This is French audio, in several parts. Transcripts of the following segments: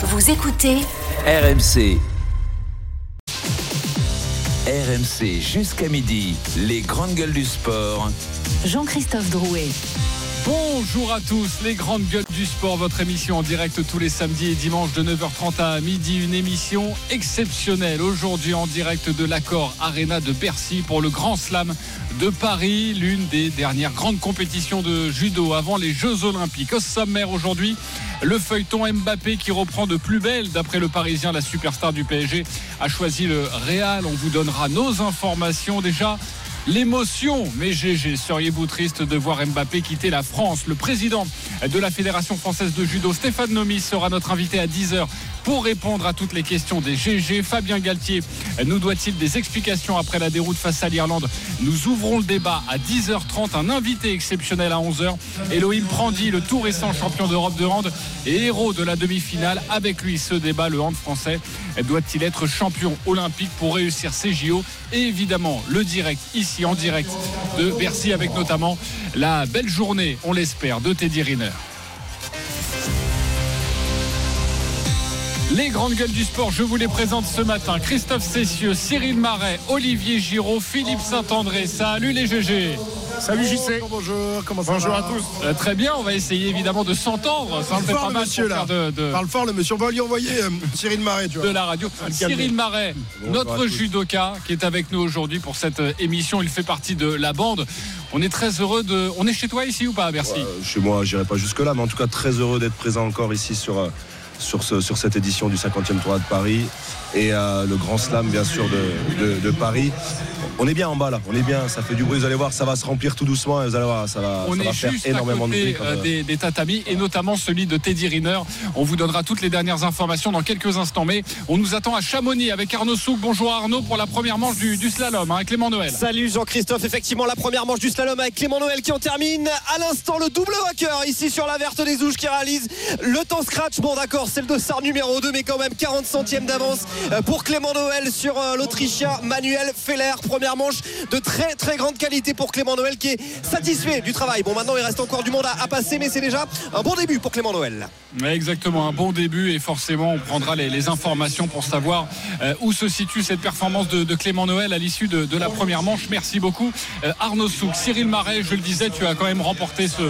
Vous écoutez RMC. RMC jusqu'à midi, les grandes gueules du sport. Jean-Christophe Drouet. Bonjour à tous, les grandes gueules du sport, votre émission en direct tous les samedis et dimanches de 9h30 à midi, une émission exceptionnelle aujourd'hui en direct de l'accord Arena de Bercy pour le Grand Slam de Paris, l'une des dernières grandes compétitions de judo avant les Jeux Olympiques. Au sommaire aujourd'hui, le feuilleton Mbappé qui reprend de plus belle. D'après le Parisien, la superstar du PSG a choisi le Real. On vous donnera nos informations déjà. L'émotion, mais GG, seriez-vous triste de voir Mbappé quitter la France? Le président de la Fédération française de judo, Stéphane Nomis, sera notre invité à 10h pour répondre à toutes les questions des GG. Fabien Galtier nous doit-il des explications après la déroute face à l'Irlande? Nous ouvrons le débat à 10h30. Un invité exceptionnel à 11h. Elohim Prandi, le tout récent champion d'Europe de hand et héros de la demi-finale. Avec lui, ce débat, le hand français doit-il être champion olympique pour réussir ses JO évidemment, le direct ici en direct de Bercy avec notamment la belle journée, on l'espère, de Teddy Riner. Les grandes gueules du sport, je vous les présente ce matin. Christophe Cessieux, Cyril Marais, Olivier Giraud, Philippe Saint-André. Salut les GG. Salut JC. Bonjour, comment ça Bonjour va à tous. Euh, très bien, on va essayer évidemment de s'entendre. Ça fait fort, pas mal monsieur pour là. faire de, de- Parle fort le monsieur. On va lui envoyer euh, Cyril Marais, tu vois. de la radio. Cyril Marais, Bonjour notre à judoka qui est avec nous aujourd'hui pour cette euh, émission. Il fait partie de la bande. On est très heureux de. On est chez toi ici ou pas, Bercy Euh, chez moi, j'irai pas jusque-là, mais en tout cas très heureux d'être présent encore ici sur, euh, sur, ce- sur cette édition du 50e Tour de Paris et euh, le Grand Slam, bien sûr, de, de- de Paris. On est bien en bas là, on est bien, ça fait du bruit, vous allez voir, ça va se remplir tout doucement et vous allez voir, ça va, On ça va faire juste à énormément de bruit. euh, euh, des, des tatamis et notamment celui de Teddy Riner. On vous donnera toutes les dernières informations dans quelques instants. Mais on nous attend à Chamonix avec Arnaud Souk. Bonjour Arnaud pour la première manche du, du slalom, hein, Clément Noël. Salut Jean-Christophe, effectivement la première manche du slalom avec Clément Noël qui en termine à l'instant le double vainqueur ici sur la verte des Ouches qui réalise le temps scratch. Bon d'accord c'est le dossard numéro 2 mais quand même 40 centièmes d'avance pour Clément Noël sur euh, l'Autrichien Manuel Feller. Première manche de très très grande qualité pour Clément Noël qui est satisfait du travail. Bon maintenant il reste encore du monde à, à passer mais c'est déjà un bon début pour Clément Noël. Ouais, exactement, un bon début et forcément on prendra les, les informations pour savoir euh, où se situe cette performance de, de Clément Noël à l'issue de, de la première manche. Merci beaucoup Euh, Arnaud Souk. Cyril Marais, je le disais, tu as quand même remporté ce,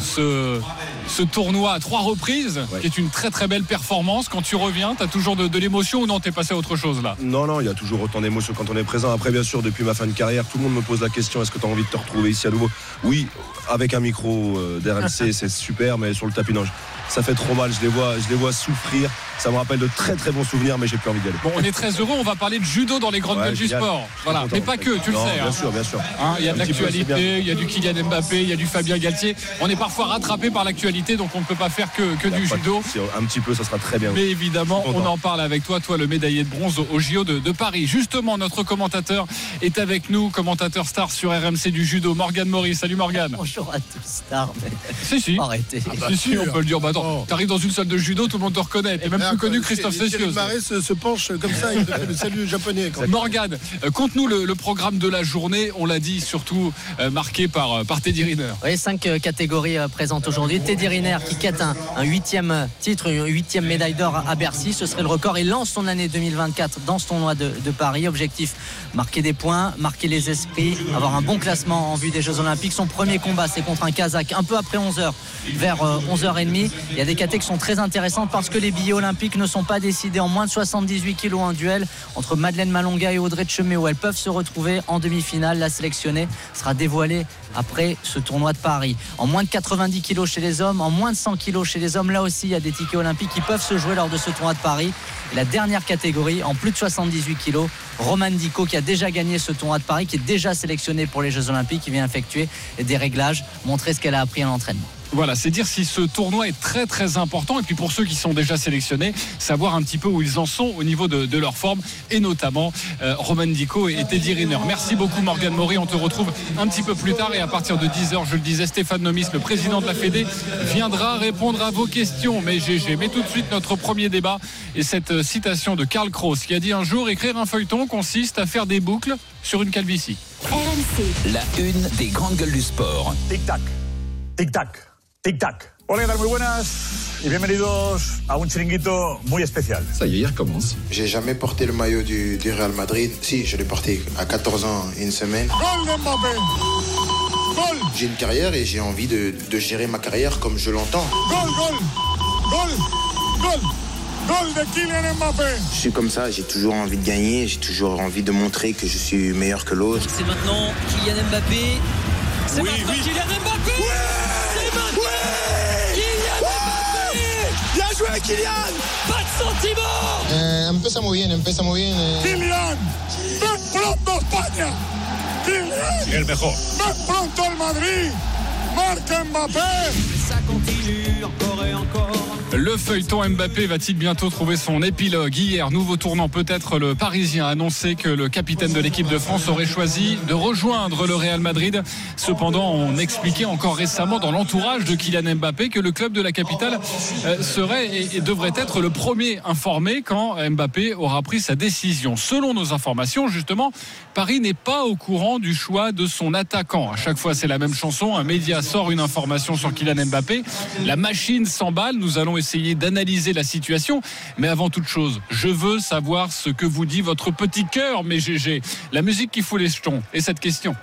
ce, ce tournoi à trois reprises, Ouais. qui est une très très belle performance. Quand tu reviens, tu as toujours de, de l'émotion non, t'es passé à autre chose là Non, non, il y a toujours autant d'émotions quand on est présent. Après, bien sûr, depuis ma fin de carrière, tout le monde me pose la question est-ce que tu as envie de te retrouver ici à nouveau? Oui, avec un micro euh, d'RMC, c'est super, mais sur le tapis, non, ça fait trop mal. Je les vois, je les vois souffrir. Ça me rappelle de très très bons souvenirs, mais j'ai plus envie d'y aller. Bon, on est très heureux, on va parler de judo dans les grandes Ouais, du sport. Voilà, mais pas que, tu Non, le sais. Bien hein. sûr, bien sûr. Hein, il y a de l'actualité, il y a du Kylian Mbappé, il y a du Fabien Galtier. On est parfois rattrapé par l'actualité, donc on ne peut pas faire que, que du de judo. Un petit peu, ça sera très bien. Mais évidemment, on en parle avec toi, toi le médaillé de bronze au JO de, de Paris. Justement, notre commentateur est avec nous, commentateur star sur RMC du judo, Morgane Maurice. Salut Morgane. Bonjour à tous, Star. mais Si, si. Arrêtez. Si, si, on peut le dire. Bah, attends, Oh. t'arrives dans une salle de judo, tout le monde te reconnaît. T'es même Là, plus connu que Christophe Cessieux. Marais se, se penche comme ça, il fait le salut japonais. quand même. Morgane, euh, conte-nous le, le programme de la journée. On l'a dit, surtout euh, marqué par, euh, par Teddy Riner. Oui, cinq euh, catégories euh, présentes aujourd'hui. Teddy Riner qui quête un, un huitième titre, une huitième médaille d'or à Bercy. Ce serait le record. Il lance son année 2024 dans ce tournoi de, de Paris. Objectif marquer des points, marquer les esprits, avoir un bon classement en vue des Jeux Olympiques. Son premier combat, c'est contre un Kazakh un peu après 11h, vers euh, 11h30. Il y a des catés qui sont très intéressantes parce que les billets olympiques ne sont pas décidés en moins de 78 kilos. Un duel entre Madeleine Malonga et Audrey Cheméo. Elles peuvent se retrouver en demi-finale. La sélectionnée sera dévoilée après ce tournoi de Paris. En moins de 90 kilos chez les hommes, en moins de 100 kilos chez les hommes, là aussi il y a des tickets olympiques qui peuvent se jouer lors de ce tournoi de Paris. La dernière catégorie, en plus de 78 kilos, Roman Dico qui a déjà gagné ce tournoi de Paris, qui est déjà sélectionné pour les Jeux Olympiques, qui vient effectuer des réglages, montrer ce qu'elle a appris à l'entraînement. Voilà, c'est dire si ce tournoi est très très important. Et puis pour ceux qui sont déjà sélectionnés, savoir un petit peu où ils en sont au niveau de, leur forme, et notamment euh, Roman Dico et Teddy Riner. Merci beaucoup Morgane Maury. On te retrouve un petit peu plus tard et à partir de 10h, je le disais, Stéphane Nomis, le président de la Fédé, viendra répondre à vos questions. Mais GG, mais tout de suite notre premier débat et cette euh, citation de Karl Kraus qui a dit un jour écrire un feuilleton consiste à faire des boucles sur une calvitie. RMC, La une des grandes gueules du sport. Tic-tac, tic-tac, tic-tac. Hola, ¿qué tal? Muy buenas y bienvenidos a un chiringuito muy especial. Ça y est, il recommence. J'ai jamais porté le maillot du, du Real Madrid. Si, je l'ai porté à 14 ans, une semaine. J'ai une carrière et j'ai envie de, de gérer ma carrière comme je l'entends. Gol, gol, gol, gol, gol de Kylian Mbappé. Je suis comme ça, j'ai toujours envie de gagner, j'ai toujours envie de montrer que je suis meilleur que l'autre. C'est maintenant Kylian Mbappé. C'est Oui, maintenant oui. Kylian Mbappé. Joué, Kylian. Pas de sentiment. Eh, empezamos bien, empezamos bien. Kylian, ven pronto España. Kylian, El mejor. ven pronto el Madrid. Marca Mbappé. Ça continue Le feuilleton Mbappé va-t-il bientôt trouver son épilogue Hier, nouveau tournant, peut-être le Parisien a annoncé que le capitaine de l'équipe de France aurait choisi de rejoindre le Real Madrid. Cependant, on expliquait encore récemment dans l'entourage de Kylian Mbappé que le club de la capitale euh, serait et devrait être le premier informé quand Mbappé aura pris sa décision. Selon nos informations, justement, Paris n'est pas au courant du choix de son attaquant. À chaque fois, c'est la même chanson. Un média sort une information sur Kylian Mbappé. La machine s'emballe. Nous allons essayer d'analyser la situation. Mais avant toute chose, je veux savoir ce que vous dit votre petit cœur, mes GG. La musique qui fout les jetons. Et cette question.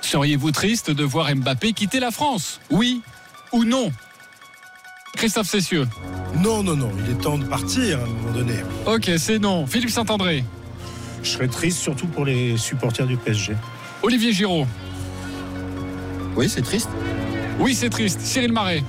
Seriez-vous triste de voir Mbappé quitter la France? Oui ou non? Christophe Cessieux. Non, non, non, il est temps de partir à un moment donné. Ok, c'est non. Philippe Saint-André. Je serais triste surtout pour les supporters du PSG. Olivier Giraud. Oui, c'est triste. Oui, c'est triste. Cyril Marais.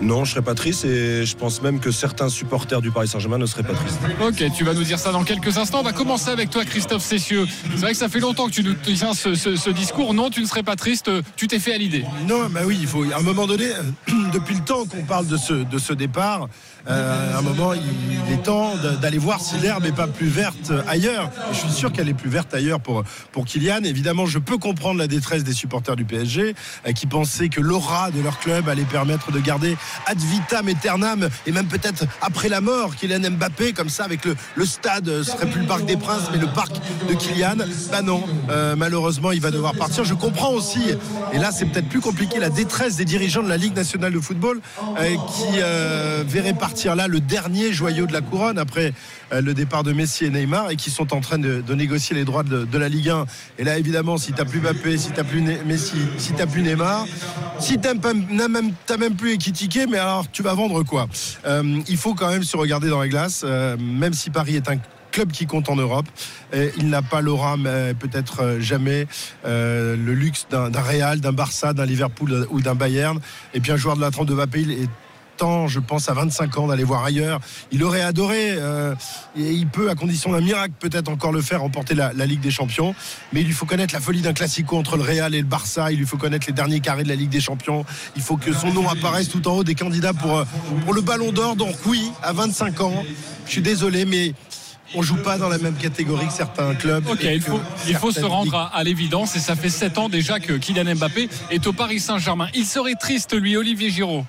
Non, je serais pas triste et je pense même que certains supporters du Paris Saint-Germain ne seraient pas tristes. Ok, tu vas nous dire ça dans quelques instants. On va commencer avec toi, Christophe Cessieux. C'est vrai que ça fait longtemps que tu nous tiens ce, ce- ce discours. Non, tu ne serais pas triste. Tu t'es fait à l'idée. Non, bah oui, il faut. À un moment donné, depuis le temps qu'on parle de ce, de ce départ, euh, à un moment, il, est temps d'aller voir si l'herbe n'est pas plus verte ailleurs. Je suis sûr qu'elle est plus verte ailleurs pour, pour Kylian. Évidemment, je peux comprendre la détresse des supporters du PSG euh, qui pensaient que l'aura de leur club allait permettre de garder ad vitam aeternam et même peut-être après la mort Kylian Mbappé, comme ça, avec le, le stade, ce serait plus le Parc des Princes, mais le parc de Kylian. Bah non, euh, malheureusement, il va devoir partir. Je comprends aussi, et là, c'est peut-être plus compliqué, la détresse des dirigeants de la Ligue nationale de football qui verraient partir là le dernier joyau de la couronne après euh, le départ de Messi et Neymar et qui sont en train de, négocier les droits de, la Ligue 1. Et là, évidemment, si t'as plus Mbappé, si t'as plus Messi, si t'as plus Neymar, si t'as même, même plus Ekitike, mais alors tu vas vendre quoi? Euh, Il faut quand même se regarder dans la glace, euh, même si Paris est un club qui compte en Europe. Il n'a pas l'aura, mais peut-être jamais le luxe d'un d'un Real, d'un Barça, d'un Liverpool ou d'un Bayern. Et puis un joueur de la trempe de Mbappé, il est temps, je pense, à 25 ans d'aller voir ailleurs. Il aurait adoré, euh, et il peut, à condition d'un miracle, peut-être encore le faire, remporter la, la Ligue des Champions. Mais il lui faut connaître la folie d'un classico entre le Real et le Barça. Il lui faut connaître les derniers carrés de la Ligue des Champions. Il faut que son nom apparaisse tout en haut des candidats pour, euh, pour le Ballon d'Or. Donc oui, à 25 ans, je suis désolé, mais on joue pas dans la même catégorie que certains clubs. Ok, il faut, il faut se rendre à, à l'évidence et ça fait 7 ans déjà que Kylian Mbappé est au Paris Saint-Germain. Il serait triste, lui, Olivier Giraud?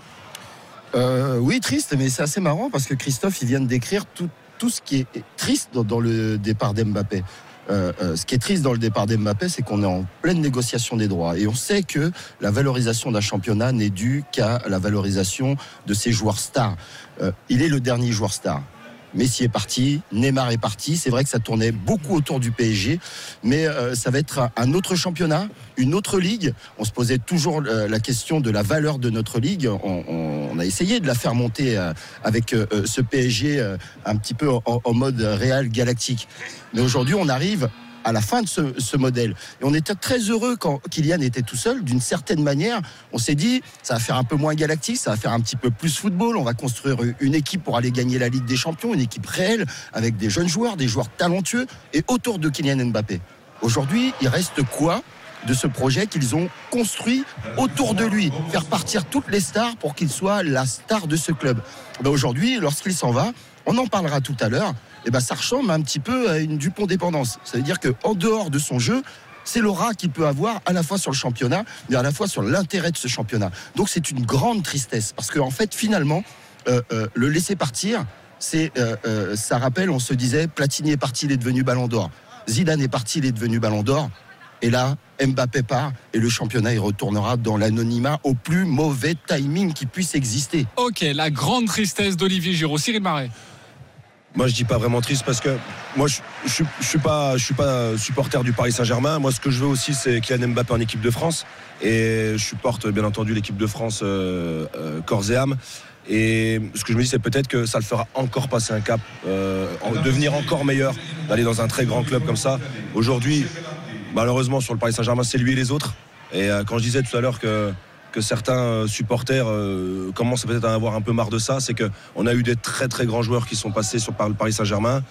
Euh, oui, triste, mais c'est assez marrant parce que Christophe, il vient de décrire tout, tout ce qui est triste dans, le départ d'Mbappé. Euh, euh, ce qui est triste dans le départ d'Mbappé, c'est qu'on est en pleine négociation des droits. Et on sait que la valorisation d'un championnat n'est due qu'à la valorisation de ses joueurs stars. Il est le dernier joueur star. Messi est parti, Neymar est parti. C'est vrai que ça tournait beaucoup autour du PSG, mais euh, ça va être un- autre championnat, une autre ligue. On se posait toujours euh, la question de la valeur de notre ligue. On, a essayé de la faire monter euh, avec ce PSG un petit peu en, en mode réel galactique. Mais aujourd'hui, on arrive à la fin de ce, modèle. Et on était très heureux quand Kylian était tout seul. D'une certaine manière, on s'est dit, ça va faire un peu moins galactique, ça va faire un petit peu plus football. On va construire une équipe pour aller gagner la Ligue des Champions, une équipe réelle, avec des jeunes joueurs, des joueurs talentueux, et autour de Kylian Mbappé. Aujourd'hui, il reste quoi de ce projet qu'ils ont construit autour de lui, faire partir toutes les stars pour qu'il soit la star de ce club. Ben Aujourd'hui, lorsqu'il s'en va, on en parlera tout à l'heure, et ben ça ressemble un petit peu à une Dupont dépendance. Ça veut dire qu'en dehors de son jeu, c'est l'aura qu'il peut avoir à la fois sur le championnat, mais à la fois sur l'intérêt de ce championnat. Donc c'est une grande tristesse, parce qu'en fait, finalement, euh, euh, le laisser partir, euh, ça rappelle, on se disait, Platini est parti, il est devenu Ballon d'Or. Zidane est parti, il est devenu Ballon d'Or. Et là, Mbappé part et le championnat il retournera dans l'anonymat au plus mauvais timing qui puisse exister. Ok, la grande tristesse d'Olivier Giroud. Cyril Marais. Moi, je dis pas vraiment triste parce que moi, je, je, je suis pas, je suis pas supporter du Paris Saint-Germain. Moi, ce que je veux aussi, c'est Kylian Mbappé en équipe de France. Et je supporte bien entendu l'équipe de France euh, euh, corps et âme. Et ce que je me dis, c'est peut-être que ça le fera encore passer un cap, euh, en- devenir encore meilleur, d'aller dans un très grand club comme ça. Aujourd'hui, malheureusement, sur le Paris Saint-Germain, c'est lui et les autres. Et quand je disais tout à l'heure que, que certains euh, supporters euh, commencent peut-être à avoir un peu marre de ça, c'est qu'on a eu des très très grands joueurs qui sont passés sur, par le Paris Saint-Germain.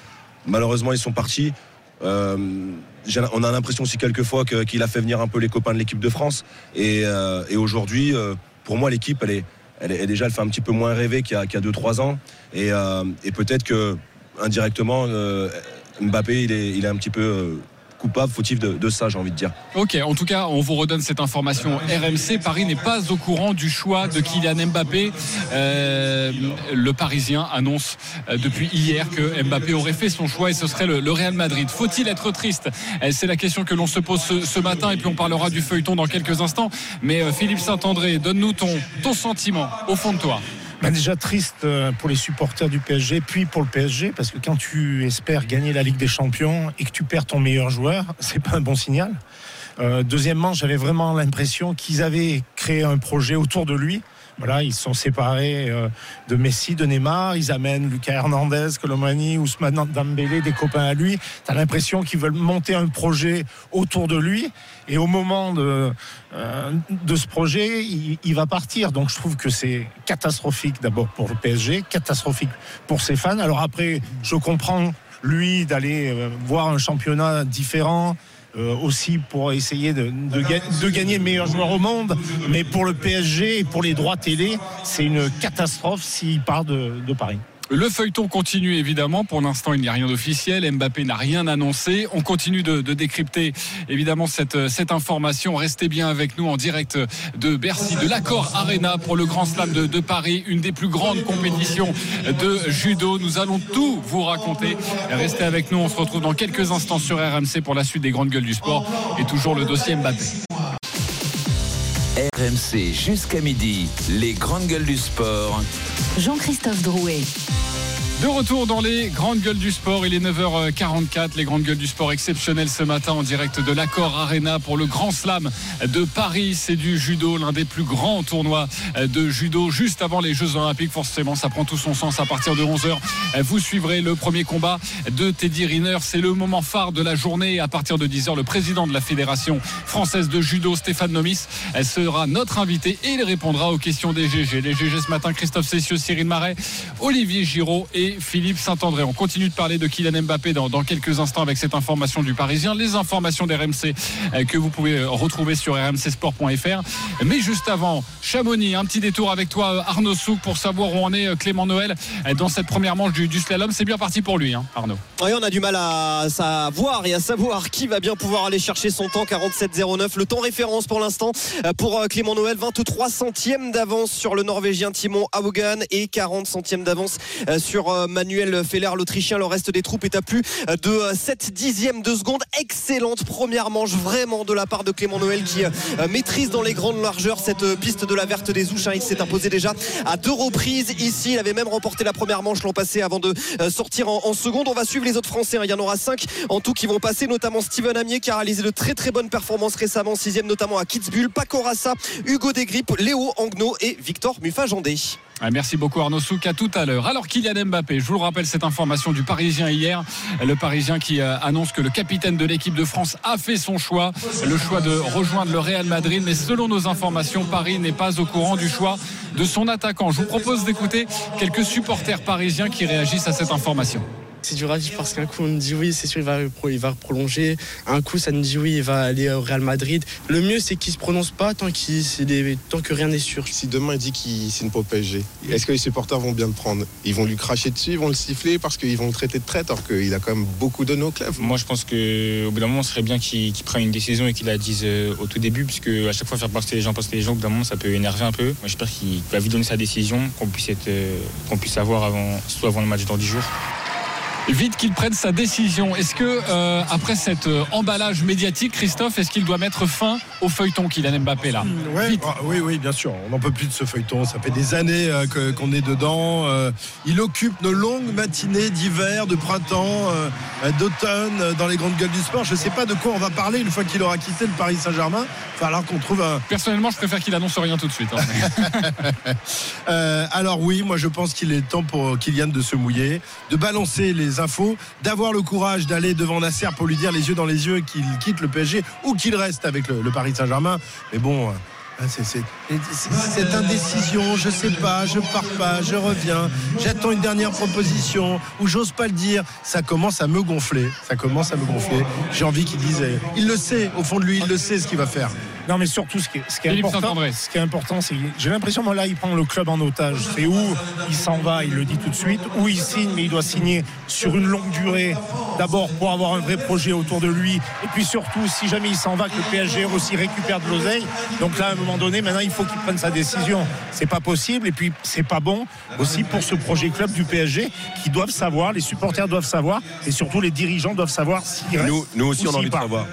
Malheureusement, ils sont partis. Euh, on a l'impression aussi quelquefois que- qu'il a fait venir un peu les copains de l'équipe de France. Et, aujourd'hui, pour moi, l'équipe, elle est, déjà, elle fait un petit peu moins rêver qu'il y a 2-3 ans. Et, peut-être que indirectement, Mbappé, il est, un petit peu coupable, fautif de, ça, j'ai envie de dire. Ok, en tout cas, on vous redonne cette information. RMC, Paris n'est pas au courant du choix de Kylian Mbappé. Euh, le Parisien annonce euh, depuis hier que Mbappé aurait fait son choix et ce serait le, Real Madrid. Faut-il être triste? Euh, C'est la question que l'on se pose ce, matin et puis on parlera du feuilleton dans quelques instants. Mais Philippe Saint-André, donne-nous ton, ton sentiment au fond de toi. Ben déjà triste euh, pour les supporters du PSG, puis pour le PSG, parce que quand tu espères gagner la Ligue des Champions et que tu perds ton meilleur joueur, c'est pas un bon signal. Euh, deuxièmement, j'avais vraiment l'impression qu'ils avaient créé un projet autour de lui. Voilà, ils sont séparés euh, de Messi, de Neymar. Ils amènent Lucas Hernandez, Colomani, Ousmane Dembélé, des copains à lui. Tu as l'impression qu'ils veulent monter un projet autour de lui. Et au moment de, euh, ce projet, il, il va partir. Donc je trouve que c'est catastrophique d'abord pour le PSG, catastrophique pour ses fans. Alors après, je comprends lui d'aller euh, voir un championnat différent. Euh, aussi pour essayer de, de de gagner le meilleur joueur au monde. Mais pour le PSG et pour les droits télé, c'est une catastrophe s'il part de Paris. Le feuilleton continue évidemment. Pour l'instant, il n'y a rien d'officiel. Mbappé n'a rien annoncé. On continue de, décrypter évidemment cette, cette information. Restez bien avec nous en direct de Bercy, de l'accord Arena pour le Grand Slam de, de Paris, une des plus grandes compétitions de judo. Nous allons tout vous raconter. Restez avec nous. On se retrouve dans quelques instants sur RMC pour la suite des grandes gueules du sport et toujours le dossier Mbappé. RMC jusqu'à midi, les grandes gueules du sport. Jean-Christophe Drouet. De retour dans les grandes gueules du sport, il est 9h44, les grandes gueules du sport exceptionnelles ce matin en direct de l'Accord Arena pour le Grand Slam de Paris. C'est du judo, l'un des plus grands tournois de judo juste avant les Jeux Olympiques. Forcément, ça prend tout son sens à partir de 11h. Vous suivrez le premier combat de Teddy Riner. C'est le moment phare de la journée. À partir de 10h, le président de la Fédération française de judo, Stéphane Nomis, sera notre invité et il répondra aux questions des GG. Les GG ce matin, Christophe Cessieux, Cyril Marais, Olivier Giraud et Philippe Saint-André. On continue de parler de Kylian Mbappé dans, quelques instants avec cette information du Parisien, les informations d'RMC euh, que vous pouvez retrouver sur rmcsport.fr. Mais juste avant, Chamonix, un petit détour avec toi euh, Arnaud Souk pour savoir où en est euh, Clément Noël euh, dans cette première manche du, slalom. C'est bien parti pour lui, hein, Arnaud. Oui, on a du mal à savoir et à savoir qui va bien pouvoir aller chercher son temps 47-09. Le temps référence pour l'instant euh, pour euh, Clément Noël, 23 centièmes d'avance sur le Norvégien Timon Haugan et 40 centièmes d'avance euh, sur Manuel Feller, l'Autrichien. Le reste des troupes est à plus de euh, 7 dixièmes de seconde. Excellente première manche vraiment de la part de Clément Noël qui euh, maîtrise dans les grandes largeurs cette euh, piste de la Verte des Ouches. hein. Il s'est imposé déjà à deux reprises ici. Il avait même remporté la première manche l'an passé avant de euh, sortir en, seconde. On va suivre les autres Français. hein. Il y en aura cinq en tout qui vont passer, notamment Steven Amier qui a réalisé de très très bonnes performances récemment, sixième notamment à Kitzbühel, Paco Rassa, Hugo Desgrippes, Léo Angno et Victor Muffin-Jandé. Ah, Merci beaucoup Arnaud Souk, à tout à l'heure. Alors Kylian Mbappé, je vous le rappelle cette information du Parisien hier, le Parisien qui euh, annonce que le capitaine de l'équipe de France a fait son choix, le choix de rejoindre le Real Madrid, mais selon nos informations, Paris n'est pas au courant du choix de son attaquant. Je vous propose d'écouter quelques supporters parisiens qui réagissent à cette information. C'est dur à vivre parce qu'un coup on me dit oui, c'est sûr il va, il va prolonger. Un coup ça nous dit oui, il va aller au Real Madrid. Le mieux c'est qu'il se prononce pas tant, des- que rien n'est sûr. Si demain il dit qu'il signe pas au PSG, est-ce que les supporters vont bien le prendre? Ils vont lui cracher dessus, ils vont le siffler parce qu'ils vont le traiter de traître alors qu'il a quand même beaucoup donné au club. Moi, je pense qu'au bout d'un moment, ce serait bien qu'il qu'il prenne une décision et qu'il la dise euh, au tout début, puisque à chaque fois faire passer les gens, passer les gens, au bout d'un moment, ça peut énerver un peu. Moi, j'espère qu'il va vite donner sa décision, qu'on puisse, être, euh, qu'on puisse avoir avant, soit avant le match dans 10 jours. Vite qu'il prenne sa décision. Est-ce que euh, après cet euh, emballage médiatique, Christophe, est-ce qu'il doit mettre fin au feuilleton Kylian Mbappé là? Ouais, Vite. ah, oui, oui, bien sûr. On n'en peut plus de ce feuilleton. Ça fait des années euh, qu'on est dedans. Euh, il occupe nos longues matinées d'hiver, de printemps, d'automne dans les grandes gueules du sport. Je ne sais pas de quoi on va parler une fois qu'il aura quitté le Paris Saint-Germain. Il va falloir qu'on trouve un. Personnellement, je préfère qu'il annonce rien tout de suite. hein. Alors oui, moi je pense qu'il est temps pour Kylian de se mouiller, de balancer les d'avoir le courage d'aller devant Nasser pour lui dire les yeux dans les yeux qu'il quitte le PSG ou qu'il reste avec le, Paris Saint-Germain. Mais bon. euh, c'est- c'est- Cette indécision, je sais pas, je pars pas, je reviens, j'attends une dernière proposition ou j'ose pas le dire, ça commence à me gonfler, ça commence à me gonfler. J'ai envie qu'il dise, il le sait, au fond de lui, il le sait ce qu'il va faire. Non, mais surtout, ce qui est, ce qui est Philippe important, ce qui est important, c'est que j'ai l'impression, moi, là, il prend le club en otage. C'est où il s'en va, il le dit tout de suite, où il signe, mais il doit signer sur une longue durée. D'abord pour avoir un vrai projet autour de lui, et puis surtout, si jamais il s'en va, que le PSG aussi récupère de l'oseille. Donc là, à un moment donné, maintenant, il faut qu'il prenne sa décision. C'est pas possible, et puis c'est pas bon aussi pour ce projet club du PSG, qui doivent savoir, les supporters doivent savoir, et surtout les dirigeants doivent savoir s'il reste Nous, nous aussi, ou on a envie de savoir.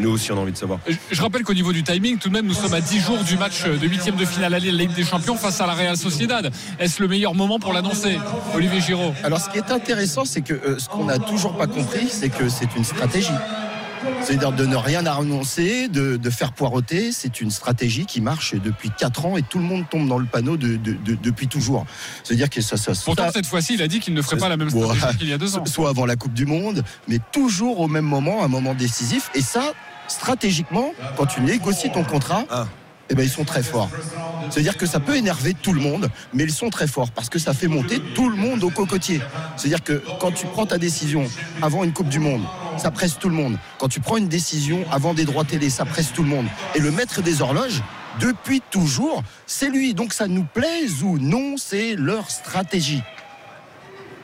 Nous aussi, on a envie de savoir. Je- Je rappelle qu'au niveau du timing, tout de même, nous sommes à 10 jours du match de huitième de finale aller de la Ligue des Champions face à la Real Sociedad. Est-ce le meilleur moment pour l'annoncer Olivier Giraud? Alors, ce qui est intéressant, c'est que euh, ce qu'on n'a toujours pas compris, c'est que c'est une stratégie. C'est-à-dire de ne rien annoncer, de, de faire poireauter, c'est une stratégie qui marche depuis 4 ans et tout le monde tombe dans le panneau de, de- de- depuis toujours. C'est-à-dire que ça, ça, Pourtant, ça- cette fois-ci, il a dit qu'il ne ferait pas la même stratégie qu'il y a deux ans. soit avant la Coupe du Monde, mais toujours au même moment, un moment décisif. Et ça, stratégiquement, quand tu négocies ton contrat, Ah. eh ben, ils sont très forts. C'est-à-dire que ça peut énerver tout le monde, mais ils sont très forts parce que ça fait monter tout le monde au cocotier. C'est-à-dire que quand tu prends ta décision avant une Coupe du Monde, ça presse tout le monde. Quand tu prends une décision avant des droits télé, ça presse tout le monde. Et le maître des horloges, depuis toujours, c'est lui. Donc ça nous plaise ou non, c'est leur stratégie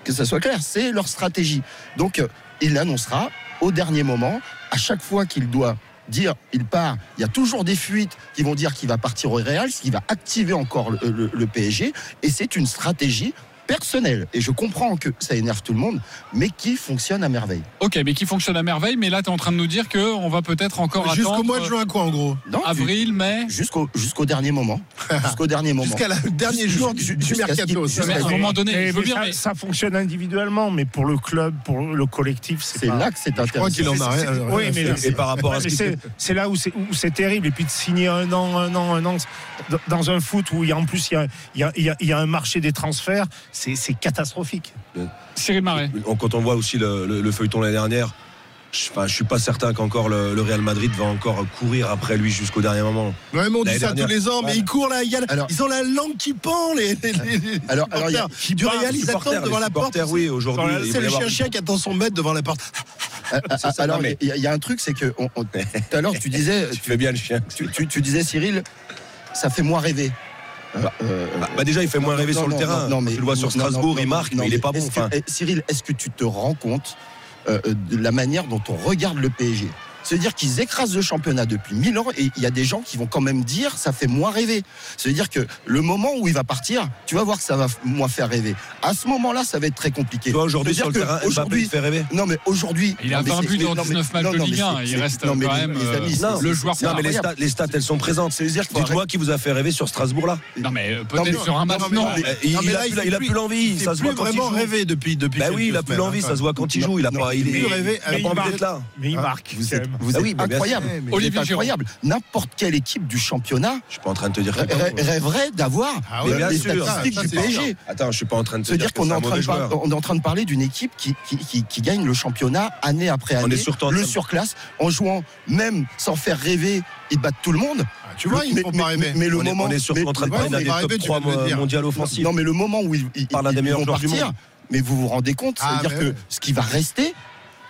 que ça soit clair, c'est leur stratégie. Donc, euh, il l'annoncera au dernier moment. À chaque fois qu'il doit dire il part, il y a toujours des fuites qui vont dire qu'il va partir au Real, ce qui va activer encore le- le PSG. Et c'est une stratégie personnelle. Et je comprends que ça énerve tout le monde, mais qui fonctionne à merveille. Ok, mais qui fonctionne à merveille. Mais là, tu es en train de nous dire qu'on va peut-être encore Jusqu'au attendre mois de juin, quoi, en gros. Non, avril, mai. Jusqu'au jusqu'au dernier moment. Jusqu'au dernier moment. Jusqu'à le dernier jour du, du jusqu'à ce mercato. à un moment donné, Mais- veux mais ça, ça fonctionne individuellement, mais pour le club, pour le collectif, c'est C'est pas- là que c'est Je crois intéressant. qu'il en a rien. Oui, mais. Et par rapport à c'est c'est là où c'est où c'est terrible et puis de signer un an un an un an dans- un foot où il y a en plus il y a, il y a- il y a- il y a un marché des transferts c'est c'est catastrophique Cyril Marais. Quand on voit aussi le, le- le feuilleton l'année dernière, je, je suis pas certain qu'encore le, le Real Madrid va encore courir après lui jusqu'au dernier moment. Ouais, mais on dit ça dernière. tous les ans, mais Ouais. ils courent là, il y a- Alors- ils ont la langue qui pend, les, les- les- Alors- alors, a- supporters. du Real, ils attendent devant la porte. oui, aujourd'hui, C'est le avoir- chien-chien qui attend son maître devant la porte. Euh, euh, ça, alors, il y, a- il y a un truc, c'est que on- on- tout à l'heure tu disais, Tu fais bien le chien. tu, tu- tu disais Cyril, ça fait moins rêver. Euh, euh, Bah, bah, déjà, il fait moins rêver non, sur le terrain. non, mais- tu le vois sur Strasbourg, il marque, mais il est pas bon. que- eh, Cyril, est-ce que tu te rends compte euh, de la manière dont on regarde le PSG C'est-à-dire qu'ils écrasent le championnat depuis 1000 ans et il y a des gens qui vont quand même dire ça fait moins rêver. C'est-à-dire que le moment où il va partir, tu vas voir que ça va moins faire rêver. À ce moment-là, ça va être très compliqué. aujourd'hui, C'est-à-dire sur le que terrain, aujourd'hui- il fait rêver. Non mais aujourd'hui, Il a non, mais 20 c'est- buts dans non, mais- 19 matchs de Ligue 1. c'est- Il reste non, mais quand même les amis, c'est- Non, le joueur Non, mais les stats, les stats, elles sont présentes. Ça veut dire qu'il faut Dites-moi qui vous a fait rêver sur Strasbourg là. Non, mais peut-être sur un match, non, Il, a il plus, fait il a plus- plus l'envie. Ça se voit vraiment rêver depuis depuis. Bah oui, il a plus semaines, l'envie. hein. Ça se voit quand il joue. Il a pas. Il est. Plus rêver Il a avec- pas envie d'être là. mais il marque Vous êtes. Vous Ah êtes oui, bien incroyable. Vous Olivier êtes incroyable. N'importe quelle équipe du championnat Je suis pas en train de te dire rê- rê- rêverait d'avoir Ah Mais ouais, les sûr. statistiques Ça, du c'est PSG. Attends, je suis pas en train de te dire que qu'on est, on est en train de parler d'une équipe qui, qui, qui- qui gagne le championnat année après On année. est surtout en le surclasse, en jouant même sans faire rêver, ils battent tout le monde. Ah, Tu vois, ils mais, mais- pas rêver. mais le On est- moment, on est surtout mais- en train de parler d'un mais- des top rêver, tu 3 viens de le dire. mondial offensif. non, mais le moment où ils, ils- ils des meilleurs vont joueurs du partir, monde. mais vous vous rendez compte, Ah, c'est-à-dire mais que ce qui va rester,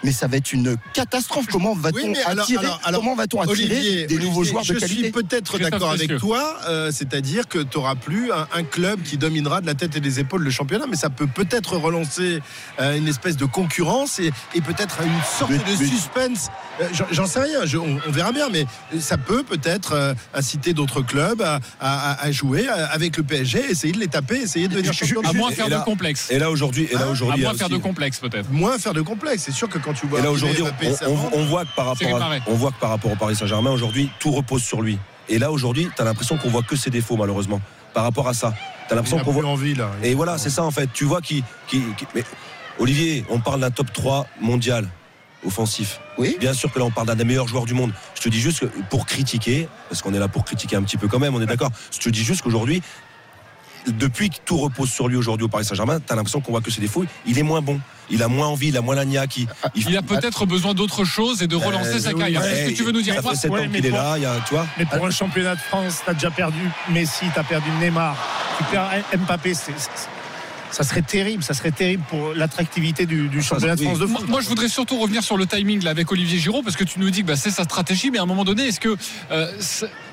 mais ça va être une catastrophe. Comment va-t-on Oui, attirer, alors- alors, comment va-t-on attirer Olivier, des nouveaux Olivier, joueurs de je qualité suis peut-être d'accord avec toi, euh, c'est-à-dire que tu n'auras plus un, un club qui dominera de la tête et des épaules le championnat, mais ça peut peut-être relancer euh, une espèce de concurrence et, et peut-être une sorte Mais- de mais- suspense. Euh, j'en- sais rien, je- on, on verra bien, mais ça peut peut-être euh, inciter d'autres clubs à, à- à- à jouer avec le PSG, essayer de les taper, essayer de devenir champion À moins faire de complexe. Et là aujourd'hui, et là À aujourd'hui, a moins faire de complexe peut-être. Moins faire de complexe, c'est sûr que quand tu vois. Et là aujourd'hui, on, voit que par rapport, à, Marais. on voit que par rapport au Paris Saint-Germain aujourd'hui, tout repose sur lui. Et là aujourd'hui, tu as l'impression qu'on voit que ses défauts malheureusement. Par rapport à ça, tu as Il l'impression qu'on voit. envie là. Et voilà, c'est ça en fait. Tu vois qui, qui, qui- mais Olivier, on parle d'un top 3 mondial offensif. Oui. Bien sûr que là on parle d'un des meilleurs joueurs du monde. Je te dis juste que pour critiquer, parce qu'on est là pour critiquer un petit peu quand même, on est d'accord. Je te dis juste qu'aujourd'hui, depuis que tout repose sur lui aujourd'hui au Paris Saint-Germain, tu as l'impression qu'on voit que ses défauts. Il est moins bon. Il a moins envie, il a moins la niaque. Il, Il a peut-être besoin d'autre chose et de relancer Euh, sa oui, carrière. ouais, C'est ce que tu veux nous dire Ça fait 7 Ouais, ans qu'il est pour- là, il y a, tu vois. Mais pour un championnat de France, tu as déjà perdu Messi, tu as perdu Neymar, tu perds Mbappé. c'est- ça serait terrible, ça serait terrible pour l'attractivité du, du championnat de. France de Moi, foot. moi, je voudrais surtout revenir sur le timing là, avec Olivier Giraud parce que tu nous dis que bah, c'est sa stratégie, mais à un moment donné, est-ce que euh,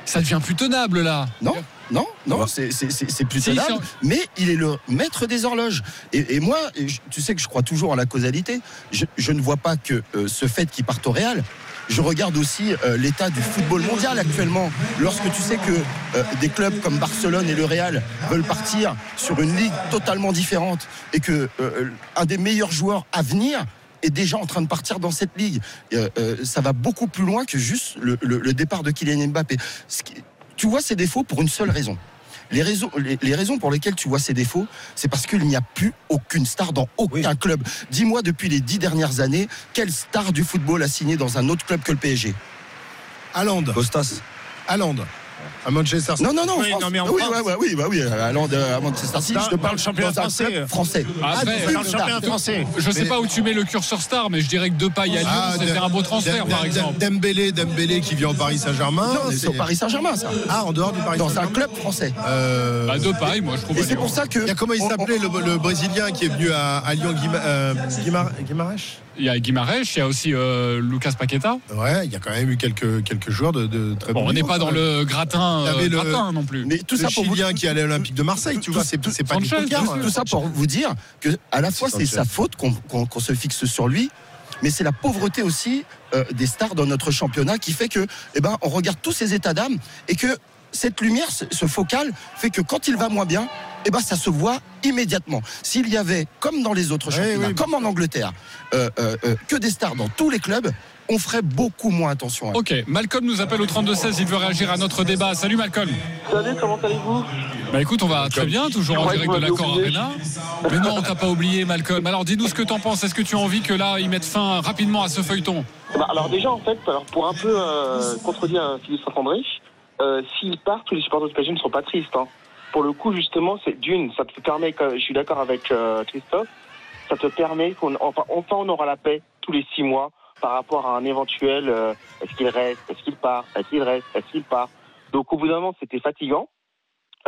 ça devient plus tenable là? Non, non, non, c'est- c'est c'est- c'est plus Si, tenable, mais il est le maître des horloges. Et, et moi, et je- tu sais que je crois toujours en la causalité. Je, je ne vois pas que euh, ce fait qu'il parte au Real. Je regarde aussi euh, l'état du football mondial actuellement. Lorsque tu sais que euh, des clubs comme Barcelone et le Real veulent partir sur une ligue totalement différente et que un des meilleurs joueurs à venir est déjà en train de partir dans cette ligue. Ça va beaucoup plus loin que juste le, le- le départ de Kylian Mbappé. Ce qui- tu vois ses défauts pour une seule raison. Les raisons, les, les raisons pour lesquelles tu vois ses défauts, c'est parce qu'il n'y a plus aucune star dans aucun club. Dis-moi, depuis les dix dernières années, quelle star du football a signé dans un autre club que le PSG Haaland. Costas. Haaland. À Manchester City. Non, non, non, Oui, France. non, mais en oui, France. ouais, ouais, oui, bah oui, à Londres, à Manchester City, je te parle le championnat français. français. Après, Ah, Dans le plus championnat français. Je sais pas où tu mets le curseur star, mais je dirais que Depay à Lyon, Ah, c'était un beau transfert par exemple. Dembélé, Dembélé qui vient au Paris Saint-Germain. Non, c'est au Paris Saint-Germain, ça. Ah, en dehors du Paris Dans un Saint-Germain. club français. Euh, Bah, Depay, moi je trouve. Et c'est pour ça que. comment il s'appelait le, Brésilien qui est venu à, Lyon euh, Guimar- Guimarães Il y a Guimarães, il y a aussi euh, Lucas Paqueta. Ouais, il y a quand même eu quelques, quelques joueurs de, de très Bon, bon on n'est pas dans le gratin, Il y euh, avait le- gratin non plus. Mais tout le ça pour vous Chilien qui allait à l'Olympique de Marseille, tu vois, c'est pas Sanchez, sûr. tout ça pour vous dire que à la fois c'est sa faute qu'on se fixe sur lui, mais c'est la pauvreté aussi euh, des stars dans notre championnat qui fait que, eh ben, on regarde tous ces états d'âme et que cette lumière, ce, ce focal, fait que quand il va moins bien, eh ben, ça se voit immédiatement. S'il y avait, comme dans les autres championnats, oui, comme en Angleterre, euh, euh, euh, que des stars dans tous les clubs, on ferait beaucoup moins attention à eux. Ok, Malcolm nous appelle au 32-16, il veut réagir à notre débat. Salut Malcolm. Salut, comment allez-vous? Bah écoute, on va très bien, toujours en Ouais, direct de l'accord. Arena. Mais non, on t'a pas oublié Malcolm. Alors dis-nous ce que t'en penses. Est-ce que tu as envie que là, ils mettent fin rapidement à ce feuilleton? Bah, Alors déjà, en fait, alors, pour un peu euh, contredire Philippe Saint-André, euh, s'il part, tous les supporters du PSG ne seront pas tristes. hein. Pour le coup, justement, c'est d'une, ça te permet, je suis d'accord avec euh, Christophe, ça te permet qu'on enfin, enfin on aura la paix tous les six mois par rapport à un éventuel euh, est-ce qu'il reste, est-ce qu'il part, est-ce qu'il reste, est-ce qu'il part. Donc au bout d'un moment, c'était fatigant.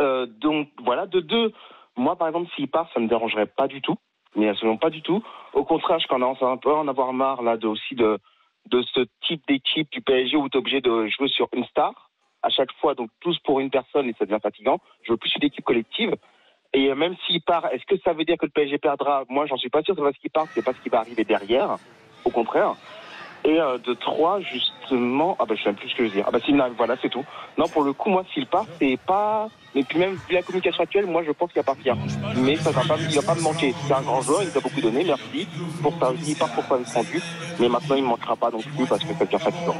Euh, donc voilà, de deux, moi par exemple, s'il part, ça me dérangerait pas du tout, mais absolument pas du tout. Au contraire, je commence à un peu en avoir marre là de aussi de de ce type d'équipe du PSG où tu es obligé de jouer sur une star à chaque fois, donc tous pour une personne et ça devient fatigant. Je veux plus une équipe collective. Et euh, même s'il part, est-ce que ça veut dire que le PSG perdra? Moi, j'en suis pas sûr. C'est parce qu'il part, c'est pas ce qui va arriver derrière. Au contraire. Et euh, de trois, justement, ah bah je sais même plus ce que je veux dire. Ah bah s'il voilà, c'est tout. Non, pour le coup, moi, s'il part, c'est pas. Mais puis même vu la communication actuelle, moi, je pense qu'il va partir. Mais ça va pas, il va pas me manquer. C'est un grand joueur, il nous a beaucoup donné, merci pour ça. Il part pour ça rendu. Mais maintenant, il ne manquera pas non plus parce que ça devient fatigant.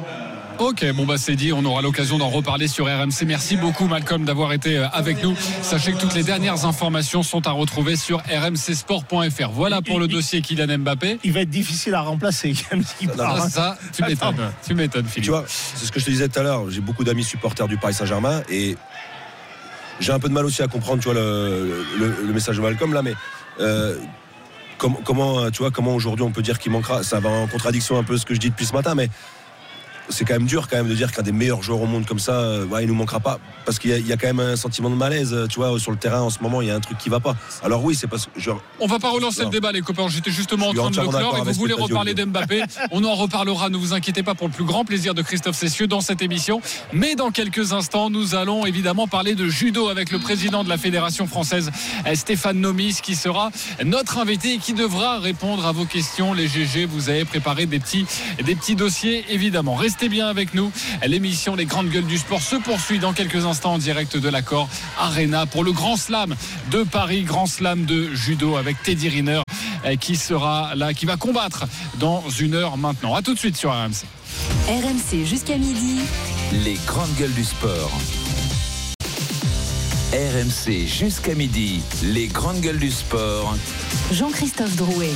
Ok, bon bah c'est dit, on aura l'occasion d'en reparler sur RMC. Merci beaucoup Malcolm d'avoir été euh, avec nous. Sachez que toutes les dernières informations sont à retrouver sur rmcsport.fr. Voilà pour le dossier Kylian Mbappé. Il va être difficile à remplacer. même s'il part, Ah, hein. ça, tu m'étonnes. Tu m'étonnes, Philippe. Tu vois, c'est ce que je te disais tout à l'heure. J'ai beaucoup d'amis supporters du Paris Saint-Germain et j'ai un peu de mal aussi à comprendre, tu vois, le, le- le message de Malcolm là, mais euh, com- comment, tu vois, comment aujourd'hui on peut dire qu'il manquera Ça va en contradiction un peu ce que je dis depuis ce matin, mais c'est quand même dur quand même de dire qu'un des meilleurs joueurs au monde comme ça, euh, ouais, il nous manquera pas. Parce qu'il y, a- il y a quand même un sentiment de malaise, euh, tu vois, sur le terrain en ce moment, il y a un truc qui va pas. Alors oui, c'est parce que genre, On va pas relancer le débat, les copains. J'étais justement en train de le clore et vous voulez reparler d'Mbappé. On en reparlera, ne vous inquiétez pas, pour le plus grand plaisir de Christophe Cessieux dans cette émission. Mais dans quelques instants, nous allons évidemment parler de judo avec le président de la Fédération française, euh, Stéphane Nomis, qui sera notre invité et qui devra répondre à vos questions. Les GG, vous avez préparé des petits, des petits dossiers, évidemment. Restez bien avec nous. L'émission Les Grandes Gueules du Sport se poursuit dans quelques instants en direct de l'accord Arena pour le Grand Slam de Paris, Grand Slam de judo avec Teddy Riner euh, qui sera là, qui va combattre dans une heure maintenant. À tout de suite sur RMC. RMC jusqu'à midi. Les grandes gueules du sport. RMC jusqu'à midi. Les grandes gueules du sport. Jean-Christophe Drouet.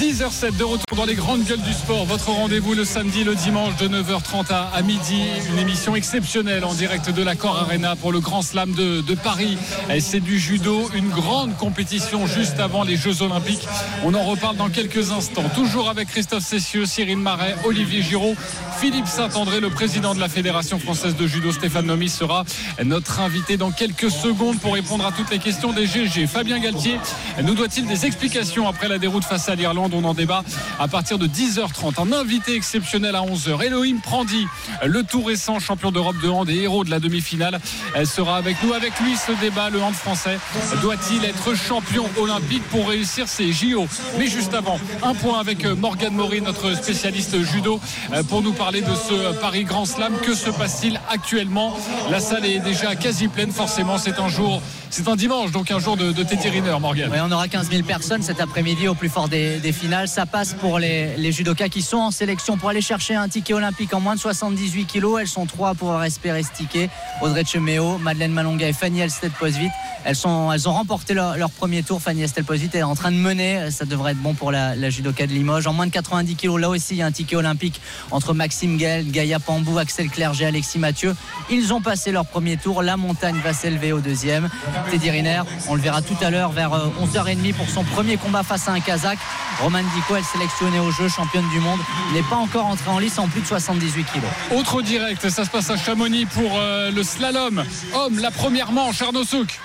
10h07 de retour dans les grandes gueules du sport. Votre rendez-vous le samedi, le dimanche de 9h30 à, à midi. Une émission exceptionnelle en direct de l'accord Arena pour le Grand Slam de, de Paris. C'est du judo, une grande compétition juste avant les Jeux Olympiques. On en reparle dans quelques instants. Toujours avec Christophe Cessieux, Cyril Marais, Olivier Giraud, Philippe Saint-André, le président de la Fédération française de judo, Stéphane Nomis, sera notre invité dans quelques secondes pour répondre à toutes les questions des GG. Fabien Galtier nous doit-il des explications après la déroute face à l'Irlande? On en débat à partir de 10h30. Un invité exceptionnel à 11h. Elohim Prandi, le tout récent champion d'Europe de hand et héros de la demi-finale, elle sera avec nous. Avec lui, ce débat, le hand français doit-il être champion olympique pour réussir ses JO Mais juste avant, un point avec Morgane Maury, notre spécialiste judo, euh, pour nous parler de ce Paris Grand Slam. Que se passe-t-il actuellement? La salle est déjà quasi pleine, forcément. C'est un jour, c'est un dimanche, donc un jour de, de Morgane. On aura 15 000 personnes cet après-midi au plus fort des, finales. Ça passe pour les, judokas qui sont en sélection pour aller chercher un ticket olympique en moins de 78 kilos. Elles sont trois à pouvoir espérer ce ticket. Audrey Chemeo, Madeleine Malonga et Fanny Elsted-Posvit. Elles, ont remporté leur, premier tour. Fanny Elsted-Posvit est en train de mener. Ça devrait être bon pour la, la judoka de Limoges. En moins de 90 kilos, là aussi, il y a un ticket olympique entre Maxime Gaël, Gaïa Pambou, Axel Clerget, Alexis Mathieu. Ils ont passé leur premier tour. La montagne va s'élever au deuxième. Teddy Riner, on le verra tout à l'heure vers euh, 11h30 pour son premier combat face à un Kazakh. Roman Diko, elle sélectionnée au jeu, championne du monde, n'est pas encore entrée en lice en plus de 78 kilos. Autre direct, ça se passe à Chamonix pour euh, le slalom. Homme, la première manche, Arnaud Souk.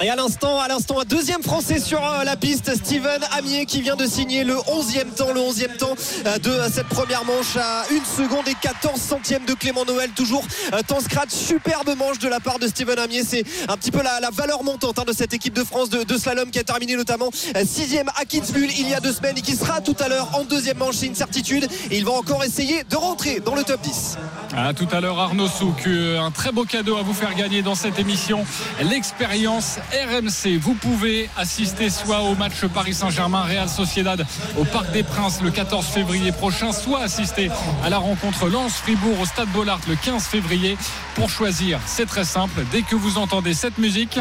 Et à l'instant, à l'instant, un deuxième Français sur euh, la piste, Steven Amier qui vient de signer le 11e temps, le 11e temps euh, de cette première manche à 1 seconde et 14 centièmes de Clément Noël, toujours euh, temps scratch, superbe manche de la part de Steven Amier, c'est un petit peu la, valeur montante hein, de cette équipe de France de, slalom qui a terminé notamment 6e à Kitzbühel il y a deux semaines et qui sera tout à l'heure en deuxième manche, c'est une certitude et il va encore essayer de rentrer dans le top 10. À tout à l'heure, Arnaud Souk. Euh, Un très beau cadeau à vous faire gagner dans cette émission. L'expérience RMC. Vous pouvez assister soit au match Paris Saint-Germain, Real Sociedad au Parc des Princes le 14 février prochain, soit assister à la rencontre Lens-Fribourg au Stade Bollard le 15 février. Pour choisir, c'est très simple. Dès que vous entendez cette musique,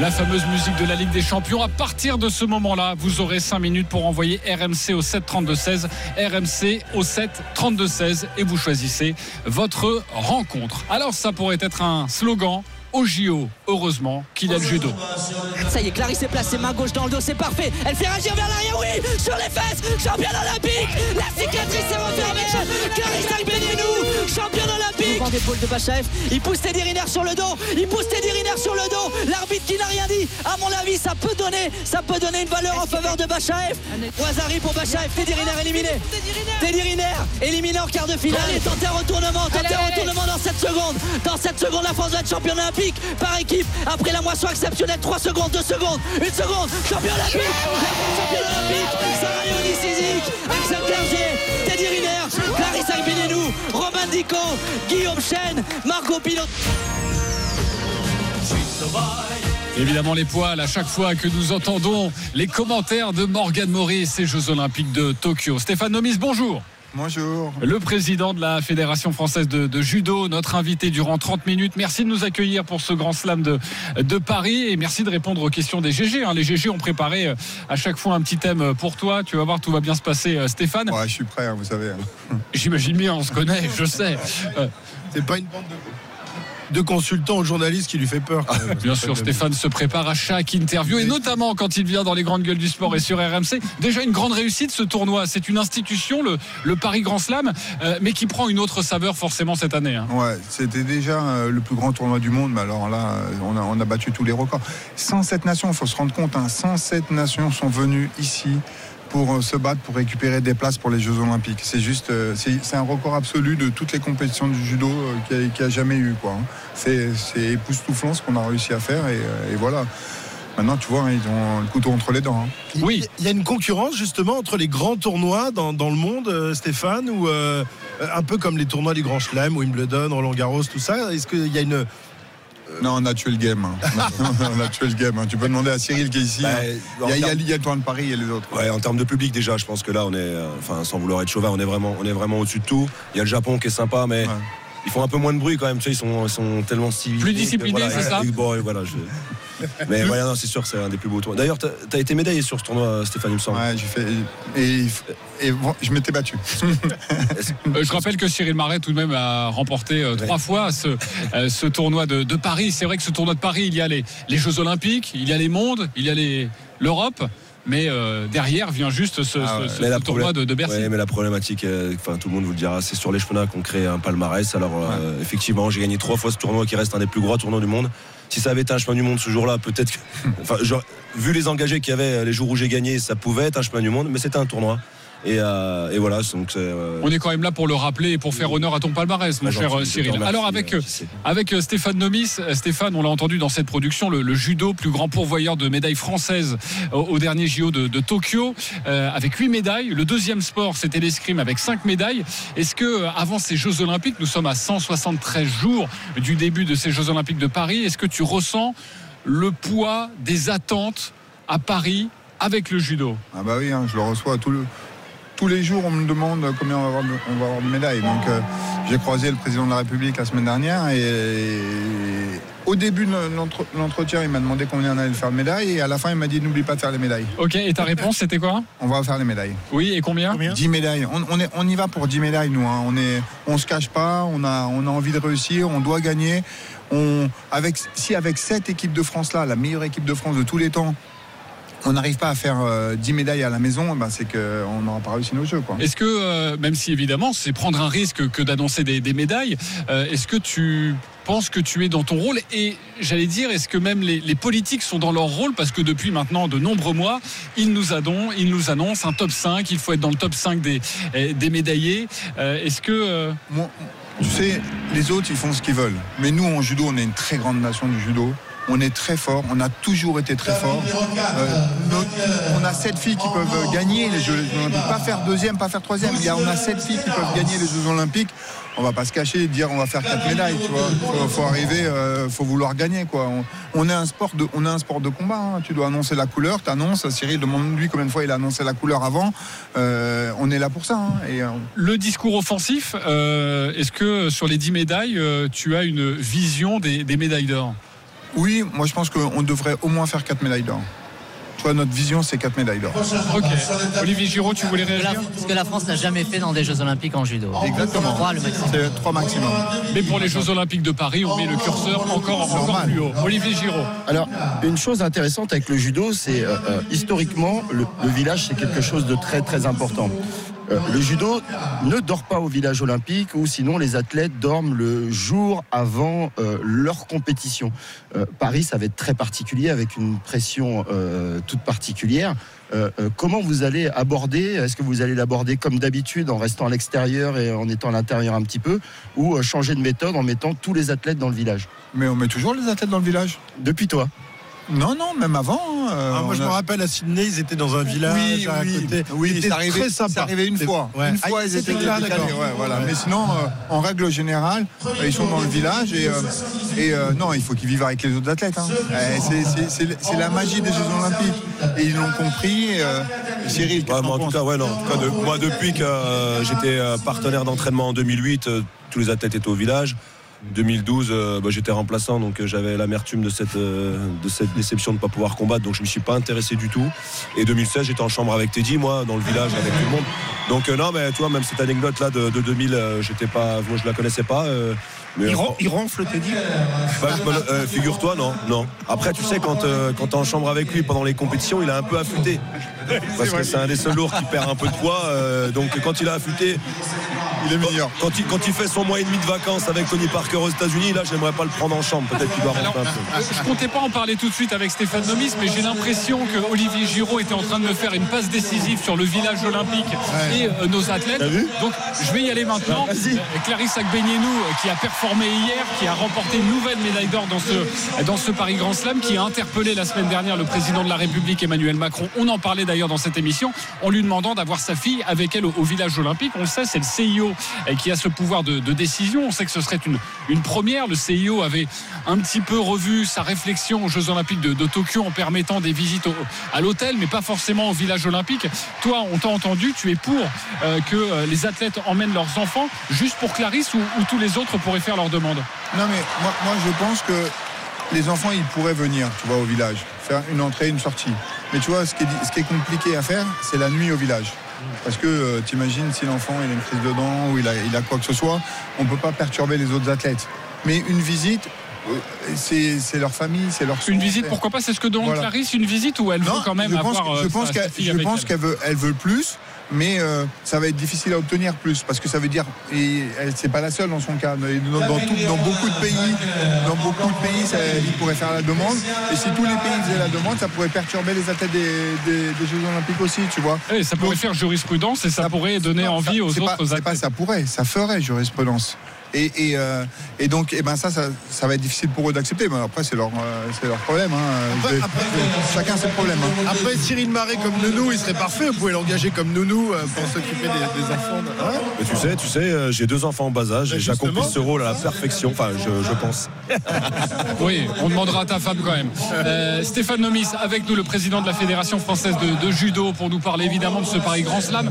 la fameuse musique de la Ligue des Champions. À partir de ce moment-là, vous aurez 5 minutes pour envoyer RMC au 7 32 16, RMC au 7 32 16 et vous choisissez votre rencontre. Alors ça pourrait être un slogan au JO. Heureusement qu'il a le judo. Ça y est, Clarisse est placée, main gauche dans le dos, c'est parfait. Elle fait réagir vers l'arrière, oui, sur les fesses, championne olympique. La cicatrice est refermée. Clarisse championne olympique. D'épaule de il pousse Teddy Riner sur le dos, il pousse Teddy Riner sur le dos. L'arbitre qui n'a rien dit, à mon avis, ça peut donner, ça peut donner une valeur en faveur de Bachaev. Wazari pour Bachaev, Teddy Riner éliminé. Teddy Riner éliminé en quart de finale. Allez, tentez un retournement, tentez un retournement dans 7 secondes. Dans 7 secondes, la France va être championne olympique par équipe. Après la moisson exceptionnelle, 3 secondes, 2 secondes, 1 seconde, champion olympique. Championne olympique. Sarah Sizik, Axel Clerget, Clarisse Romain Dico, Guillaume Chen, Marco Pilot. Évidemment les poils à chaque fois que nous entendons les commentaires de Morgan Maury et Jeux Olympiques de Tokyo. Stéphane Nomis, bonjour. Bonjour. Le président de la Fédération française de, de judo, notre invité durant 30 minutes. Merci de nous accueillir pour ce grand slam de, de Paris et merci de répondre aux questions des GG. hein. Les GG ont préparé euh, à chaque fois un petit thème pour toi. Tu vas voir, tout va bien se passer, euh, Stéphane. Ouais, je suis prêt, hein, vous savez. J'imagine bien, on se connaît, je sais. Euh, C'est pas une bande de. De consultant au journaliste qui lui fait peur. quand même. Bien sûr, Stéphane se prépare à chaque interview et notamment quand il vient dans les grandes gueules du sport et sur RMC. Déjà une grande réussite ce tournoi. C'est une institution, le, le Paris Grand Slam, euh, mais qui prend une autre saveur forcément cette année. hein. Ouais, c'était déjà euh, le plus grand tournoi du monde, mais alors là, euh, on a, on a battu tous les records. 107 nations, il faut se rendre compte, hein, 107 nations sont venues ici pour euh, se battre, pour récupérer des places pour les Jeux Olympiques. C'est juste, euh, c'est un record absolu de toutes les compétitions du judo euh, qu'il y a- jamais eu. quoi, hein. C'est c'est époustouflant ce qu'on a réussi à faire, et, et voilà. Maintenant, tu vois, hein, ils ont le couteau entre les dents. hein. Oui. Il y a une concurrence justement entre les grands tournois dans, dans le monde, Stéphane, ou euh, un peu comme les tournois du Grand Chelem, Wimbledon, Roland Garros, tout ça. Est-ce qu'il y a une Non, on a tué le game. hein. on a tué le game. hein. Tu peux demander à Cyril qui est ici. Bah, hein. Il y a, y il y a le tournoi de Paris et les autres. Ouais, en termes de public déjà, je pense que là on est, euh, enfin sans vouloir être chauvin, on est vraiment, on est vraiment au-dessus de tout. Il y a le Japon qui est sympa, mais ils font un peu moins de bruit quand même. Tu sais, ils sont, ils sont tellement civilisés. Plus disciplinés, voilà, c'est ça et- bon, et voilà, je- Mais voilà, non, c'est sûr, c'est un des plus beaux tournois. D'ailleurs, t'as as été médaillé sur ce tournoi, Stéphane, il me semble. Ouais, j'ai fait. Et, et bon, je m'étais battu. Euh, je rappelle que Cyril Marais tout de même a remporté euh, trois fois ce, euh, ce tournoi de, de Paris. C'est vrai que ce tournoi de Paris, il y a les, les Jeux Olympiques, il y a les mondes, il y a les- l'Europe. Mais euh, derrière vient juste ce, Ah ouais. ce- ce Mais la tournoi de, Bercy. Ouais, mais la problématique, euh, enfin tout le monde vous le dira, c'est sur les cheminats qu'on crée un palmarès. Alors euh, effectivement, j'ai gagné trois fois ce tournoi qui reste un des plus gros tournois du monde. Si ça avait été un chemin du monde ce jour-là, peut-être que, enfin, vu les engagés qu'il y avait les jours où j'ai gagné, ça pouvait être un chemin du monde, mais c'était un tournoi. Et, euh, et voilà, donc euh, On est quand même là pour le rappeler et pour faire honneur à ton palmarès, mon Ah, cher gentil, Cyril. Alors avec, euh, avec Stéphane Nomis, Stéphane, on l'a entendu dans cette production, le, le judo, plus grand pourvoyeur de médailles françaises au, au dernier JO de, de Tokyo, euh, avec huit médailles. Le deuxième sport, c'était l'escrime avec cinq médailles. Est-ce que avant ces Jeux Olympiques, nous sommes à 173 jours du début de ces Jeux Olympiques de Paris, est-ce que tu ressens le poids des attentes à Paris avec le judo? Ah bah oui, hein, je le reçois tout le- tous les jours. On me demande combien on va avoir de, on va avoir de médailles. Donc euh, j'ai croisé le président de la République la semaine dernière et, au début de l'entre- l'entretien, il m'a demandé combien on allait faire de médailles et à la fin, il m'a dit n'oublie pas de faire les médailles. Ok, et ta réponse, c'était quoi? On va faire les médailles. Oui, et combien? 10 médailles. On, on est, on y va pour 10 médailles, nous. hein. On est, on se cache pas. On a, on a envie de réussir. On doit gagner. On, avec, si avec cette équipe de France là, la meilleure équipe de France de tous les temps, on n'arrive pas à faire euh, 10 médailles à la maison, ben, c'est qu'on n'aura pas réussi nos jeux. Est-ce que, euh, même si évidemment c'est prendre un risque que d'annoncer des, des médailles, euh, est-ce que tu penses que tu es dans ton rôle? Et j'allais dire, est-ce que même les, les politiques sont dans leur rôle? Parce que depuis maintenant de nombreux mois, ils nous, adon- ils nous annoncent un top 5, il faut être dans le top 5 des, eh, des médaillés. Euh, est-ce que... Moi, tu sais, les autres, ils font ce qu'ils veulent. Mais nous, en judo, on est une très grande nation du judo. On est très fort, on a toujours été très fort. Euh, on a sept filles qui peuvent gagner les Jeux Olympiques. Pas faire deuxième, pas faire troisième. Il y a, on a sept filles qui peuvent gagner les Jeux Olympiques. On va pas se cacher et dire on va faire quatre médailles. Tu vois, faut, arriver, euh, faut vouloir gagner. On, est un sport de, combat. hein. Tu dois annoncer la couleur, tu annonces. Cyril demande lui combien de fois il a annoncé la couleur avant. Euh, on est là pour ça. hein. Et, le discours offensif, est-ce que sur les 10 médailles, tu as une vision des médailles d'or? Oui, moi je pense qu'on devrait au moins faire 4 médailles d'or. Tu vois, notre vision, c'est 4 médailles d'or. Ok. Olivier Giraud, tu voulais réagir Ce que la France n'a jamais fait dans des Jeux Olympiques en judo. Exactement. Trois, le maximum. C'est 3 maximum. Mais pour les Jeux Olympiques de Paris, on met le curseur encore, encore plus haut. Olivier Giraud. Alors, une chose intéressante avec le judo, c'est euh, euh, historiquement, le, le village, c'est quelque chose de très très important. Euh, le judo ne dort pas au village olympique ou sinon les athlètes dorment le jour avant euh, leur compétition. Euh, Paris, ça va être très particulier avec une pression euh, toute particulière. Comment vous allez aborder Est-ce que vous allez l'aborder comme d'habitude en restant à l'extérieur et en étant à l'intérieur un petit peu ou changer de méthode en mettant tous les athlètes dans le village? Mais on met toujours les athlètes dans le village Depuis toi Non, non, même avant. hein, euh, Ah, moi, je a- me rappelle à Sydney, ils étaient dans un village Oui, à oui, côté. oui, C'était c'est arrivé, très sympa. c'est arrivé une fois. Ouais. Une Ah, fois, ils c'était étaient là, d'accord. ouais, voilà. Mais sinon, euh, en règle générale, euh, ils sont dans le village et, euh, et euh, non, il faut qu'ils vivent avec les autres athlètes. hein. Euh, c'est- la magie des Jeux Olympiques. Et ils l'ont compris. euh, Cyril, moi, en tout cas, ouais, non, en tout cas, de- moi, depuis que euh, j'étais partenaire d'entraînement en 2008, euh, tous les athlètes étaient au village. 2012, euh, bah, j'étais remplaçant, donc euh, j'avais l'amertume de cette, euh, de cette déception de ne pas pouvoir combattre, donc je ne me suis pas intéressé du tout. Et 2016, j'étais en chambre avec Teddy, moi, dans le village, avec tout le monde. Donc euh, non, mais tu vois, même cette anecdote-là de, de 2000, euh, j'étais pas, moi je la connaissais pas. Mais Il, on- ron- il ronfle, t'es dit Bah, Figure-toi, non, non. Après, tu sais, quand, quand t'es en chambre avec lui pendant les compétitions, il a un peu affûté. Parce que c'est un des seuls lourds qui perd un peu de poids. euh, donc quand il a affûté, Il est meilleur. quand il, quand il fait son mois et demi de vacances avec Tony Parker aux États-Unis, là, j'aimerais pas le prendre en chambre. Peut-être qu'il doit rentrer un peu. je comptais pas en parler tout de suite avec Stéphane Nomis, mais j'ai l'impression que Olivier Giraud était en train de me faire une passe décisive sur le village olympique et euh, nos athlètes. Donc, je vais y aller maintenant. Euh, Clarisse Agbenienou, euh, qui a performé hier, qui a remporté une nouvelle médaille d'or dans ce, dans ce Paris Grand Slam, qui a interpellé la semaine dernière le président de la République, Emmanuel Macron. On en parlait d'ailleurs dans cette émission, en lui demandant d'avoir sa fille avec elle au, village olympique. On le sait, c'est le CIO euh, qui a ce pouvoir de, décision. On sait que ce serait une, une première. Le CIO avait un petit peu revu sa réflexion aux Jeux Olympiques de, Tokyo en permettant des visites à l'hôtel, mais pas forcément au village olympique. Toi, on t'a entendu, tu es pour euh, que euh, les athlètes emmènent leurs enfants juste pour Clarisse ou, ou tous les autres pourraient faire leur demande? Non, mais moi, moi, je pense que les enfants, ils pourraient venir, tu vois, au village, faire une entrée, une sortie. Mais tu vois, ce qui est, ce qui est compliqué à faire, c'est la nuit au village. Parce que euh, t'imagines si l'enfant il a une crise de dents ou il a, il a quoi que ce soit, on peut pas perturber les autres athlètes. Mais une visite, euh, c'est c'est leur famille, c'est leur Une visite, pourquoi pas C'est ce que demande Voilà. Clarisse, une visite ou elle veut Non, quand même je pense, avoir je euh, pense qu'elle je pense elle qu'elle veut, elle veut plus, mais euh, ça va être difficile à obtenir plus parce que ça veut dire et elle c'est pas la seule dans son cas. Dans, dans tout- dans beaucoup de pays, dans beaucoup de pays, ça, il pourrait faire la demande. Et si tous les pays faisaient la demande, ça pourrait perturber les athlètes des, des- des Jeux Olympiques aussi, tu vois. Ça pourrait faire jurisprudence et ça, pourrait donner envie aux autres pas, c'est pas ça pourrait, ça ferait jurisprudence. Et, et, euh, et donc, eh ben ça, ça, ça va être difficile pour eux d'accepter. Mais après, c'est leur, euh, c'est leur problème. hein. Vais- chacun ses problèmes. hein. Après, Cyril Marais comme nounou, il serait parfait. Vous pouvez l'engager comme nounou euh, pour s'occuper des, des enfants. Hein Mais tu sais, tu sais, euh, j'ai deux enfants en bas âge et j'accomplis ce rôle à la perfection. Enfin, je, je pense. Oui, on demandera à ta femme quand même. Euh, Stéphane Nomis, avec nous, le président de la Fédération française de, de judo, pour nous parler évidemment de ce Paris Grand Slam,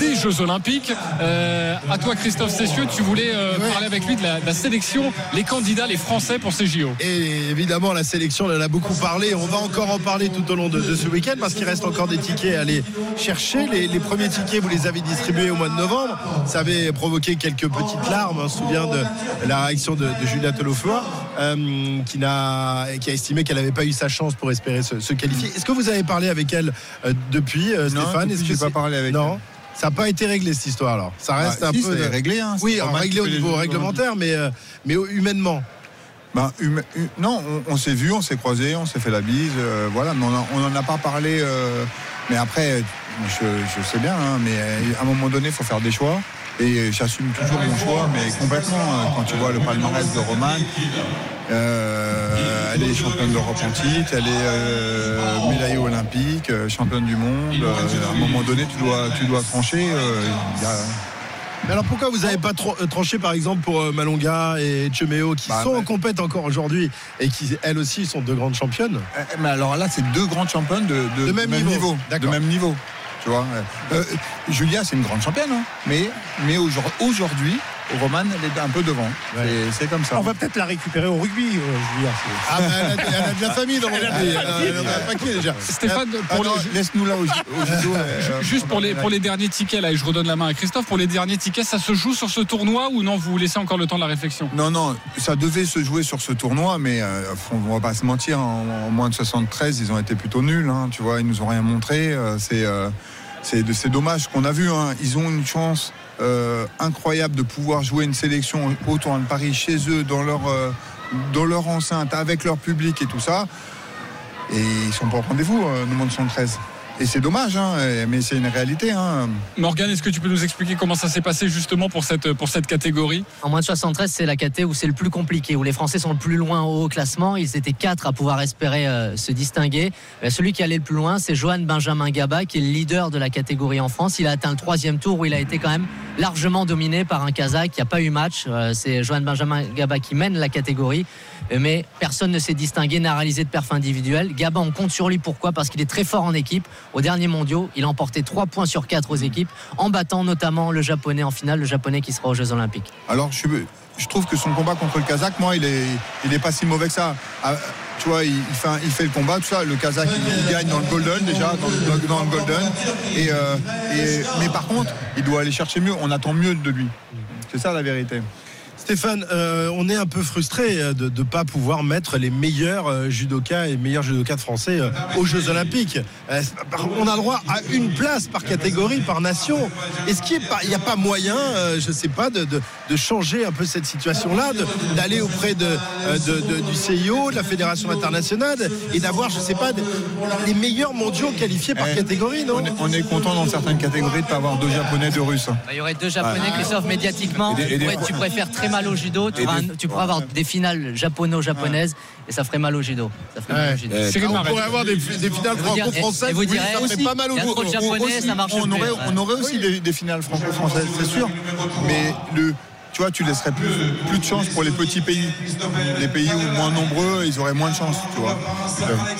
des Jeux Olympiques. Euh, à toi, Christophe Cessieux, tu voulais euh, parler avec lui de la, de la sélection, les candidats, les Français pour ces JO. Et évidemment, la sélection, on en a beaucoup parlé. On va encore en parler tout au long de, de ce week-end parce qu'il reste encore des tickets à aller chercher. Les, les premiers tickets, vous les avez distribués au mois de novembre. Ça avait provoqué quelques petites larmes. On se souvient de la réaction de, de Julia Tolofoa, euh, qui, a estimé qu'elle n'avait pas eu sa chance pour espérer se, se qualifier. Est-ce que vous avez parlé avec elle euh, depuis, euh, Non, Stéphane? Est-ce que j'ai pas parlé avec Non. Ça n'a pas été réglé cette histoire alors. Ça reste Bah, un si, peu. réglé, hein. Oui, réglé au niveau réglementaire, mais, euh, mais humainement. Ben, hum- hum- non, on, on s'est vu, on s'est croisé, on s'est fait la bise, euh, voilà, mais on n'en a pas parlé. euh, mais après, je, je sais bien, hein, mais à un moment donné, il faut faire des choix. Et j'assume toujours mon choix, mais complètement. euh, Quand tu vois le palmarès de Roman, euh, elle est championne d'Europe en titre, elle est euh, médaillée olympique, euh, championne du monde. euh, à un moment donné, tu dois, tu dois trancher. euh, il y a- Mais alors pourquoi vous n'avez pas euh, tranché par exemple pour euh, Malonga et Chemeo qui Bah, sont bah. en compète encore aujourd'hui et qui elles aussi sont deux grandes championnes? Euh, Mais alors là, c'est deux grandes championnes de, de- De même niveau. De même niveau. Tu vois. Euh, euh, Julia, c'est une grande championne, hein, mais, mais aujourd- aujourd'hui, Roman, elle est un peu devant. C'est- C'est comme ça. On va peut-être la récupérer au rugby, euh, Julia. Ah bah, elle, a, elle a de la famille dans le rugby. Elle, a- un paquet déjà. Stéphane, Ah les- laisse-nous là au, au judo. euh, Juste pour les, pour les derniers tickets, là, et je redonne la main à Christophe, pour les derniers tickets, ça se joue sur ce tournoi ou non Vous laissez encore le temps de la réflexion? Non, non, ça devait se jouer sur ce tournoi, mais euh, on va pas se mentir, en, en moins de 73, ils ont été plutôt nuls, hein, tu vois, ils nous ont rien montré. euh, c'est, euh, c'est, dommage qu'on a vu, hein, ils ont une chance euh, incroyable de pouvoir jouer une sélection au tournoi de Paris chez eux, dans leur, euh, dans leur enceinte, avec leur public et tout ça. Et ils sont pas au rendez-vous, euh, nous, moins de 73. Et c'est dommage, hein, mais c'est une réalité. Hein. Morgane, est-ce que tu peux nous expliquer comment ça s'est passé justement pour cette, pour cette catégorie? En moins de 73, c'est la caté où c'est le plus compliqué, où les Français sont le plus loin au haut classement. Ils étaient quatre à pouvoir espérer euh, se distinguer. Euh, celui qui allait le plus loin, c'est Johan Benjamin Gaba, qui est le leader de la catégorie en France. Il a atteint le troisième tour où il a été quand même largement dominé par un Kazakh qui n'a pas eu match. Euh, c'est Johan Benjamin Gaba qui mène la catégorie. Mais personne ne s'est distingué, n'a réalisé de perf individuelle. Gaba, on compte sur lui. Pourquoi? Parce qu'il est très fort en équipe. Au dernier mondiaux, il a emporté 3 points sur 4 aux équipes, en battant notamment le japonais en finale, le japonais qui sera aux Jeux Olympiques. Alors, je, trouve que son combat contre le Kazakh, moi, il est, il est pas si mauvais que ça. Ah, tu vois, il, fait, le combat, tout ça. Le Kazakh, il, gagne dans le Golden déjà, dans, le- Golden. Euh, mais par contre, il doit aller chercher mieux. On attend mieux de lui. C'est ça la vérité. Stéphane, euh, on est un peu frustré euh, de ne pas pouvoir mettre les meilleurs euh, judokas et meilleurs judokas français euh, aux Jeux Olympiques. Euh, on a le droit à une place par catégorie, par nation. Est-ce qu'il n'y a pas moyen, euh, je ne sais pas, de, de- de changer un peu cette situation-là, d'aller auprès de, de- de- du CIO, de la Fédération internationale, et d'avoir, je ne sais pas, de- les meilleurs mondiaux qualifiés par catégorie, non? On est, on est content dans certaines catégories de ne pas avoir deux japonais, deux russes. Bah, Il y aurait deux japonais, Ouais. Christophe, médiatiquement. Et des- et des ouais, fois- tu faire très mal au judo. Tu, des- tu pourras avoir des finales japono-japonaises et ça ferait mal au judo. Ça ferait mal au judo. Ah, on pourrait avoir des, des finales franco-françaises. oui, ça ferait pas mal au judo. japonais, ça marche on aurait, ouais. on aurait aussi des, des finales franco-françaises, c'est sûr. Mais le, tu vois, tu laisserais plus, plus de chance pour les petits pays. Les pays où moins nombreux, ils auraient moins de chance, tu vois.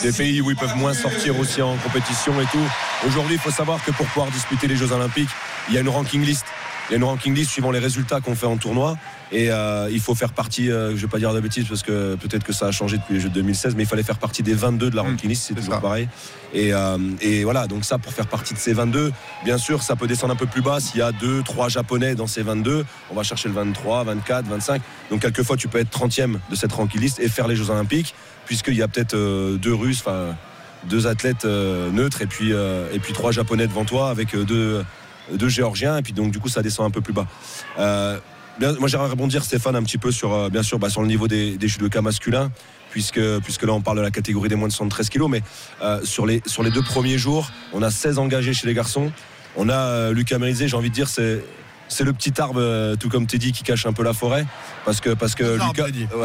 Des pays où ils peuvent moins sortir aussi en compétition et tout. Aujourd'hui, il faut savoir que pour pouvoir disputer les Jeux Olympiques, il y a une ranking list. Il y a une ranking list suivant les résultats qu'on fait en tournoi. Et euh, il faut faire partie, euh, je ne vais pas dire de bêtises parce que peut-être que ça a changé depuis les Jeux de 2016, mais il fallait faire partie des 22 de la ranking list, c'est toujours pareil. Et, euh, et voilà, donc ça, pour faire partie de ces 22, bien sûr, ça peut descendre un peu plus bas. S'il y a 2, 3 Japonais dans ces 22, on va chercher le 23, 24, 25. Donc quelquefois, tu peux être 30e de cette ranking list et faire les Jeux Olympiques, puisqu'il y a peut-être deux Russes, enfin deux athlètes neutres et puis, et puis trois Japonais devant toi avec deux, deux Géorgiens. Et puis donc, du coup, ça descend un peu plus bas. Moi, j'aimerais rebondir, Stéphane, un petit peu sur, euh, bien sûr, bah, sur le niveau des, des judokas masculins. Puisque, puisque là on parle de la catégorie des moins de 73 kilos, mais euh, sur, les, sur les deux premiers jours, on a 16 engagés chez les garçons. On a euh, Lucas Mérizé, j'ai envie de dire, c'est, c'est le petit arbre, euh, tout comme Teddy, qui cache un peu la forêt. Parce que, parce que Lucas.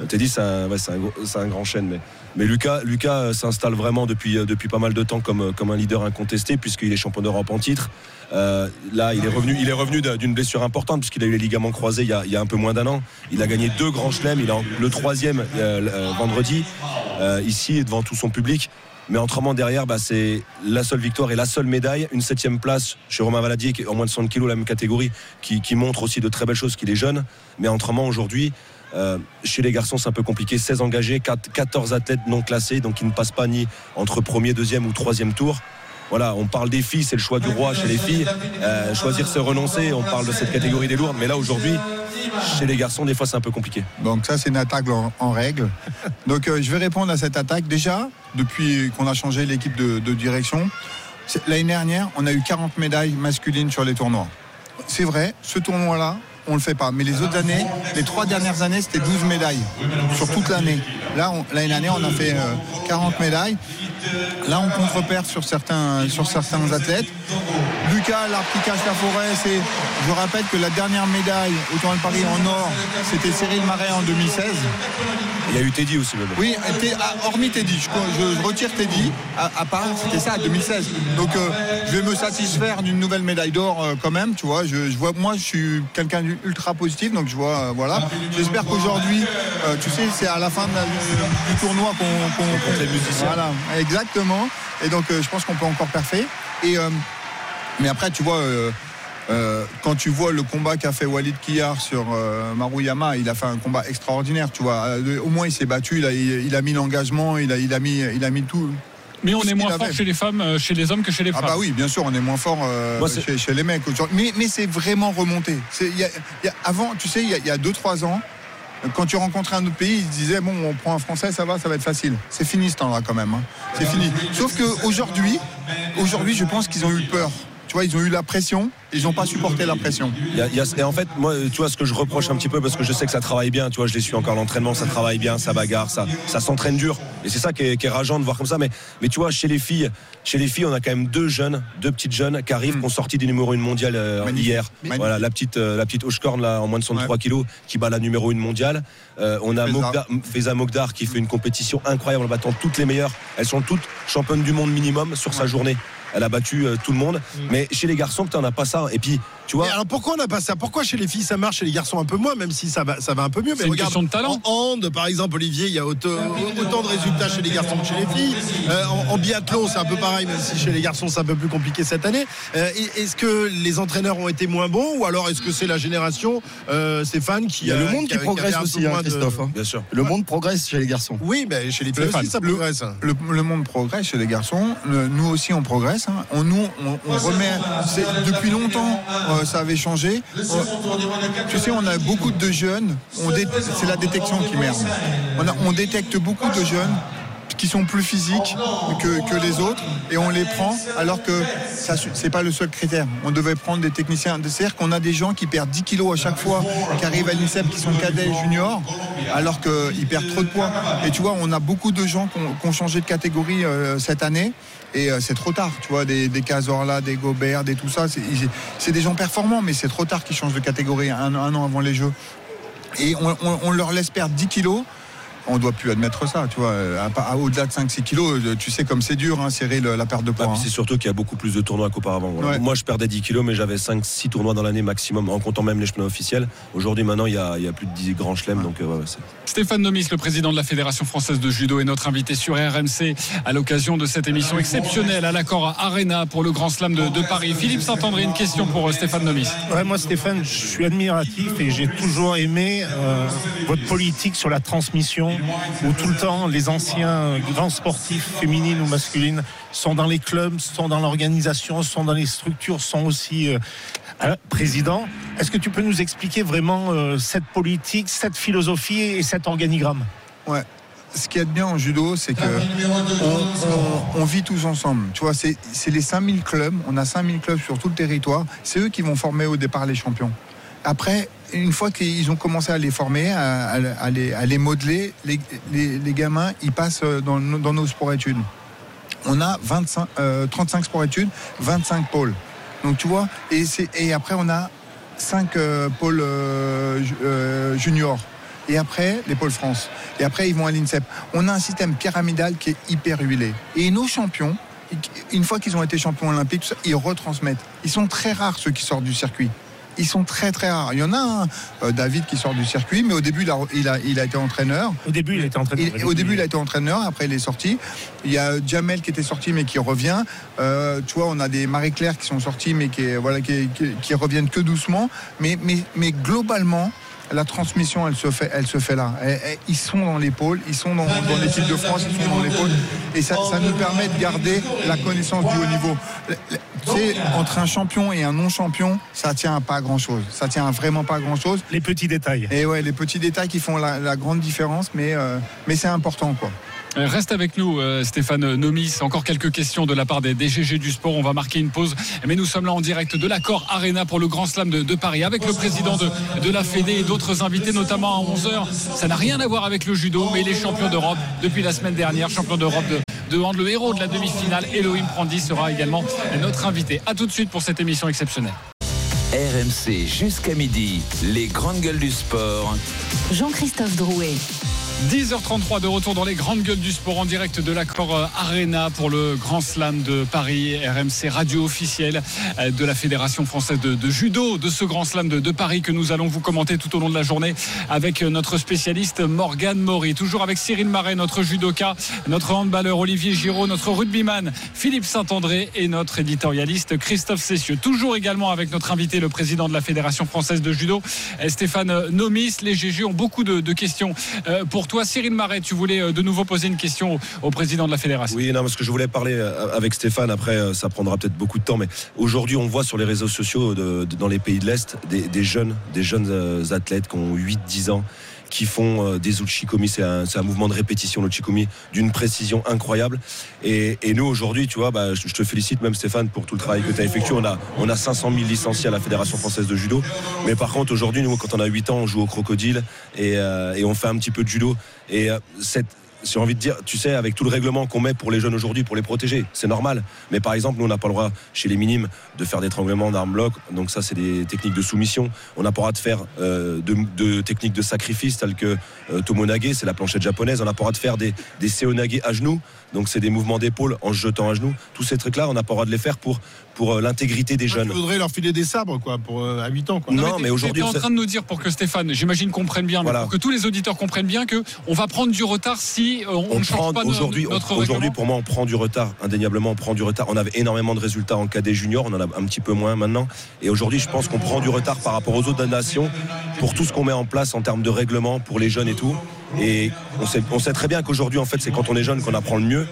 Ouais, Teddy, c'est un, ouais, c'est un gros- c'est un grand chêne. Mais, mais Lucas, Lucas euh, s'installe vraiment depuis, euh, depuis pas mal de temps comme, comme un leader incontesté, puisqu'il est champion d'Europe en titre. Euh, là, il est revenu, il est revenu d'un- d'une blessure importante, puisqu'il a eu les ligaments croisés il y a, il y a un peu moins d'un an. Il a gagné deux grands chelems. Il a le troisième euh, vendredi, euh, ici, devant tout son public. Mais autrement, derrière, bah, c'est la seule victoire et la seule médaille. Une septième place chez Romain Valadier, qui est en moins de 60 kilos, la même catégorie, qui, qui montre aussi de très belles choses, qu'il est jeune. Mais autrement, aujourd'hui, euh, chez les garçons, c'est un peu compliqué. 16 engagés, 4 14 athlètes non classés, donc qui ne passent pas ni entre premier, deuxième ou troisième tour. Voilà, on parle des filles, c'est le choix du roi chez les filles. Euh, choisir, c'est renoncer. On parle de cette catégorie des lourdes. Mais là, aujourd'hui, chez les garçons, des fois, c'est un peu compliqué. Donc ça, c'est une attaque en, en règle. Donc euh, je vais répondre à cette attaque. Déjà, depuis qu'on a changé l'équipe de, de direction, l'année dernière, on a eu 40 médailles masculines sur les tournois. C'est vrai, ce tournoi-là, on le fait pas. Mais les autres années, les trois dernières années, c'était 12 médailles sur toute l'année. Là, l'année dernière, on a fait euh, 40 médailles. Là, on contre-perd sur certains, sur certains athlètes. Lucas, l'arbre qui cache la forêt, c'est. Je rappelle que la dernière médaille au tournoi de Paris en or, c'était Cyril Marais en 2016. Il y a eu Teddy aussi, même. Oui, ah, hormis Teddy, je retire Teddy, à, à part, c'était ça, 2016. Donc euh, je vais me satisfaire d'une nouvelle médaille d'or euh, quand même, tu vois. Je, je vois, moi, je suis quelqu'un d'ultra positif, donc je vois, euh, voilà. J'espère qu'aujourd'hui, euh, tu sais, c'est à la fin de la- du tournoi qu'on. qu'on- les musiciens. Voilà, exactement. Et donc euh, je pense qu'on peut encore parfait. Et, mais après, tu vois. euh, quand tu vois le combat qu'a fait Walid Kiyar sur euh, Maruyama, il a fait un combat extraordinaire, tu vois. Euh, au moins, il s'est battu, il a, il, il a mis l'engagement, il a, il, a mis, il a mis tout. Mais on est moins fort chez les femmes, euh, chez les hommes que chez les Ah femmes. bah oui, bien sûr, on est moins fort euh, Moi, chez, chez les mecs. aujourd'hui. Mais, mais c'est vraiment remonté. C'est- il y a- il y a- avant, tu sais, il y a- il y a 2-3 ans, quand tu rencontrais un autre pays, ils se disaient bon, on prend un Français, ça va, ça va être facile. C'est fini ce temps-là quand même. hein. C'est fini. Sauf qu'aujourd'hui, aujourd'hui, je pense qu'ils ont eu peur. Tu vois, ils ont eu la pression, ils n'ont pas supporté la pression. Il y a- il y a- et en fait, moi, tu vois, ce que je reproche un petit peu, parce que je sais que ça travaille bien, tu vois, je les suis encore l'entraînement, ça travaille bien, ça bagarre, ça, ça s'entraîne dur. Et c'est ça qui est, qui est rageant de voir comme ça. Mais, mais tu vois, chez les filles, chez les filles, on a quand même deux jeunes, deux petites jeunes qui arrivent, qui ont sorti du numéro 1 mondial euh, hier. Magnifique. Voilà, la petite, euh, la petite Oshkorn, là, en moins de 63 kilos, qui bat la numéro 1 mondiale. Euh, on a Feza Mogdar qui fait une compétition incroyable en battant toutes les meilleures. Elles sont toutes championnes du monde minimum sur sa journée. Elle a battu euh, tout le monde. Mais chez les garçons, putain, on n'a pas ça. Et puis, tu vois. Mais alors pourquoi on n'a pas ça? Pourquoi chez les filles ça marche, chez les garçons un peu moins, même si ça va, ça va un peu mieux? Mais une regarde, question de talent. En hand, par exemple, Olivier, il y a autant, autant de résultats chez les garçons que chez les filles. Euh, en, en biathlon, c'est un peu pareil, même si chez les garçons c'est un peu plus compliqué cette année. Euh, est-ce que les entraîneurs ont été moins bons, ou alors est-ce que c'est la génération euh, Stéphane qui Il y a le monde qui, progresse aussi, hein, de- Christophe. hein. Bien sûr. Le monde progresse chez les garçons. Oui, mais chez les filles aussi ça le- progresse. Le, le monde progresse chez les garçons, le- nous aussi on progresse. hein. On, nous, on, on remet. c'est- Depuis longtemps, euh, ça avait changé. Euh, tu sais, on a beaucoup de jeunes. on C'est la détection qui merde. On, on détecte beaucoup de jeunes qui sont plus physiques que, les autres et on les prend alors que ça c'est pas le seul critère. On devait prendre des techniciens. C'est-à-dire qu'on a des gens qui perdent 10 kilos à chaque fois, qui arrivent à l'INSEP, qui sont cadets juniors, alors qu'ils perdent trop de poids. Et tu vois, on a beaucoup de gens qui ont, qui ont changé de catégorie euh, cette année. Et euh, c'est trop tard, tu vois, des, des Cazorla, des Gobert, des tout ça. C'est- des gens performants, mais c'est trop tard qu'ils changent de catégorie un, an avant les Jeux. Et on, on- on leur laisse perdre 10 kilos. On ne doit plus admettre ça, tu vois. À, à- Au-delà de 5-6 kilos, euh, tu sais comme c'est dur, hein, serrer le- la perte de poids. Ah, hein. c'est surtout qu'il y a beaucoup plus de tournois qu'auparavant. voilà. Ouais. Moi, je perdais 10 kilos, mais j'avais 5-6 tournois dans l'année maximum, en comptant même les chemins officiels. Aujourd'hui, maintenant, il y a, il y a plus de 10 grands chelems. Donc, euh, ouais, Stéphane Nomis, le président de la Fédération française de judo, est notre invité sur RMC à l'occasion de cette émission exceptionnelle à l'accord Arena pour le Grand Slam de, de Paris. Philippe Saint-André, une question pour euh, Stéphane Nomis. Ouais, moi, Stéphane, je suis admiratif et j'ai toujours aimé euh, votre politique sur la transmission, où tout le temps les anciens grands sportifs, féminines ou masculines, sont dans les clubs, sont dans l'organisation, sont dans les structures, sont aussi euh, euh, présidents. Est-ce que tu peux nous expliquer vraiment euh, cette politique, cette philosophie et cet organigramme? Ouais. Ce qui est bien en judo, c'est que on, vit tous ensemble. Tu vois, c'est c'est les 5000 clubs. On a 5000 clubs sur tout le territoire. C'est eux qui vont former au départ les champions. Après, une fois qu'ils ont commencé à les former, à, les, modeler, les, gamins, ils passent dans, nos- dans nos sports-études. On a 25, euh, 35 sports-études, 25 pôles. Donc tu vois, et, après on a 5 pôles euh, ju- euh, juniors. Et après, les pôles France. Et après, ils vont à l'INSEP. On a un système pyramidal qui est hyper huilé. Et nos champions, une fois qu'ils ont été champions olympiques, ils retransmettent. Ils sont très rares ceux qui sortent du circuit. Ils sont très très rares. Il y en a un, euh, David, qui sort du circuit, mais au début, il a, il a, il a été entraîneur. Au début, il était entraîneur. Il- au début, il a été entraîneur, après, il est sorti. Il y a Jamel qui était sorti, mais qui revient. Euh, tu vois, on a des Marie-Claire qui sont sortis, mais qui, voilà, qui, qui- qui reviennent que doucement. Mais, mais, mais globalement, la transmission, elle se fait, elle se fait là. Ils sont dans l'épaule, ils sont dans, dans l'équipe de France, ils sont dans l'épaule. Et ça, ça nous permet de garder la connaissance du haut niveau. Sais, entre un champion et un non-champion, ça tient à pas grand-chose. Ça tient à vraiment pas grand-chose. Les petits détails. Et ouais, les petits détails qui font la, la grande différence, mais, euh, mais c'est important, quoi. Euh, Reste avec nous, euh, Stéphane Nomis. Encore quelques questions de la part des DGG du sport. On va marquer une pause. Mais nous sommes là en direct de l'accord Arena pour le Grand Slam de, de Paris avec le président de, de la Fédé et d'autres invités, notamment à 11h. Ça n'a rien à voir avec le judo, mais il est champion d'Europe depuis la semaine dernière. Champion d'Europe de, de hand. Le héros de la demi-finale, Elohim Prandi, sera également notre invité. A tout de suite pour cette émission exceptionnelle. RMC jusqu'à midi, les grandes gueules du sport. Jean-Christophe Drouet. 10h33 de retour dans les grandes gueules du sport en direct de l'accord euh, Arena pour le Grand Slam de Paris, RMC radio officielle euh, de la Fédération française de, judo, de ce Grand Slam de, Paris que nous allons vous commenter tout au long de la journée avec euh, notre spécialiste Morgane Maury. Toujours avec Cyril Marais, notre judoka, notre handballeur Olivier Giraud, notre rugbyman Philippe Saint-André et notre éditorialiste Christophe Cessieux. Toujours également avec notre invité, le président de la Fédération française de judo, Stéphane Nomis. Les GG ont beaucoup de, de questions pour toi. Cyril Marais, tu voulais euh, de nouveau poser une question au, président de la Fédération. Oui, non, parce que je voulais parler euh, avec Stéphane. Après, euh, ça prendra peut-être beaucoup de temps, mais aujourd'hui, on voit sur les réseaux sociaux dans les pays de l'Est des, jeunes, des jeunes athlètes qui ont 8-10 ans qui font euh, des uchikomi, c'est un, mouvement de répétition, l'uchikomi, d'une précision incroyable. Et, nous, aujourd'hui, tu vois, bah, je te félicite même Stéphane pour tout le travail que tu as effectué. On a, on a 500 000 licenciés à la Fédération française de judo. Mais par contre, aujourd'hui, nous, quand on a 8 ans, on joue au crocodile et, euh, on fait un petit peu de judo. Et euh, cette, j'ai envie de dire, tu sais, avec tout le règlement qu'on met pour les jeunes aujourd'hui, pour les protéger, c'est normal. Mais par exemple, nous, on n'a pas le droit, chez les minimes, de faire d'étranglement d'armes bloc. Donc ça, c'est des techniques de soumission. On n'a pas le droit de faire euh, de, de techniques de sacrifice, telles que euh, tomonage, c'est la planchette japonaise. On n'a pas le droit de faire des, des seonage à genoux. Donc c'est des mouvements d'épaule en se jetant à genoux. Tous ces trucs-là, on n'a pas le droit de les faire pour, pour euh, l'intégrité des jeunes. Tu voudrais leur filer des sabres, quoi, pour, euh, à 8 ans, quoi. Non, mais aujourd'hui, en train de nous dire pour que Stéphane, j'imagine, comprenne bien, mais pour que tous les auditeurs comprennent bien que on va prendre du retard si euh, on, on ne change prend pas aujourd'hui, notre aujourd'hui pour moi, on prend du retard. Indéniablement, on prend du retard. On avait énormément de résultats en cadet junior, on en a un petit peu moins maintenant. Et aujourd'hui, je pense qu'on prend du retard par rapport aux autres nations pour tout ce qu'on met en place en termes de règlement pour les jeunes et tout. Et on sait, on sait très bien qu'aujourd'hui, en fait, c'est quand on est jeune qu'on apprend le mieux.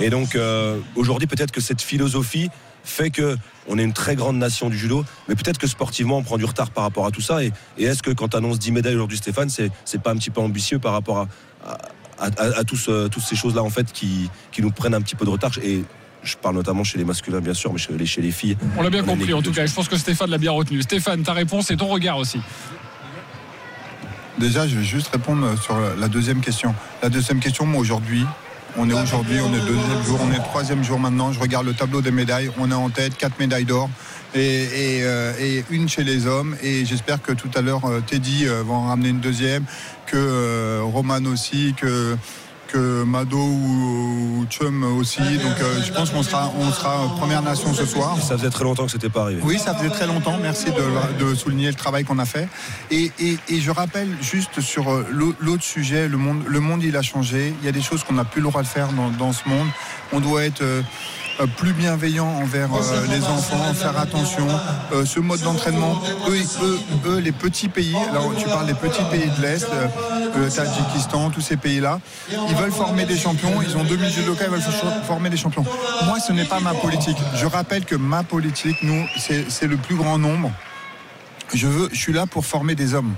Et donc, euh, aujourd'hui, peut-être que cette philosophie fait que on est une très grande nation du judo, mais peut-être que sportivement, on prend du retard par rapport à tout ça. Et, et est-ce que quand tu annonces 10 médailles aujourd'hui, Stéphane, c'est, c'est pas un petit peu ambitieux par rapport à, à, à- à tous, euh, toutes ces choses-là, en fait, qui, qui nous prennent un petit peu de retard? Et je parle notamment chez les masculins, bien sûr, mais chez les, chez les filles. On l'a bien compris en tout cas. Je pense que Stéphane l'a bien retenu. Stéphane, ta réponse et ton regard aussi. Déjà, je vais juste répondre sur la deuxième question. La deuxième question, moi aujourd'hui, on est aujourd'hui, on est deuxième jour, on est troisième jour maintenant. Je regarde le tableau des médailles. On est en tête, quatre médailles d'or et, euh, une chez les hommes. Et j'espère que tout à l'heure, euh, Teddy euh, va en ramener une deuxième, que euh, Roman aussi, que Mado ou, Chum aussi. Donc euh, je pense qu'on sera, on sera première nation ce soir. Ça faisait très longtemps que c'était pas arrivé. Oui, ça faisait très longtemps. Merci de, de souligner le travail qu'on a fait. Et, et- et je rappelle juste sur euh, l'au- l'autre sujet, le monde, le monde il a changé. Il y a des choses qu'on n'a plus le droit de faire dans, dans ce monde. On doit être euh, plus bienveillant envers euh, les enfants, faire attention. Euh, ce mode d'entraînement, eux, eux, eux, les petits pays, alors tu parles des petits pays de l'Est, euh, le Tadjikistan, tous ces pays-là, ils veulent former des champions, ils ont 2000 judokas, ils veulent for- former des champions. Moi, ce n'est pas ma politique. Je rappelle que ma politique, nous, c'est c'est le plus grand nombre. Je, veux, je suis là pour former des hommes.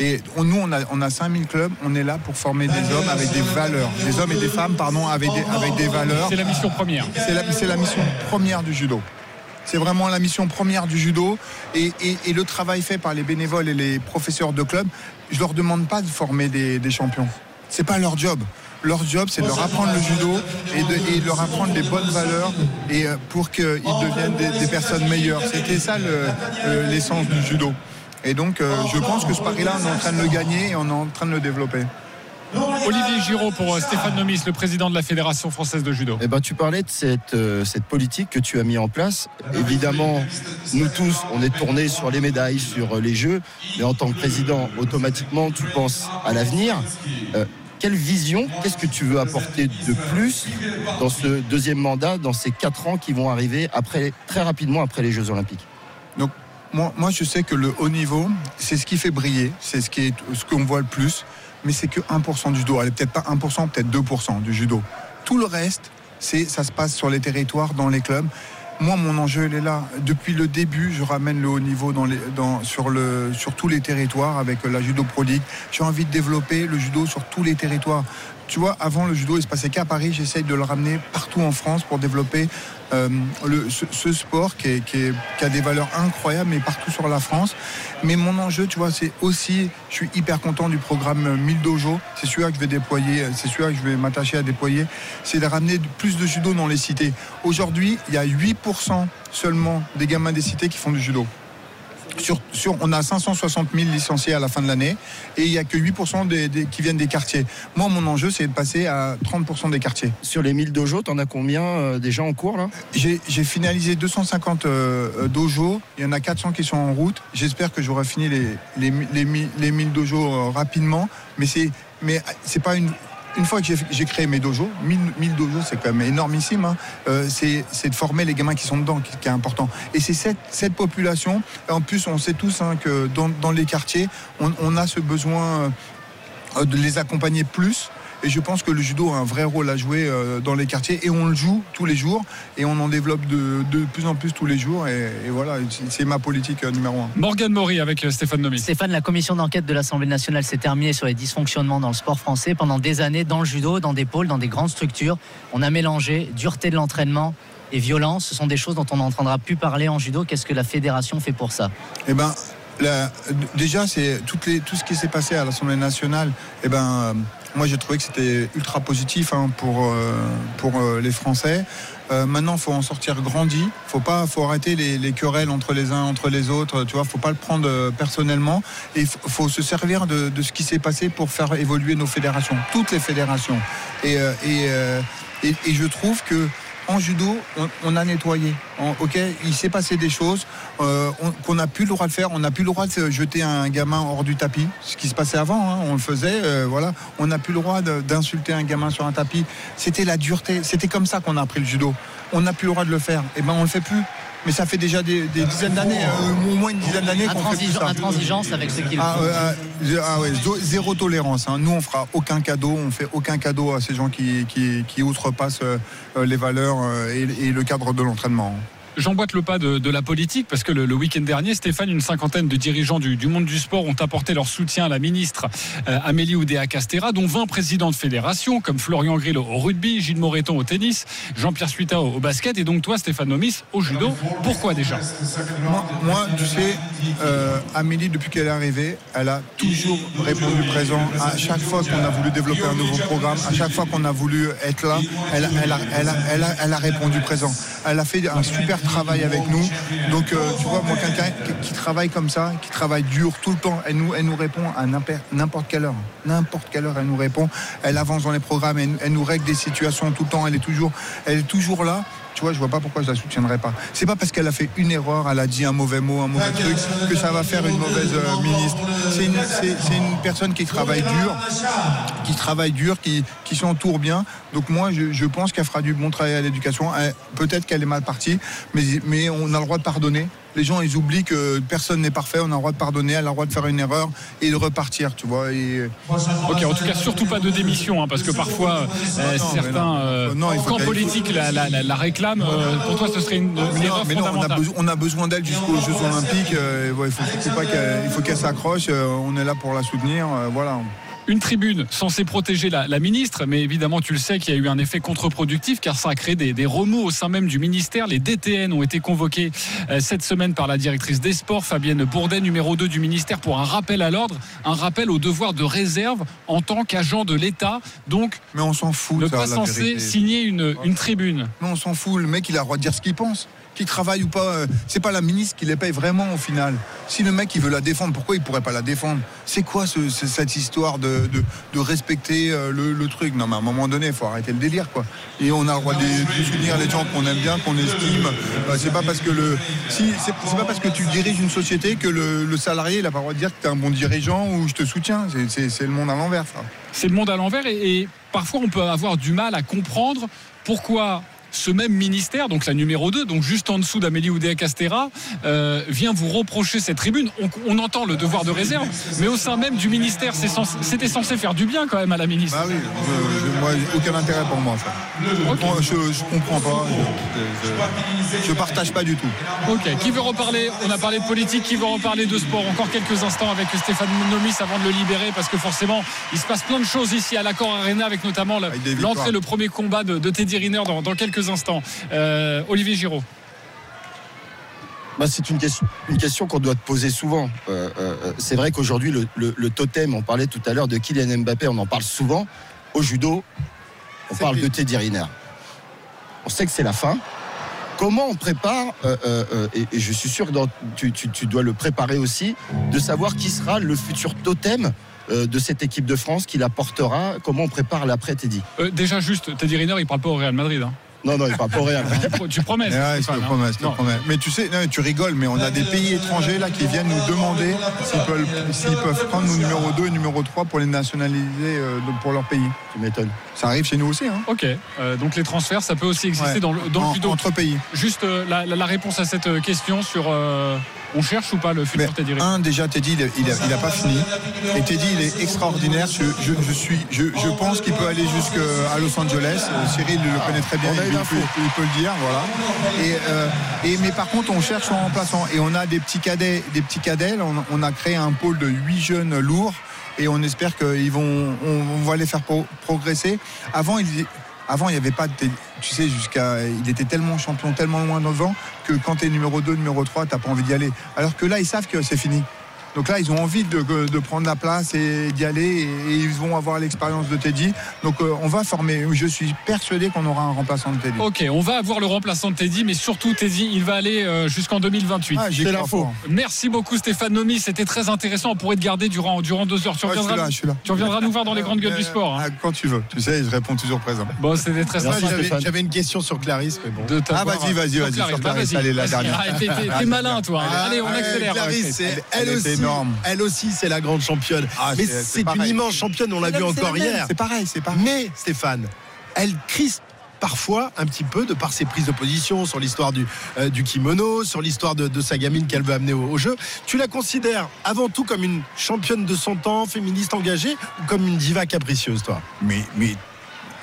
Et on- nous, on a, on a 5000 clubs, on est là pour former des hommes avec des valeurs. Des hommes et des femmes, pardon, avec des, avec des valeurs. C'est la mission première. C'est la, mission première du judo. C'est vraiment la mission première du judo. Et, et- et le travail fait par les bénévoles et les professeurs de club, je leur demande pas de former des, des champions. C'est pas leur job. Leur job, c'est de leur apprendre le judo et de, et de leur apprendre les bonnes valeurs et euh, pour qu'ils deviennent des, des personnes meilleures. C'était ça le- euh, l'essence du judo. Et donc, euh, je pense que ce pari-là, on est en train de le gagner et on est en train de le développer. Olivier Giraud pour euh, Stéphane Nomis, le président de la Fédération française de judo. Eh ben, tu parlais de cette, euh, cette politique que tu as mis en place. Évidemment, nous tous, on est tournés sur les médailles, sur les Jeux, mais en tant que président, automatiquement, tu penses à l'avenir. Euh, quelle vision, qu'est-ce que tu veux apporter de plus dans ce deuxième mandat, dans ces quatre ans qui vont arriver après, très rapidement après les Jeux Olympiques? Moi, je sais que le haut niveau, c'est ce qui fait briller, c'est ce qui qu'on voit le plus, mais c'est que 1% du judo. Peut-être pas 1%, peut-être 2% du judo. Tout le reste, c'est ça se passe sur les territoires, dans les clubs. Moi, mon enjeu, il est là. Depuis le début, je ramène le haut niveau sur, tous les territoires avec la judo pro. J'ai envie de développer le judo sur tous les territoires. Tu vois, avant le judo, il se passait qu'à Paris. J'essaye de le ramener partout en France pour développer euh, ce, sport qui, a des valeurs incroyables, mais partout sur la France. Mais mon enjeu, tu vois, c'est aussi, je suis hyper content du programme 1000 dojo. C'est celui-là que je vais déployer, c'est celui-là que je vais m'attacher à déployer. C'est de ramener plus de judo dans les cités. Aujourd'hui, il y a 8% seulement des gamins des cités qui font du judo. Sur, sur- on a 560 000 licenciés à la fin de l'année et il n'y a que 8% des- des- qui viennent des quartiers. Moi, mon enjeu, c'est de passer à 30% des quartiers. Sur les 1000 dojos, t'en as combien euh, déjà en cours là? J'ai j'ai finalisé 250 euh, dojos. Il y en a 400 qui sont en route. J'espère que j'aurai fini les, les, les, mi- les 1000 dojos euh, rapidement. Mais c'est mais c'est pas une. Une fois que j'ai- créé mes dojos, 1000, 1000 dojos, c'est quand même énormissime. hein. Euh, c'est de former les gamins qui sont dedans qui, est important. Et c'est cette, population. En plus, on sait tous hein, que dans, les quartiers, on, on a ce besoin euh, de les accompagner plus. Et je pense que le judo a un vrai rôle à jouer euh, dans les quartiers et on le joue tous les jours et on en développe de, de plus en plus tous les jours et, et voilà, c'est- ma politique euh, numéro un. Morgane Maury avec euh, Stéphane Nomis. Stéphane, la commission d'enquête de l'Assemblée nationale s'est terminée sur les dysfonctionnements dans le sport français pendant des années, dans le judo, dans des pôles, dans des grandes structures. On a mélangé dureté de l'entraînement et violence. Ce sont des choses dont on n'entendra plus parler en judo. Qu'est-ce que la fédération fait pour ça? Eh ben, la- déjà, c'est tout ce qui s'est passé à l'Assemblée nationale. Eh ben, euh, moi, j'ai trouvé que c'était ultra positif hein, pour, euh, pour euh, les Français. Euh, maintenant, faut en sortir grandi. Faut pas, faut arrêter les, les querelles entre les uns, entre les autres. Tu vois, faut pas le prendre euh, personnellement. Et faut se servir de, de ce qui s'est passé pour faire évoluer nos fédérations, toutes les fédérations. Et, euh, et, euh, et, et je trouve que en judo, on, a nettoyé. Ok, il s'est passé des choses euh, on- qu'on n'a plus le droit de faire. On n'a plus le droit de se jeter un gamin hors du tapis, ce qui se passait avant. hein, on le faisait, euh, voilà. On n'a plus le droit d'insulter un gamin sur un tapis. C'était la dureté. C'était comme ça qu'on a appris le judo. On n'a plus le droit de le faire. Et ben on le fait plus. Mais ça fait déjà des, des dizaines d'années, euh, au moins une dizaine d'années qu'on fait plus ça. Intransigeance avec ce qu'il Ah, faut. ouais, ah, ouais, zéro tolérance. hein. Nous, on fera aucun cadeau, on fait aucun cadeau à ces gens qui, qui, qui outrepassent euh, euh, les valeurs euh, et, et le cadre de l'entraînement. J'emboîte le pas de, la politique parce que le, week-end dernier, Stéphane, une cinquantaine de dirigeants du, monde du sport ont apporté leur soutien à la ministre euh, Amélie Oudéa-Castera, dont 20 présidents de fédérations comme Florian Grill au rugby, Gilles Moreton au tennis, Jean-Pierre Suita au, basket et donc toi, Stéphane Nomis, au judo. Pourquoi déjà? Moi, tu sais, euh, Amélie, depuis qu'elle est arrivée, elle a toujours répondu présent. À chaque fois qu'on a voulu développer un nouveau programme, à chaque fois qu'on a voulu être là, elle, a, a répondu présent. Elle a fait un super travail avec nous. Donc, euh, tu vois, moi, quelqu'un qui, travaille comme ça, qui travaille dur tout le temps, elle nous, elle nous répond à n'importe quelle heure. N'importe quelle heure, elle nous répond. Elle avance dans les programmes, elle, elle nous règle des situations tout le temps. Elle est toujours, elle est toujours là. Tu vois, je vois pas pourquoi je la soutiendrai pas. C'est pas parce qu'elle a fait une erreur, elle a dit un mauvais mot, un mauvais truc, que ça va faire une mauvaise euh, ministre. C'est une, personne qui travaille dur, qui travaille dur, qui, qui s'entoure bien. Donc moi, je, pense qu'elle fera du bon travail à l'éducation. Peut-être qu'elle est mal partie, mais, mais on a le droit de pardonner. Les gens, ils oublient que personne n'est parfait. On a le droit de pardonner, elle a le droit de faire une erreur et de repartir, tu vois. Et... Ok, en tout cas, surtout pas de démission, hein, parce que parfois, euh, non, certains euh, Non, il faut camps qu'elle- politiques la, la- la- la réclament. Euh, pour toi, ce serait une, erreur mais on, a besoin, on d'elle jusqu'aux Jeux Olympiques. euh, ouais, il faut qu'elle, s'accroche. euh, on est là pour la soutenir. euh, voilà. Une tribune censée protéger la, la ministre, mais évidemment, tu le sais qu'il y a eu un effet contre-productif car ça a créé des, des remous au sein même du ministère. Les DTN ont été convoqués euh, cette semaine par la directrice des sports, Fabienne Bourdet, numéro 2 du ministère, pour un rappel à l'ordre, un rappel au devoir de réserve en tant qu'agent de l'État. Donc, Mais on s'en fout. ne ça, pas censé signer une, une tribune. Mais on s'en fout. Le mec, il a le droit de dire ce qu'il pense. Qu'il travaille ou pas, euh, c'est pas la ministre qui les paye vraiment au final. Si le mec il veut la défendre, pourquoi il pourrait pas la défendre? C'est quoi ce- ce- cette histoire de, respecter euh, le, truc? Non, mais à un moment donné, il faut arrêter le délire, quoi. Et on a le droit de, de soutenir les gens qu'on aime bien, qu'on estime. Euh, c'est pas parce que le, si, c'est pas parce que tu diriges une société que le, salarié il a pas le droit de dire que tu es un bon dirigeant ou je te soutiens. C'est- le monde à l'envers. C'est le monde à l'envers et parfois on peut avoir du mal à comprendre pourquoi ce même ministère, donc la numéro 2, donc juste en dessous d'Amélie Oudéa-Castera, euh, vient vous reprocher cette tribune. On, on entend le devoir de réserve, mais au sein même du ministère, censé- c'était censé faire du bien quand même à la ministre. Bah oui, je- je- moi, aucun intérêt pour moi, je, je comprends pas. Je, je partage pas du tout. Ok, qui veut reparler? On a parlé de politique, qui veut reparler de sport? Encore quelques instants avec Stéphane Nomis avant de le libérer, parce que forcément, il se passe plein de choses ici à l'Accord Arena, avec notamment le- l'entrée, le premier combat de, de Teddy Riner dans, dans quelques instants. Euh, Olivier Giraud. Bah, c'est une question, une question qu'on doit te poser souvent. Euh, euh, c'est vrai qu'aujourd'hui, le, le- le totem, on parlait tout à l'heure de Kylian Mbappé, on en parle souvent. Au judo, on parle de Teddy Riner. On sait que c'est la fin. Comment on prépare, euh, euh, euh, et, et je suis sûr que dans- tu, tu- tu dois le préparer aussi, de savoir qui sera le futur totem de cette équipe de France, qui la portera, comment on prépare l'après Teddy? Euh, déjà juste, Teddy Riner, il parle pas au Real Madrid. hein. Non, non, il parle pas au Real. tu promets Ouais, je te hein. promets, je te Non. promets. Mais tu sais, non, tu rigoles, mais on a des pays étrangers là qui viennent nous demander s'ils peuvent, s'ils peuvent prendre nos numéro 2 et numéro 3 pour les nationaliser euh, pour leur pays. Tu m'étonnes. Ça arrive chez nous aussi. Hein. Ok, euh, donc les transferts, ça peut aussi exister Ouais. dans le, dans le En- judo. entre pays. Juste euh, la, la- la réponse à cette question sur euh, on cherche ou pas le futur Teddy Riner un, déjà, Teddy, il a, il a- il a pas fini. Et Teddy, il est extraordinaire. Je, je- je suis, je, je pense qu'il peut aller jusqu'à Los Angeles. Euh, Cyril le connaît très bien. Il, peut, il peut le dire, voilà. Et, euh, et- mais par contre, on cherche en remplaçant. Et on a des petits cadets, des petits cadets. On, on a créé un pôle de huit jeunes lourds. Et on espère qu'ils vont, on, on va les faire pro- progresser. Avant, il, avant, il n'y avait pas de. Tu sais, jusqu'à. Il était tellement champion, tellement loin devant, que quand tu es numéro 2, numéro 3, tu pas envie d'y aller. Alors que là, ils savent que c'est fini. Donc là, ils ont envie de, de prendre la place et d'y aller et, et ils vont avoir l'expérience de Teddy. Donc euh, on va former. Je suis persuadé qu'on aura un remplaçant de Teddy. Ok, on va avoir le remplaçant de Teddy, mais surtout Teddy, il va aller euh, jusqu'en 2028. Ah, crois l'info. Merci beaucoup Stéphane Nomi, c'était très intéressant. On pourrait te garder durant, durant deux heures. Tu Ouais, je suis reviendras, là, je suis là. tu reviendras nous voir dans les grandes gueules du Euh, sport. hein. ah, Quand tu veux. Tu sais, je réponds toujours présent. Bon, c'était très Merci, sympa. J'avais une question sur Clarisse, mais bon. de Ah, vas-y, vas-y, vas-y, Clarisse. sur Bah, Clarisse. vas-y. Allez, la Vas-y. dernière. Ah, T'es malin, toi. Ah, Allez, on ouais, accélère. Clarisse, elle, aussi, est énorme. elle aussi, c'est la grande championne. Ah, mais c'est- c'est une immense championne, on l'a vu encore hier. C'est pareil, c'est pareil. Mais Stéphane, elle crispe parfois un petit peu de par ses prises de position sur l'histoire du, euh, du kimono, sur l'histoire de, de sa gamine qu'elle veut amener au, au jeu. Tu la considères avant tout comme une championne de son temps, féministe engagée, ou comme une diva capricieuse, toi? Mais, mais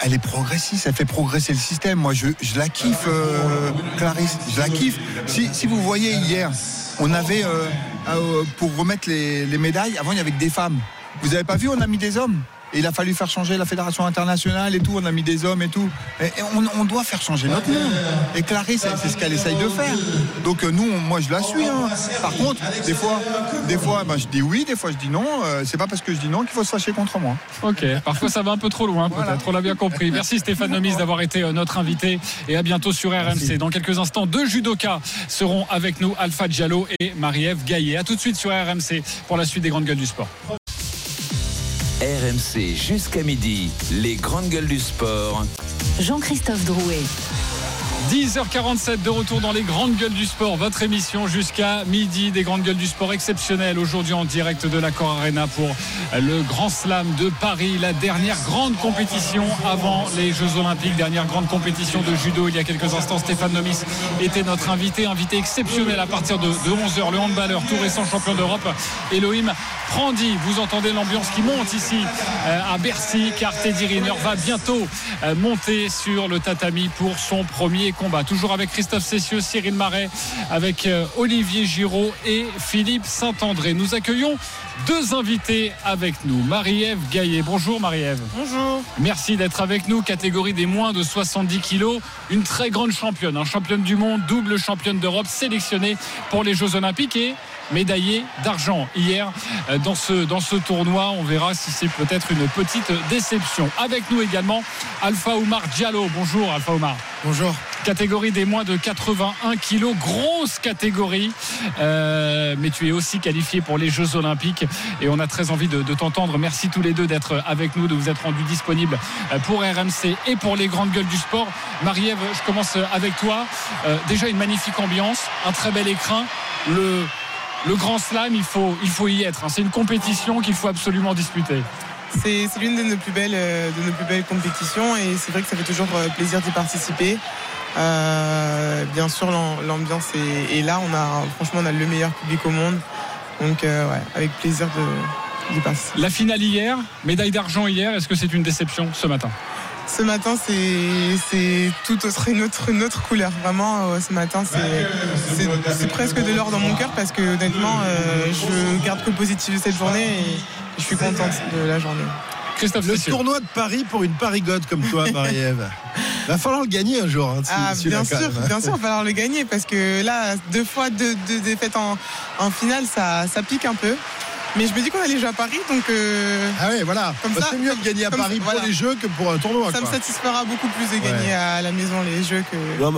elle est progressiste, elle fait progresser le système. Moi, je, je la kiffe, euh, Clarisse, je la kiffe. Si, si vous voyez hier, on avait, euh, euh, pour remettre les, les médailles, avant il y avait des femmes. Vous avez pas vu, on a mis des hommes? Et il a fallu faire changer la fédération internationale et tout, on a mis des hommes et tout. Et, et on, on doit faire changer notre monde. Et Clarisse, c'est c'est ce qu'elle essaye de faire. Donc euh, nous, on- moi je la suis. hein. Par contre, des fois, des fois bah, je dis oui, des fois je dis non. Euh, c'est pas parce que je dis non qu'il faut se fâcher contre moi. Ok, parfois ça va un peu trop loin peut-être, on l'a bien compris. Merci Stéphane Nomis d'avoir été euh, notre invité et à bientôt sur RMC. Dans quelques instants, deux judokas seront avec nous, Alpha Diallo et Marie-Ève Gaillet. A tout de suite sur RMC pour la suite des grandes gueules du sport. RMC jusqu'à midi, les grandes gueules du sport. Jean-Christophe Drouet. 10h47 de retour dans les grandes gueules du sport, votre émission jusqu'à midi des grandes gueules du sport exceptionnelles. Aujourd'hui en direct de l'Accor Arena pour le Grand Slam de Paris, la dernière grande compétition avant les Jeux Olympiques, dernière grande compétition de judo. Il y a quelques instants, Stéphane Nomis était notre invité, invité exceptionnel à partir de, 11h, le handballeur tout récent champion d'Europe, Elohim Prandi. Vous entendez l'ambiance qui monte ici euh, à Bercy, car Teddy Riner va bientôt euh, monter sur le tatami pour son premier combat. Toujours avec Christophe Cessieux, Cyril Marais, avec euh, Olivier Giraud et Philippe Saint-André. Nous accueillons deux invités avec nous. Marie-Ève Gaillet. Bonjour Marie-Ève. Bonjour. Merci d'être avec nous. Catégorie des moins de 70 kilos. Une très grande championne, hein, championne du monde, double championne d'Europe, sélectionnée pour les Jeux Olympiques et médaillée d'argent hier euh, dans ce, dans ce tournoi. On verra si c'est peut-être une petite déception. Avec nous également Alpha Oumar Diallo. Bonjour Alpha Oumar. Bonjour. Catégorie des moins de 81 kilos, grosse catégorie. Euh, mais tu es aussi qualifié pour les Jeux Olympiques et on a très envie de, de t'entendre. Merci tous les deux d'être avec nous, de vous être rendus disponibles euh, pour RMC et pour les grandes gueules du sport. Marie-Ève, je commence avec toi. Euh, déjà une magnifique ambiance, un très bel écrin. Le, le grand slam, il faut, il faut y être. hein. C'est une compétition qu'il faut absolument disputer. C'est l'une de nos plus belles, euh, de nos plus belles compétitions et c'est vrai que ça fait toujours euh, plaisir d'y participer. Euh, bien sûr, l'am- l'ambiance est, est là. On a, franchement, on a le meilleur public au monde. Donc, euh, ouais, avec plaisir de- d'y participer. La finale hier, médaille d'argent hier, est-ce que c'est une déception ce matin? Ce matin, c'est tout autre, une autre, une autre couleur. Vraiment, euh, ce matin, c'est- presque de l'or dans mon cœur parce que honnêtement, euh, je garde que le positif de cette journée et je suis contente de la journée. Christophe Le tournoi de Paris pour une parigote comme toi, Marie-Ève. Va falloir le gagner un jour. hein, Ah, bien sûr, même. bien sûr, il va falloir le gagner parce que là, deux fois deux, deux défaites en, en finale, ça, ça pique un peu. Mais je me dis qu'on allait jouer à Paris, donc. euh, Ah oui, voilà. Comme Bah, ça, c'est mieux de gagner à Paris ça, pour voilà. les jeux que pour un tournoi. ça me satisfera beaucoup plus de gagner Ouais. à la maison les jeux que,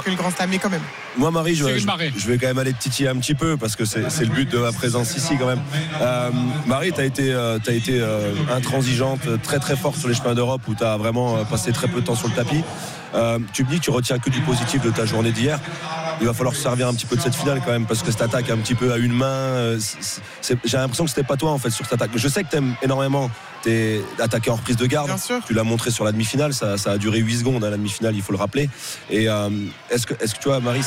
le Grand Slam, mais quand même. Moi, Marie, je, je- vais quand même aller te titiller un petit peu parce que c'est le but de ma présence ici quand même. Euh, Marie, tu as été, euh, t'as été euh, intransigeante, très très forte sur les chemins d'Europe où tu as vraiment euh, passé très peu de temps sur le tapis. Euh, tu me dis que tu retiens que du positif de ta journée d'hier. Il va falloir se servir un petit peu de cette finale quand même parce que cette attaque un petit peu à une main, euh, j'ai l'impression que c'était pas toi en fait sur cette attaque. Je sais que tu aimes énormément t'es attaqué en reprise de garde. Bien sûr. Tu l'as montré sur la demi-finale, ça, ça a duré 8 secondes à la demi-finale, il faut le rappeler. Et euh, est-ce que, est-ce que tu vois, Maris,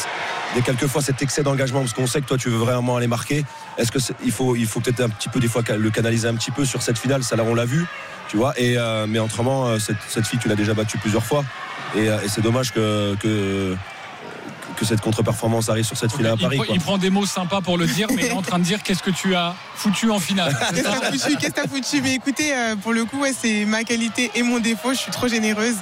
il y a quelquefois cet excès d'engagement, parce qu'on sait que toi tu veux vraiment aller marquer. Est-ce que il faut, il faut peut-être un petit peu des fois le canaliser un petit peu sur cette finale, ça là on l'a vu, tu vois. Et euh, mais autrement, euh, cette, cette fille tu l'as déjà battue plusieurs fois, et, euh, et c'est dommage que, que que cette contre-performance arrive sur cette finale à il, Paris. quoi. il prend des mots sympas pour le dire, mais il est en train de dire qu'est-ce que tu as foutu en finale. Qu'est-ce que t'as foutu que foutu? Mais écoutez, euh, pour le coup, ouais, c'est ma qualité et mon défaut. Je suis trop généreuse.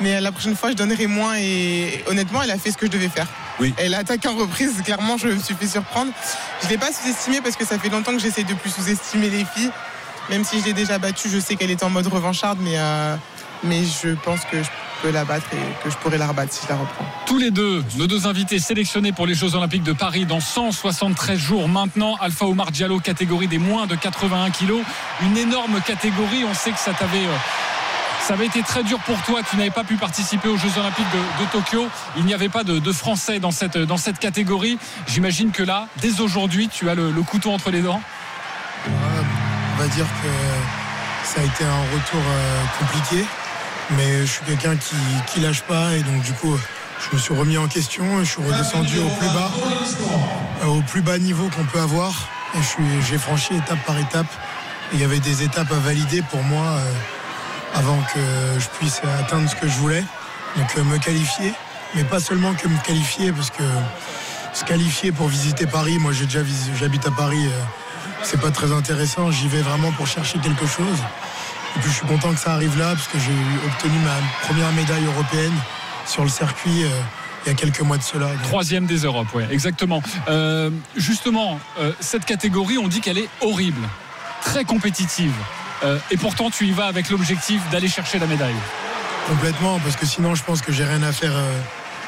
Mais euh, la prochaine fois, je donnerai moins. Et honnêtement, elle a fait ce que je devais faire. Oui. Elle a attaqué en reprise. Clairement, je me suis fait surprendre. Je ne l'ai pas sous-estimée parce que ça fait longtemps que j'essaie de plus sous-estimer les filles. Même si je l'ai déjà battue, je sais qu'elle était en mode revancharde. Mais, euh, mais je pense que je peux la battre et que je pourrais la rebattre si je la reprends. Tous les deux, nos deux invités sélectionnés pour les Jeux Olympiques de Paris dans 173 jours maintenant. Alpha Omar Diallo, catégorie des moins de 81 kilos. Une énorme catégorie. On sait que ça t'avait. euh, ça avait été très dur pour toi, tu n'avais pas pu participer aux Jeux Olympiques de, de Tokyo. Il n'y avait pas de, de Français dans cette, dans cette catégorie. J'imagine que là, dès aujourd'hui, tu as le, le couteau entre les dents. on va dire que ça a été un retour euh, compliqué. Mais je suis quelqu'un qui, qui lâche pas et donc du coup, je me suis remis en question et je suis redescendu au plus bas, euh, au plus bas niveau qu'on peut avoir. Et j'ai franchi étape par étape. Il y avait des étapes à valider pour moi euh, avant que je puisse atteindre ce que je voulais. Donc euh, me qualifier, mais pas seulement que me qualifier, parce que se qualifier pour visiter Paris, moi j'ai déjà j'habite à Paris, c'est pas très intéressant. J'y vais vraiment pour chercher quelque chose. Et puis je suis content que ça arrive là, parce que j'ai obtenu ma première médaille européenne sur le circuit euh, il y a quelques mois de cela. Donc, Troisième des Europes, oui, exactement. Euh, justement, euh, cette catégorie, on dit qu'elle est horrible, très compétitive. Et pourtant, tu y vas avec l'objectif d'aller chercher la médaille. Complètement, parce que sinon je pense que j'ai rien à faire.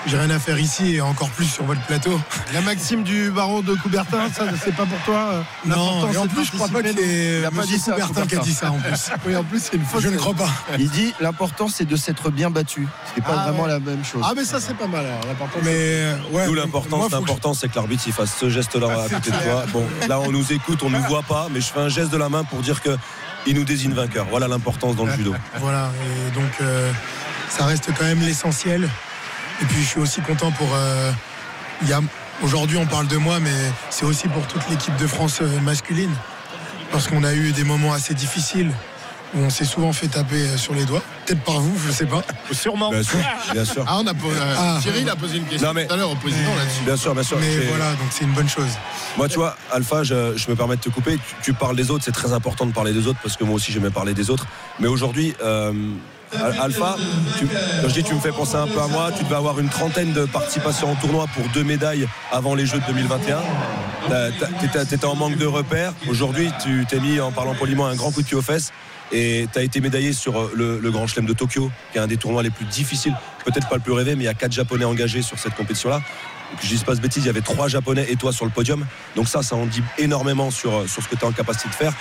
J'ai rien à faire ici et encore plus sur votre plateau. La maxime du baron de Coubertin, ça c'est pas pour toi euh, Non, et en plus je crois pas que c'est Il a pas Monsieur dit ça, Coubertin qui a dit ça en plus. Oui, en plus c'est une fausse. Je ne crois pas. Il dit l'important c'est de s'être bien battu. C'est pas Ah, vraiment ouais. la même chose. Ah mais ça c'est pas mal alors. L'important Mais ouais. Nous, l'important, l'important, c'est que l'arbitre il fasse ce geste-là à côté de toi. Bon, là, on nous écoute, on nous voit pas, mais je fais un geste de la main pour dire que il nous désigne vainqueur. Voilà l'importance dans le judo. Voilà, et donc euh, ça reste quand même l'essentiel. Et puis je suis aussi content pour. euh, il y a- Aujourd'hui on parle de moi, mais c'est aussi pour toute l'équipe de France euh, masculine. Parce qu'on a eu des moments assez difficiles où on s'est souvent fait taper euh, sur les doigts. Peut-être par vous, je sais pas. Sûrement. Bien sûr, bien sûr. Ah on a posé, euh, Ah. Thierry a posé une question Non, mais- tout à l'heure au président là-dessus. Bien sûr, bien sûr. Mais voilà, donc c'est une bonne chose. Moi, tu vois, Alpha, je, je me permets de te couper. Tu, tu parles des autres, c'est très important de parler des autres parce que moi aussi j'aimais parler des autres. Mais aujourd'hui, euh, Alpha, tu, je dis tu me fais penser un peu à moi, tu devais avoir une trentaine de participations en tournoi pour deux médailles avant les Jeux de 2021. Tu étais en manque de repères. Aujourd'hui, tu t'es mis, en parlant poliment, un grand coup de pied aux fesses. Et tu as été médaillé sur euh, le, Grand Chelem de Tokyo, qui est un des tournois les plus difficiles, peut-être pas le plus rêvé, mais il y a quatre Japonais engagés sur cette compétition-là. Que je dise pas de bêtises, il y avait trois Japonais et toi sur le podium. Donc ça, ça en dit énormément sur, euh, sur ce que tu es en capacité de faire.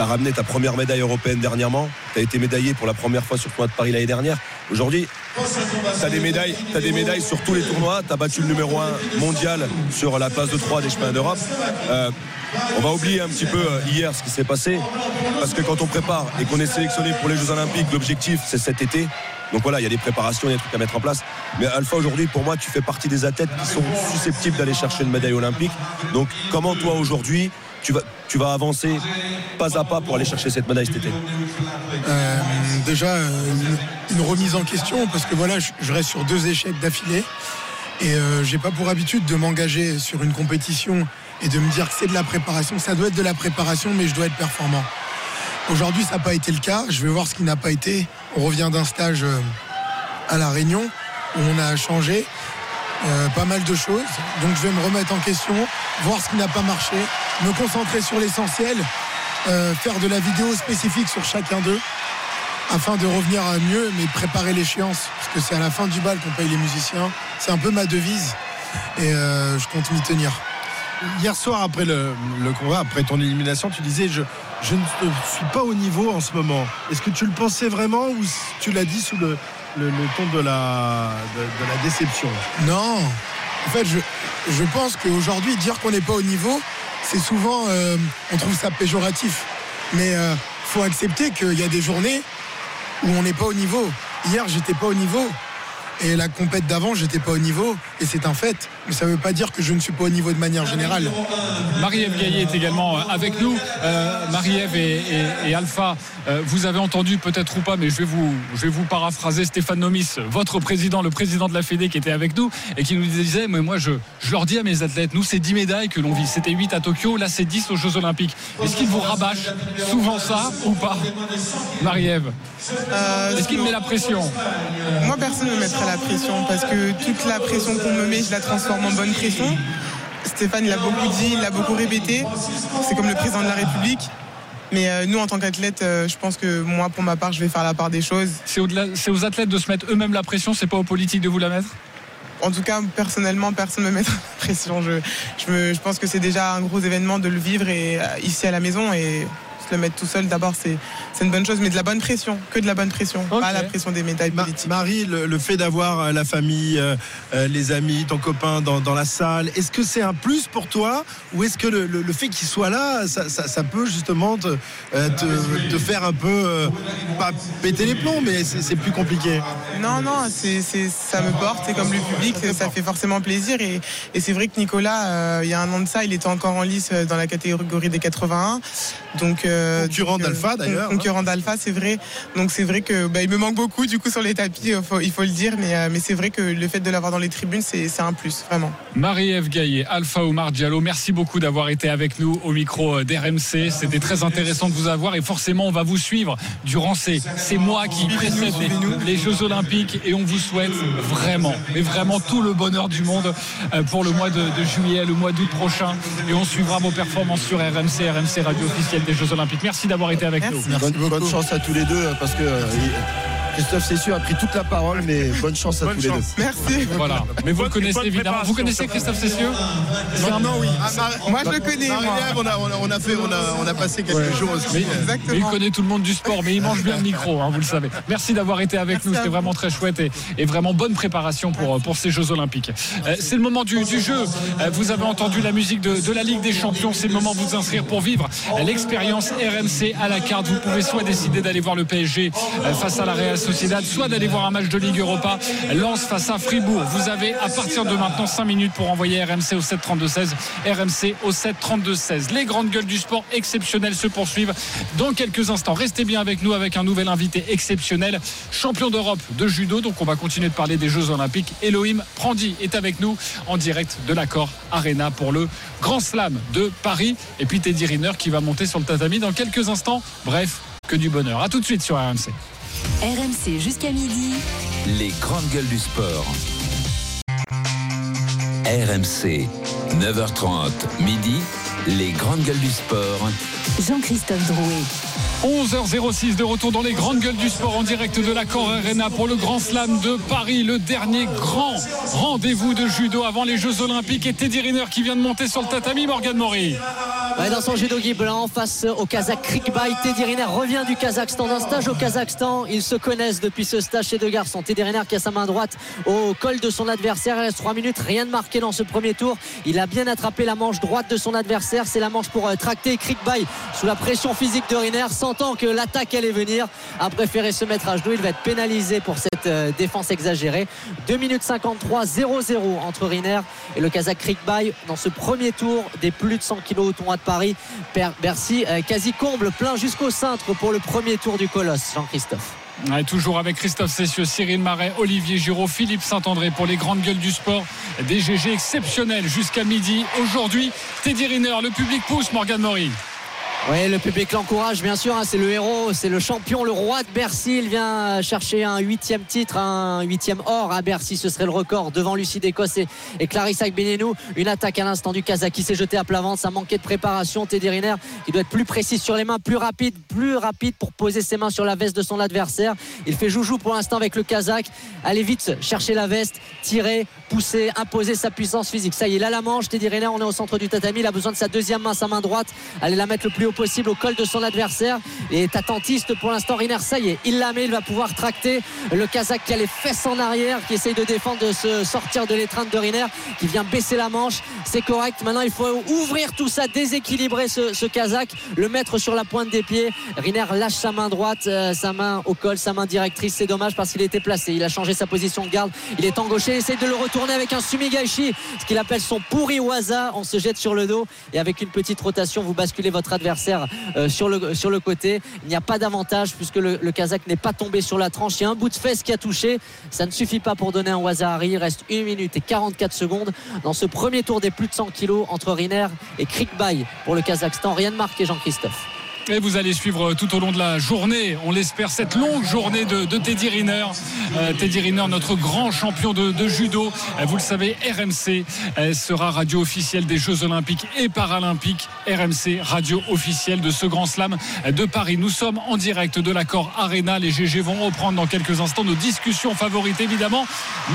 Tu as ramené ta première médaille européenne dernièrement. Tu as été médaillé pour la première fois sur le tournoi de Paris l'année dernière. Aujourd'hui, tu as des médailles, t'as des médailles sur tous les tournois. Tu as battu le numéro 1 mondial sur la place de 3 des chemins d'Europe. Euh, on va oublier un petit peu euh, hier ce qui s'est passé. Parce que quand on prépare et qu'on est sélectionné pour les Jeux Olympiques, l'objectif c'est cet été. Donc voilà, il y a des préparations, il y a des trucs à mettre en place. Mais Alpha, aujourd'hui, pour moi, tu fais partie des athlètes qui sont susceptibles d'aller chercher une médaille olympique. Donc comment toi, aujourd'hui, tu vas, tu vas avancer pas à pas pour aller chercher cette médaille cet été Euh, déjà euh, une, remise en question parce que voilà, je, reste sur deux échecs d'affilée et euh, j'ai pas pour habitude de m'engager sur une compétition et de me dire que c'est de la préparation. Ça doit être de la préparation, mais je dois être performant. Aujourd'hui, ça n'a pas été le cas. Je vais voir ce qui n'a pas été. On revient d'un stage euh, à la Réunion où on a changé pas mal de choses. Donc je vais me remettre en question, voir ce qui n'a pas marché, me concentrer sur l'essentiel, euh, faire de la vidéo spécifique sur chacun d'eux afin de revenir à mieux, mais préparer l'échéance. Parce que c'est à la fin du bal qu'on paye les musiciens. C'est un peu ma devise et euh, je compte m'y tenir. Hier soir, après le, le combat, après ton élimination, tu disais je, je ne suis pas au niveau en ce moment. Est-ce que tu le pensais vraiment ou tu l'as dit sous le, le, le ton de la, de, de la déception? Non. En fait, je, je pense qu'aujourd'hui, dire qu'on n'est pas au niveau, c'est souvent, euh, on trouve ça péjoratif. Mais il faut accepter qu'il y a des journées où on n'est pas au niveau. Hier, j'étais pas au niveau. Et la compète d'avant, j'étais pas au niveau. Et c'est un fait. Mais ça ne veut pas dire que je ne suis pas au niveau de manière générale. Marie-Ève Gaillet est également euh, avec nous. Euh, Marie-Ève et, et- et Alpha, euh, vous avez entendu peut-être ou pas, mais je vais vous, je vais vous paraphraser Stéphane Nomis, votre président, le président de la Fédé qui était avec nous et qui nous disait, mais moi je, je leur dis à mes athlètes, nous c'est 10 médailles que l'on vit. C'était 8 à Tokyo, là c'est 10 aux Jeux Olympiques. Est-ce qu'il vous rabâche souvent ça ou pas Marie-Ève? Euh, Est-ce qu'il met la pression? Moi, personne ne me mettrait la pression parce que toute la pression qu'on me met, je la transforme en bonne pression. Stéphane l'a beaucoup dit, il l'a beaucoup répété. C'est comme le président de la République. Mais euh, nous, en tant qu'athlètes, euh, je pense que moi, pour ma part, je vais faire la part des choses. C'est aux athlètes de se mettre eux-mêmes la pression, c'est pas aux politiques de vous la mettre? En tout cas, personnellement, personne ne me met la pression. Je, je, me- je pense que c'est déjà un gros événement de le vivre et, euh, ici à la maison et le mettre tout seul, d'abord, c'est c'est une bonne chose, mais de la bonne pression, que de la bonne pression, pas la pression des médailles Ma- politiques. Marie, le, le fait d'avoir euh, la famille, euh, euh, les amis, ton copain dans, dans la salle, est-ce que c'est un plus pour toi ou est-ce que le, le- le fait qu'il soit là, ça, ça- ça peut justement te, euh, te- te faire un peu, euh, pas péter les plombs, mais c'est c'est plus compliqué? Non, non, c'est, c'est- ça me porte et comme le public, ça fait forcément plaisir. Et, et c'est vrai que Nicolas, euh, il y a un an de ça, il était encore en lice dans la catégorie des 81. Donc, euh, Concurrent donc, euh, d'Alpha, d'ailleurs, con- Concurrent d'Alpha, c'est vrai. Donc c'est vrai que bah, il me manque beaucoup du coup sur les tapis, il faut, il faut le dire. Mais, euh, mais c'est vrai que le fait de l'avoir dans les tribunes, c'est, un plus, vraiment. Marie-Ève Gaillet, Alpha Omar Diallo, merci beaucoup d'avoir été avec nous au micro euh, d'RMC. C'était très intéressant de vous avoir et forcément on va vous suivre durant ces, ces mois qui précèdent les, les Jeux Olympiques et on vous souhaite vraiment, mais vraiment tout le bonheur du monde euh, pour le mois de, de juillet, le mois d'août prochain et on suivra vos performances sur RMC, RMC Radio officielle des Jeux Olympiques. Merci d'avoir été avec nous. Bonne, bonne chance à tous les deux parce que euh, Christophe Cessieux a pris toute la parole, mais bonne chance à tous les deux. Merci. Voilà. Mais vous le connaissez évidemment. Vous connaissez Christophe Cessieux Maintenant, oui. Moi, je le connais, moi. On a, on, fait, on a, on a passé quelques jours aussi. Mais, mais il connaît tout le monde du sport, mais il mange bien le micro, hein, vous le savez. Merci d'avoir été avec nous, c'était vraiment très chouette et, et vraiment bonne préparation pour, pour ces Jeux Olympiques. Euh, c'est le moment du, du jeu. Euh, vous avez entendu la musique de, de la Ligue des Champions, c'est le moment de vous inscrire pour vivre l'expérience RMC à la carte. Vous pouvez soit décider d'aller voir le PSG euh, face à la Real Soit d'aller voir un match de Ligue Europa, Lens face à Fribourg. Vous avez à partir de maintenant 5 minutes pour envoyer RMC au 7 32 16, RMC au 7 32 16. Les grandes gueules du sport exceptionnelles se poursuivent dans quelques instants. Restez bien avec nous avec un nouvel invité exceptionnel, champion d'Europe de judo. Donc on va continuer de parler des Jeux Olympiques. Elohim Prandi est avec nous en direct de l'accord Arena pour le Grand Slam de Paris. Et puis Teddy Riner qui va monter sur le tatami dans quelques instants. Bref, que du bonheur. À tout de suite sur RMC. RMC jusqu'à midi. Les grandes gueules du sport. RMC, 9h30, midi, les grandes gueules du sport. Jean-Christophe Drouet. 11h06 de retour dans les grandes gueules du sport en direct de l'accord Arena pour le Grand Slam de Paris, le dernier grand rendez-vous de judo avant les Jeux Olympiques et Teddy Riner qui vient de monter sur le tatami, Morgan Mori. Dans son judo gui blanc face au Kazakh Krikbay. Teddy Riner revient du Kazakhstan d'un stage au Kazakhstan. Ils se connaissent depuis ce stage chez deux garçons. Teddy Riner qui a sa main droite au col de son adversaire. Il reste 3 minutes, rien de marqué dans ce premier tour. Il a bien attrapé la manche droite de son adversaire. C'est la manche pour euh, tracter Krikbay sous la pression physique de Riner, sentant que l'attaque allait venir. A préféré se mettre à genoux. Il va être pénalisé pour cette euh, défense exagérée. 2 minutes 53, 0-0 entre Riner et le Kazakh Krikbay dans ce premier tour des plus de 100 kilos au de Paris. Bercy euh, quasi comble, plein jusqu'au cintre pour le premier tour du colosse, Jean-Christophe. Toujours avec Christophe Cessieux, Cyril Marais, Olivier Giraud, Philippe Saint-André pour les grandes gueules du sport. Des GG exceptionnels jusqu'à midi. Aujourd'hui, Teddy Riner, le public pousse Morgan Mori. Oui, le public l'encourage, bien sûr. hein, c'est le héros, c'est le champion, le roi de Bercy. Il vient chercher un huitième titre, un huitième or à Bercy. Ce serait le record devant Lucie d'Écosse et, et Clarissa Agbenenou. Une attaque à l'instant du Kazakh qui s'est jeté à plat ventre. Ça manquait de préparation. Teddy Riner qui doit être plus précis sur les mains, plus rapide, plus rapide pour poser ses mains sur la veste de son adversaire. Il fait joujou pour l'instant avec le Kazakh. Allez vite chercher la veste, tirer, pousser, imposer sa puissance physique. Ça y est, a la manche. Teddy Riner, on est au centre du tatami. Il a besoin de sa deuxième main, sa main droite. Allez la mettre le plus haut possible au col de son adversaire. Il est attentiste pour l'instant. Riner, ça y est, il la met. Il va pouvoir tracter le Kazakh qui a les fesses en arrière, qui essaye de défendre, de se sortir de l'étreinte de Riner, qui vient baisser la manche. C'est correct. Maintenant, il faut ouvrir tout ça, déséquilibrer ce, Kazakh, le mettre sur la pointe des pieds. Riner lâche sa main droite, euh, sa main au col, sa main directrice. C'est dommage parce qu'il était placé. Il a changé sa position de garde. Il est en gaucher. Il essaye de le retourner avec un sumigaishi, ce qu'il appelle son pourri waza. On se jette sur le dos et avec une petite rotation, vous basculez votre adversaire euh, sur, le, côté. Il n'y a pas d'avantage puisque le, le Kazakh n'est pas tombé sur la tranche. Il y a un bout de fesse qui a touché. Ça ne suffit pas pour donner un Wazahari. Il reste 1 minute et 44 secondes dans ce premier tour des plus de 100 kilos entre Riner et Krikbay pour le Kazakhstan. Rien de marqué, Jean-Christophe. Vous allez suivre tout au long de la journée, on l'espère, cette longue journée de, Teddy Riner. Euh, Teddy Riner, notre grand champion de, judo. Euh, vous le savez, RMC euh, sera radio officielle des Jeux Olympiques et Paralympiques. RMC, radio officielle de ce grand slam de Paris. Nous sommes en direct de l'accord Arena. Les GG vont reprendre dans quelques instants nos discussions favorites, évidemment.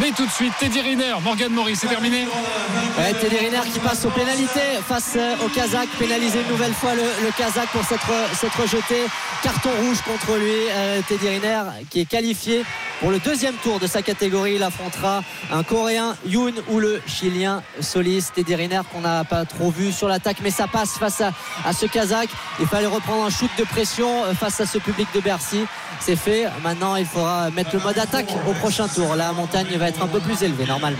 Mais tout de suite, Teddy Riner, Morgan Maurice, c'est terminé Teddy Riner qui passe aux pénalités face euh, au Kazakh, pénaliser une nouvelle fois le, Kazakh pour s'être s'être rejeté. Carton rouge contre lui. Euh, Teddy Riner qui est qualifié pour le deuxième tour de sa catégorie. Il affrontera un Coréen Yoon ou le Chilien Solis. Teddy Riner qu'on n'a pas trop vu sur l'attaque, mais ça passe face à, à ce Kazakh. Il fallait reprendre un shoot de pression euh, face à ce public de Bercy. C'est fait. Maintenant, il faudra mettre le mode attaque au prochain tour. La montagne va être un peu plus élevée normalement.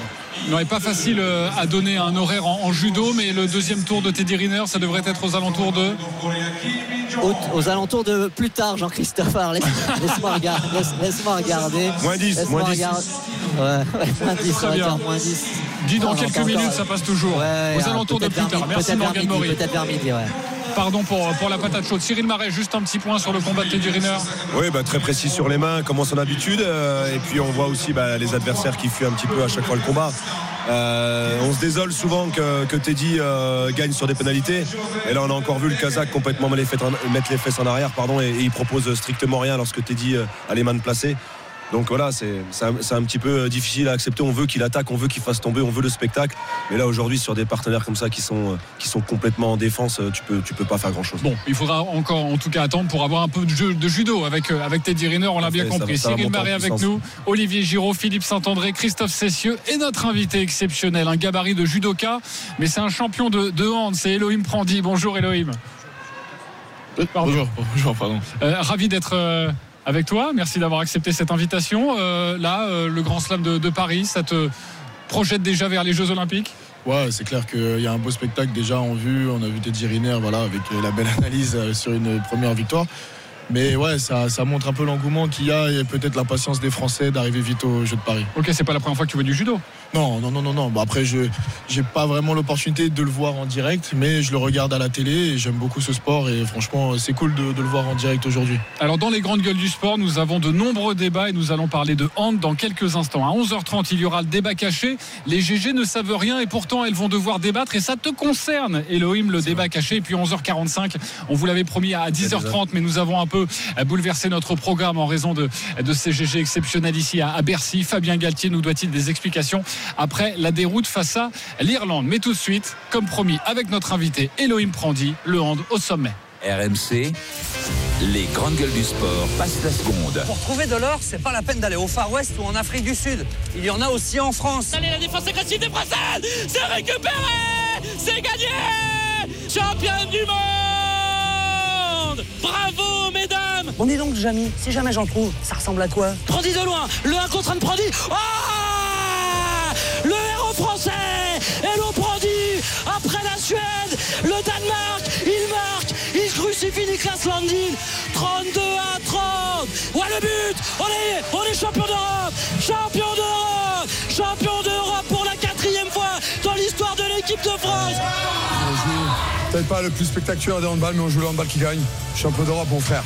Non, et pas facile euh, à donner un horaire en, en judo, mais le deuxième tour de Teddy Riner, ça devrait être aux alentours de. Aux, aux alentours de plus tard, Jean-Christophe. Laisse-moi regarder. laisse- laisse-moi regarder. Moins 10, Laisse-moi moins 10. regarder. Ouais, ouais, moins 10, Très on va bien. dire moins 10. Dis dans Non, quelques encore- minutes, ça passe toujours. Ouais, aux ah, alentours de plus tard. Merci Morgan Maury. Peut-être vers midi, ouais. Pardon pour, la patate chaude. Cyril Marais, juste un petit point sur le combat de Teddy Riner. Oui, bah, très précis sur les mains, comme en son habitude. euh, et puis on voit aussi bah, les adversaires qui fuient un petit peu à chaque fois le combat. Euh, on se désole souvent que, Teddy euh, gagne sur des pénalités. Et là, on a encore vu le Kazakh complètement mettre les fesses en arrière, pardon, et, et il propose strictement rien lorsque Teddy a les mains placées. Donc voilà, c'est c'est un, un petit peu difficile à accepter. On veut qu'il attaque, on veut qu'il fasse tomber, on veut le spectacle. Mais là, aujourd'hui, sur des partenaires comme ça qui sont, euh, qui sont complètement en défense, euh, tu peux, tu peux pas faire grand-chose. Bon, il faudra encore en tout cas attendre pour avoir un peu de jeu de judo avec, euh, avec Teddy Riner, on l'a bien compris. ça Cyril Marais avec nous, Olivier Giraud, Philippe Saint-André, Christophe Cessieux et notre invité exceptionnel, un gabarit de judoka, mais c'est un champion de, de hand, c'est Elohim Prandi. Bonjour Elohim. Bonjour, bonjour, pardon. Euh, ravi d'être euh, avec toi, merci d'avoir accepté cette invitation. Euh, là, euh, le Grand Slam de, de Paris, ça te projette déjà vers les Jeux Olympiques? Ouais, c'est clair qu'il y a un beau spectacle déjà en vue. On a vu Teddy Riner, voilà, avec euh, la belle analyse sur une première victoire. Mais ouais, ça, ça montre un peu l'engouement qu'il y a et peut-être l'impatience des Français d'arriver vite au Jeux de Paris. Ok, c'est pas la première fois que tu vois du judo? Non, non, non, non, non. Bon, après, je j'ai pas vraiment l'opportunité de le voir en direct, mais je le regarde à la télé et j'aime beaucoup ce sport et franchement, c'est cool de, de le voir en direct aujourd'hui. Alors dans les grandes gueules du sport, nous avons de nombreux débats et nous allons parler de hand dans quelques instants. À 11h30, il y aura le débat caché. Les GG ne savent rien et pourtant elles vont devoir débattre et ça te concerne, Elohim, le débat caché. Et puis 11h45, on vous l'avait promis à 10h30, mais nous avons un peu bouleversé notre programme en raison de, de ces GG exceptionnels ici à, à Bercy. Fabien Galtier nous doit-il des explications après la déroute face à l'Irlande. Mais tout de suite, comme promis, avec notre invité Elohim Prandi, le hand au sommet. RMC, les grandes gueules du sport passent la seconde. Pour trouver de l'or, c'est pas la peine d'aller au Far West ou en Afrique du Sud. Il y en a aussi en France. Allez, la défense agressive des Françaises C'est récupéré C'est gagné Championne du monde Bravo, mesdames Bon, dis donc, Jamy, si jamais j'en trouve, ça ressemble à quoi? Prandi de loin, le 1 contre 1 de Prandi. Ah Le héros français et l'on Prandi après la Suède, le Danemark, il marque, il crucifie Niklas Landin. 32 à 30. Ouais le but On est, on est champion d'Europe Champion d'Europe Champion d'Europe pour la quatrième fois dans l'histoire de l'équipe de France Peut-être pas le plus spectaculaire des handball, mais on joue le handball qui gagne. Champion d'Europe, mon frère.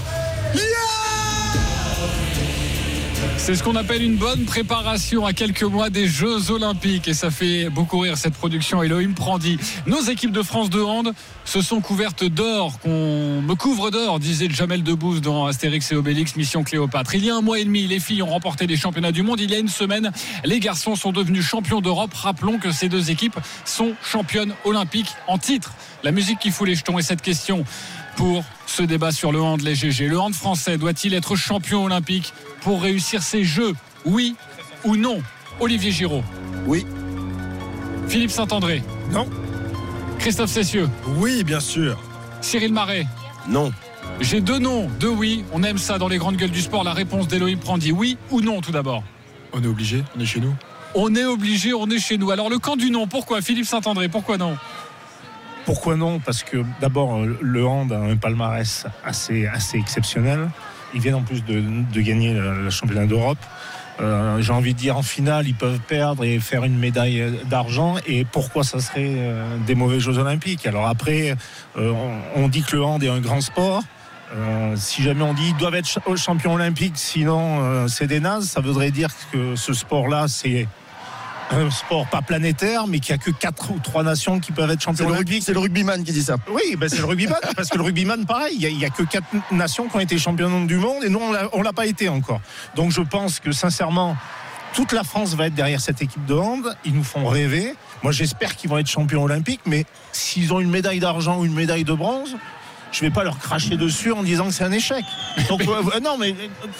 C'est ce qu'on appelle une bonne préparation à quelques mois des Jeux Olympiques et ça fait beaucoup rire cette production Elohim Prandi. Nos équipes de France de hand se sont couvertes d'or, qu'on me couvre d'or, disait Jamel Debbouze dans Astérix et Obélix Mission Cléopâtre. Il y a un mois et demi, les filles ont remporté les championnats du monde. Il y a une semaine, les garçons sont devenus champions d'Europe. Rappelons que ces deux équipes sont championnes olympiques en titre. La musique qui fout les jetons et cette question pour ce débat sur le hand les GG. Le hand français doit-il être champion olympique pour réussir ses jeux Oui ou non Olivier Giraud Oui. Philippe Saint-André Non. Christophe Cessieux Oui, bien sûr. Cyril Marais Non. J'ai deux noms, deux oui. On aime ça dans les grandes gueules du sport. La réponse d'Elohim Prandi, oui ou non tout d'abord On est obligé, on est chez nous. On est obligé, on est chez nous. Alors le camp du non, pourquoi? Philippe Saint-André, pourquoi non? Pourquoi non? Parce que d'abord, le hand a un palmarès assez, assez exceptionnel. Ils viennent en plus de, gagner le, championnat d'Europe. Euh, J'ai envie de dire en finale, ils peuvent perdre et faire une médaille d'argent. Et pourquoi ça serait euh, des mauvais Jeux Olympiques? Alors après, euh, on, dit que le hand est un grand sport. Euh, si jamais on dit ils doivent être ch- champions olympiques, sinon euh, c'est des nazes, ça voudrait dire que ce sport-là, c'est un sport pas planétaire, mais qu'il n'y a que quatre ou trois nations qui peuvent être rugby- c'est le rugbyman qui dit ça. Oui, ben c'est le rugbyman, parce que le rugbyman, pareil, il n'y a, que quatre nations qui ont été championnes du monde et nous, on l'a- on l'a pas été encore. Donc je pense que sincèrement, toute la France va être derrière cette équipe de hand. Ils nous font rêver. Moi, j'espère qu'ils vont être champions olympiques, mais s'ils ont une médaille d'argent ou une médaille de bronze, je vais pas leur cracher dessus en disant que c'est un échec. Donc euh, non, mais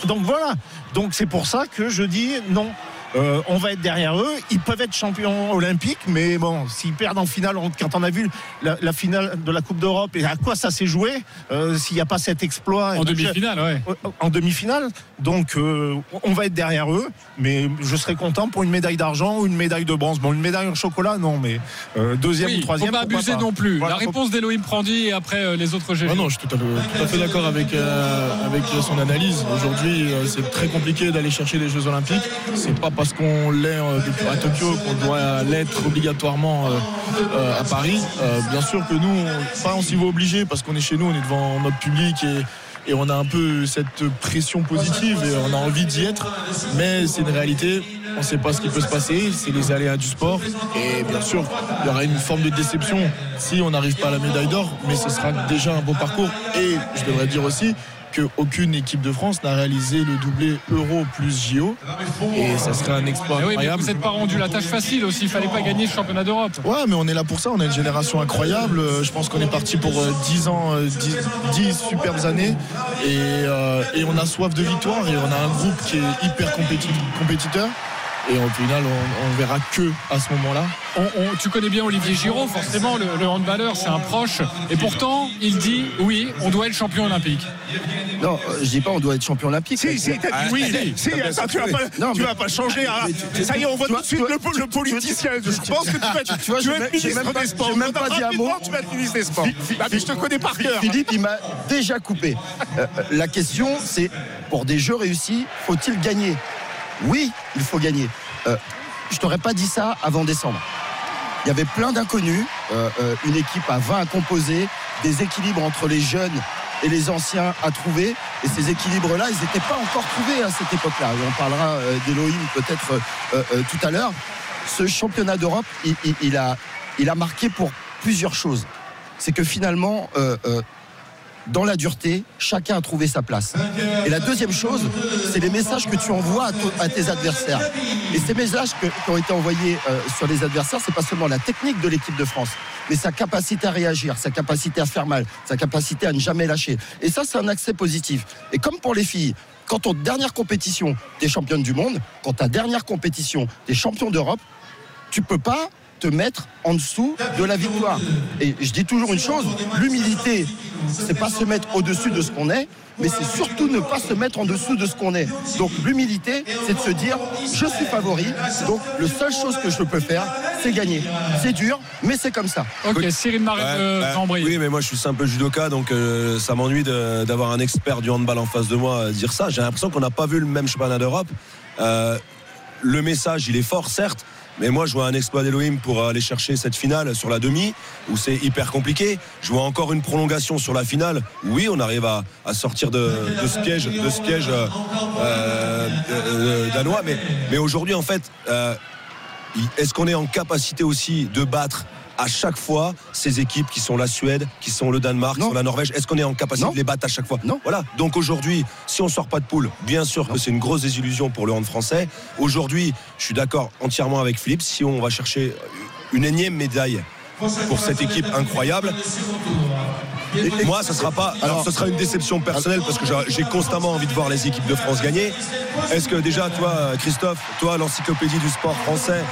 donc voilà. Donc c'est pour ça que je dis non. Euh, on va être derrière eux. Ils peuvent être champions olympiques, mais bon, s'ils perdent en finale, quand on a vu la, la finale de la Coupe d'Europe et à quoi ça s'est joué, euh, s'il n'y a pas cet exploit. En demi-finale, ouais. En demi-finale. Donc, euh, on va être derrière eux, mais je serais content pour une médaille d'argent ou une médaille de bronze. Bon, une médaille en chocolat, non, mais euh, deuxième Oui, ou troisième. faut pas abuser non plus. Voilà, la faut- réponse d'Elohim Prandi et après euh, les autres GG. Ah non, je suis tout à fait, tout à fait d'accord avec, euh, avec son analyse. Aujourd'hui, euh, c'est très compliqué d'aller chercher les Jeux Olympiques. C'est pas parce qu'on l'est euh, à Tokyo qu'on doit l'être obligatoirement euh, euh, à Paris. Bien sûr que nous, on, pas on s'y va obligé parce qu'on est chez nous, on est devant notre public et et on a un peu cette pression positive et on a envie d'y être, mais c'est une réalité. On ne sait pas ce qui peut se passer, c'est les aléas du sport. Et bien sûr, il y aura une forme de déception si on n'arrive pas à la médaille d'or, mais ce sera déjà un beau parcours. Et je devrais dire aussi qu'aucune équipe de France n'a réalisé le doublé Euro plus JO. Et ça serait un exploit Eh oui, mais incroyable. vous n'êtes pas rendu la tâche facile aussi. Il fallait pas gagner le championnat d'Europe. Ouais, mais on est là pour ça. On a une génération incroyable. Euh, Je pense qu'on est parti pour euh, 10 ans, euh, 10, 10 superbes années. Et, euh, et on a soif de victoire. Et on a un groupe qui est hyper compéti- compétiteur. Et au final, on, on verra que à ce moment-là. On- on- tu connais bien Olivier Giraud, forcément, le, le handballeur, c'est un proche. Et pourtant, il dit oui, on doit être champion olympique. Non, euh, je dis pas on doit être champion olympique. Si, si, t'as dit oui. Si, attends, tu vas pas, Non, tu vas pas changer. tu- Ça y est, on voit tout de suite le, politicien. Je pense que tu vas être, Tu vois, tu j'ai vas même- être j'ai ministre même pas- des Sports. j'ai même pas dit un mot. Rapidement, Tu vas être ministre des Sports. Ah, je te connais par cœur. Philippe, il m'a déjà coupé. Euh, la question, c'est pour des jeux réussis, faut-il gagner? Oui, il faut gagner. Euh, je t'aurais pas dit ça avant décembre. Il y avait plein d'inconnus, euh, euh, une équipe à 20 à composer, des équilibres entre les jeunes et les anciens à trouver. Et ces équilibres-là, ils n'étaient pas encore trouvés à cette époque-là. On parlera euh, d'Elohim peut-être tout à l'heure. Ce championnat d'Europe, il, a, marqué pour plusieurs choses. C'est que finalement, dans la dureté, chacun a trouvé sa place. Et la deuxième chose, c'est les messages que tu envoies à, tes adversaires. Et ces messages qui ont été envoyés euh, sur les adversaires, c'est pas seulement la technique de l'équipe de France, mais sa capacité à réagir, sa capacité à faire mal, sa capacité à ne jamais lâcher. Et ça, c'est un accès positif. Et comme pour les filles, quand ton dernière compétition, t'es championne du monde, quand ta dernière compétition, t'es champion d'Europe, tu peux pas te mettre en dessous de la victoire. Et je dis toujours une chose, l'humilité, c'est pas se mettre au-dessus de ce qu'on est, mais c'est surtout ne pas se mettre en dessous de ce qu'on est. Donc l'humilité, c'est de se dire, je suis favori, donc la seule chose que je peux faire, c'est gagner. C'est dur, mais c'est comme ça. Ok, Cyril Marais Ouais, de. Oui, mais moi je suis simple judoka, donc euh, ça m'ennuie d'avoir un expert du handball en face de moi euh, dire ça. J'ai l'impression qu'on n'a pas vu le même championnat d'Europe. Euh, le message, il est fort, certes. Mais moi, je vois un exploit d'Elohim pour aller chercher cette finale sur la demi, où c'est hyper compliqué. Je vois encore une prolongation sur la finale. Oui, on arrive à, sortir de, ce piège, de piège euh, euh, euh, danois. Mais, aujourd'hui, en fait, est-ce qu'on est en capacité aussi de battre à chaque fois ces équipes qui sont la Suède, qui sont le Danemark, qui sont la Norvège Est-ce qu'on est en capacité Non. de les battre à chaque fois Non. Voilà. Donc aujourd'hui, si on sort pas de poule, bien sûr que c'est une grosse désillusion pour le hand français. Aujourd'hui, je suis d'accord entièrement avec Philippe. Si on va chercher une énième médaille pour cette équipe incroyable. Moi, ce sera pas. Alors, ce sera une déception personnelle parce que j'ai constamment envie de voir les équipes de France gagner. Est-ce que déjà, toi, Christophe, toi, l'encyclopédie du sport français,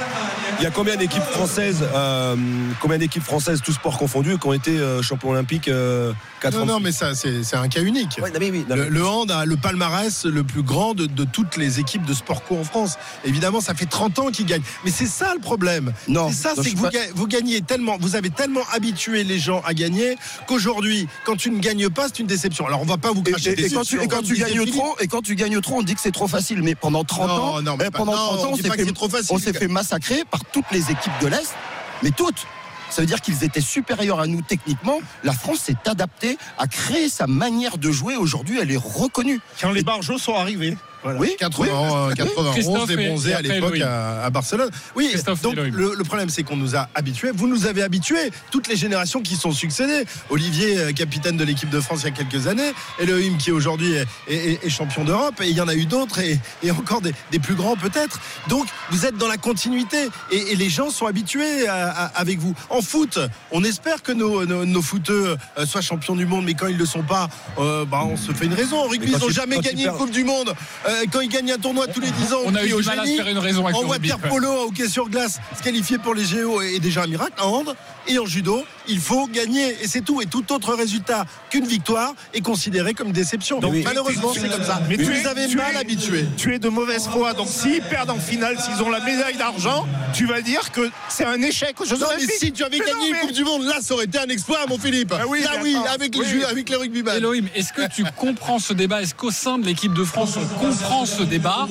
il y a combien d'équipes françaises, euh, combien d'équipes françaises, tous sports confondus, qui ont été euh, champions olympiques euh, quatre Non, ans non, mais ça, c'est un cas unique. Ouais, non, mais oui, non, le, le hand a le palmarès le plus grand de, de toutes les équipes de sport co en France. Évidemment, ça fait 30 ans qu'ils gagnent. Mais c'est ça le problème. Non, ça, c'est que vous, pas- gagnez tellement, vous avez tellement habitué les gens à gagner qu'aujourd'hui, quand tu ne gagnes pas, c'est une déception. Alors, on va pas vous Et, cracher et- et dessus, quand tu, et quand tu gagnes trop, et quand tu gagnes trop, on dit que c'est trop facile. Mais pendant 30 Non, ans, mais eh, pendant non, 30 ans, s'est fait, on s'est fait massacrer par toutes les équipes de l'Est, mais toutes. Ça veut dire qu'ils étaient supérieurs à nous techniquement. La France s'est adaptée à créer sa manière de jouer. Aujourd'hui, elle est reconnue. Quand les barjots sont arrivés. Voilà. Oui, 80, oui. 91 Christophe des et- bronzés à l'époque à, à Barcelone. Oui, Christophe donc le, le problème c'est qu'on nous a habitués. Vous nous avez habitués, toutes les générations qui sont succédées. Olivier, euh, capitaine de l'équipe de France il y a quelques années, Elohim qui aujourd'hui est, est- est champion d'Europe, et il y en a eu d'autres et, et encore des, des plus grands peut-être. Donc vous êtes dans la continuité et, et les gens sont habitués à- à- avec vous. En foot, on espère que nos, nos, nos footeux euh, soient champions du monde, mais quand ils ne le sont pas, euh, bah, on se fait une raison. En rugby, ils n'ont jamais gagné une Coupe du Monde. Euh, quand ils gagnent un tournoi tous les 10 ans, On a crie eu au du mal à génie. se faire une raison avec En le rugby. water polo, en hockey sur glace, se qualifier pour les JO est déjà un miracle. En hand et en judo, il faut gagner et c'est tout. Et tout autre résultat qu'une victoire est considéré comme une déception. Donc Oui. malheureusement, c'est comme ça. Mais tu les tu mal es- habitués. Tu es de mauvaise foi, donc s'ils perdent en finale, s'ils ont la médaille d'argent, tu vas dire que c'est un échec aux Jeux Non, mais Olympiques. si tu avais Mais gagné non, une mais- Coupe du Monde, là, ça aurait été un exploit, mon Philippe. Ah oui, là, avec les, Oui. avec les rugbyman. Elohim, est-ce que tu comprends ce débat? Est-ce qu'au sein de l'équipe de France, on comprend ce débat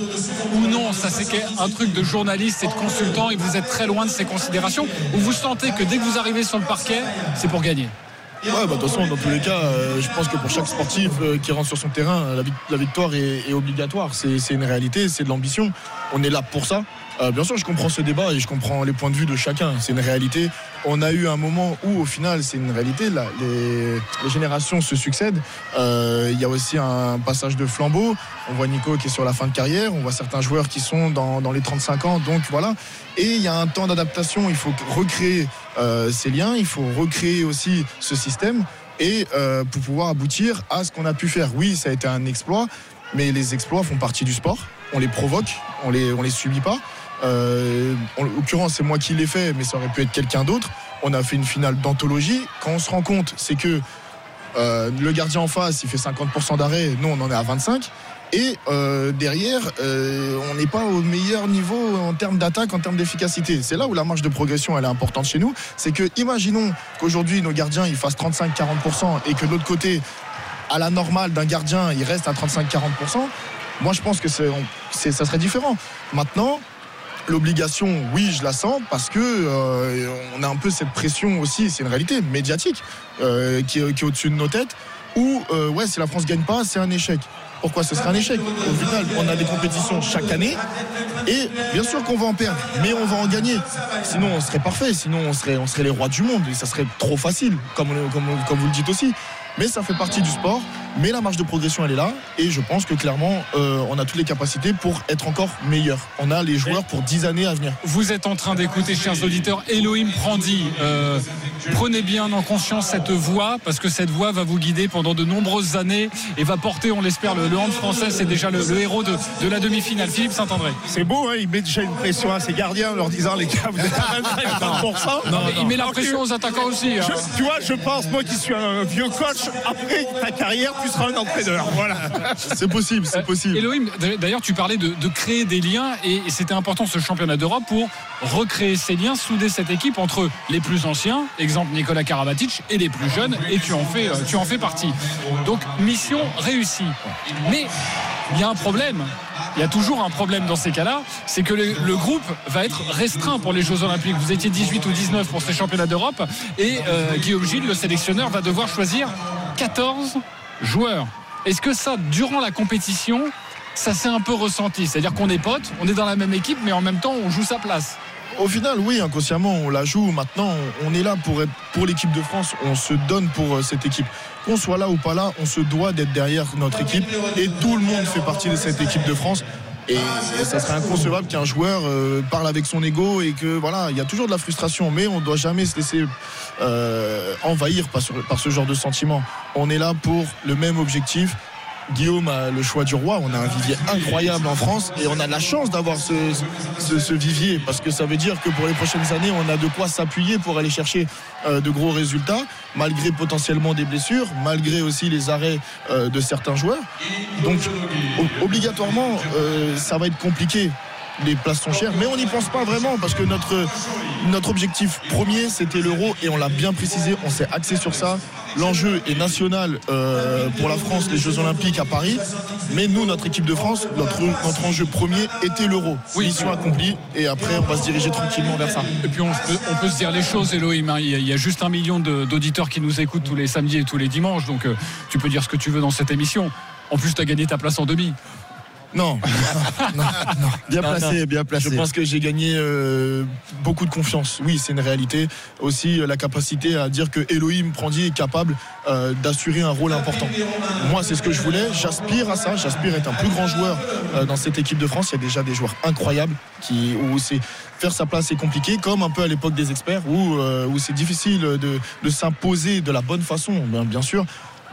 Ou non Ça, c'est un truc de journaliste et de consultant et vous êtes très loin de ces considérations Ou vous sentez que dès que vous arrivez sur le parquet, c'est pour gagner? Ouais, bah, de toute façon, dans tous les cas, euh, je pense que pour chaque sportif euh, qui rentre sur son terrain, la, vic- la victoire est, est obligatoire. C'est une réalité, c'est de l'ambition. On est là pour ça. Euh, bien sûr, je comprends ce débat et je comprends les points de vue de chacun. C'est une réalité. On a eu un moment où, au final, c'est une réalité. Les, générations se succèdent. Euh, Il y a aussi un passage de flambeau. On voit Nico qui est sur la fin de carrière. On voit certains joueurs qui sont dans, les 35 ans. Donc voilà. Et il y a un temps d'adaptation. Il faut recréer euh, ces liens. Il faut recréer aussi ce système. Et pour pouvoir aboutir à ce qu'on a pu faire. Oui, ça a été un exploit. Mais les exploits font partie du sport. On les provoque. On les, on les subit pas. Euh, en l'occurrence, c'est moi qui l'ai fait, mais ça aurait pu être quelqu'un d'autre. On a fait une finale d'anthologie. Quand on se rend compte, c'est que euh, le gardien en face, il fait 50% d'arrêt. Nous, on en est à 25. Et euh, derrière, on n'est pas au meilleur niveau en termes d'attaque, en termes d'efficacité. C'est là où la marge de progression elle est importante chez nous. C'est que, imaginons qu'aujourd'hui nos gardiens ils fassent 35-40% et que de l'autre côté, à la normale d'un gardien, il reste à 35-40%. Moi, je pense que ça serait différent. Maintenant, l'obligation, oui, je la sens parce que euh, on a un peu cette pression aussi, c'est une réalité médiatique euh, qui, est, au-dessus de nos têtes. Où, euh, ouais, si la France gagne pas, c'est un échec. Pourquoi ce serait un échec? Au final, on a des compétitions chaque année et bien sûr qu'on va en perdre, mais on va en gagner. Sinon, on serait parfait. Sinon, on serait, on serait les rois du monde et ça serait trop facile, comme, comme, comme vous le dites aussi. Mais ça fait partie du sport. Mais la marge de progression, elle est là. Et je pense que clairement, euh, on a toutes les capacités pour être encore meilleur. On a les joueurs pour 10 années à venir. Vous êtes en train d'écouter, chers auditeurs, Elohim Prandi. Euh, prenez bien en conscience cette voix, parce que cette voix va vous guider pendant de nombreuses années et va porter, on l'espère, le, le hand français. C'est déjà le, le héros de, de la demi-finale. Philippe Saint-André. C'est beau, hein, il met déjà une pression à ses gardiens en leur disant les gars, vous êtes à 25%. Non, mais il met la pression aux attaquants aussi. hein. Je- tu vois, je pense, moi qui suis un vieux coach, après ta carrière, tu seras un entraîneur. Voilà. C'est possible, c'est possible. Elohim, d'ailleurs, tu parlais de, de créer des liens et, c'était important ce championnat d'Europe pour recréer ces liens, souder cette équipe entre les plus anciens, exemple Nicolas Karabatic, et les plus jeunes, et tu en fais, euh, tu en fais partie. Donc, mission réussie. Mais il y a un problème. Il y a toujours un problème dans ces cas-là, c'est que le, le groupe va être restreint pour les Jeux Olympiques. Vous étiez 18 ou 19 pour ces championnats d'Europe et euh, Guillaume Gilles, le sélectionneur, va devoir choisir 14 joueurs. Est-ce que ça, durant la compétition, ça s'est un peu ressenti? C'est-à-dire qu'on est potes, on est dans la même équipe, mais en même temps, on joue sa place. Au final, oui, inconsciemment, on la joue. Maintenant, on est là pour, être- pour l'équipe de France. On se donne pour euh, cette équipe. Qu'on soit là ou pas là, on se doit d'être derrière notre équipe. Et tout le monde fait partie de cette équipe de France. Et, ça serait inconcevable qu'un joueur euh, parle avec son ego et que voilà, il y a toujours de la frustration, mais on ne doit jamais se laisser euh, envahir par par ce genre de sentiment. On est là pour le même objectif. Guillaume a le choix du roi. On a un vivier incroyable en France et on a la chance d'avoir ce, vivier parce que ça veut dire que pour les prochaines années, on a de quoi s'appuyer pour aller chercher euh, de gros résultats, malgré potentiellement des blessures, malgré aussi les arrêts euh, de certains joueurs. Donc, obligatoirement, euh, ça va être compliqué. Les places sont chères, mais on n'y pense pas vraiment parce que notre, notre objectif premier c'était l'euro et on l'a bien précisé, on s'est axé sur ça. L'enjeu est national euh, pour la France, les Jeux Olympiques à Paris, mais nous, notre équipe de France, notre, notre enjeu premier était l'euro. Mission accomplie et après on va se diriger tranquillement vers ça. Et puis on peut, on peut se dire les choses, Elohim. hein. Il, y a, il y a juste un million d'auditeurs qui nous écoutent tous les samedis et tous les dimanches, donc euh, tu peux dire ce que tu veux dans cette émission. En plus, tu as gagné ta place en demi. Non. non, non. Bien Non, placé, bien placé. Je pense que j'ai gagné euh, beaucoup de confiance. Oui, c'est une réalité. Aussi, euh, la capacité à dire que Elohim Prandi est capable euh, d'assurer un rôle important. Moi, c'est ce que je voulais. J'aspire à ça. J'aspire à être un plus grand joueur euh, dans cette équipe de France. Il y a déjà des joueurs incroyables qui, où c'est faire sa place est compliqué, comme un peu à l'époque des experts, où, euh, où c'est difficile de, de s'imposer de la bonne façon, bien, bien sûr.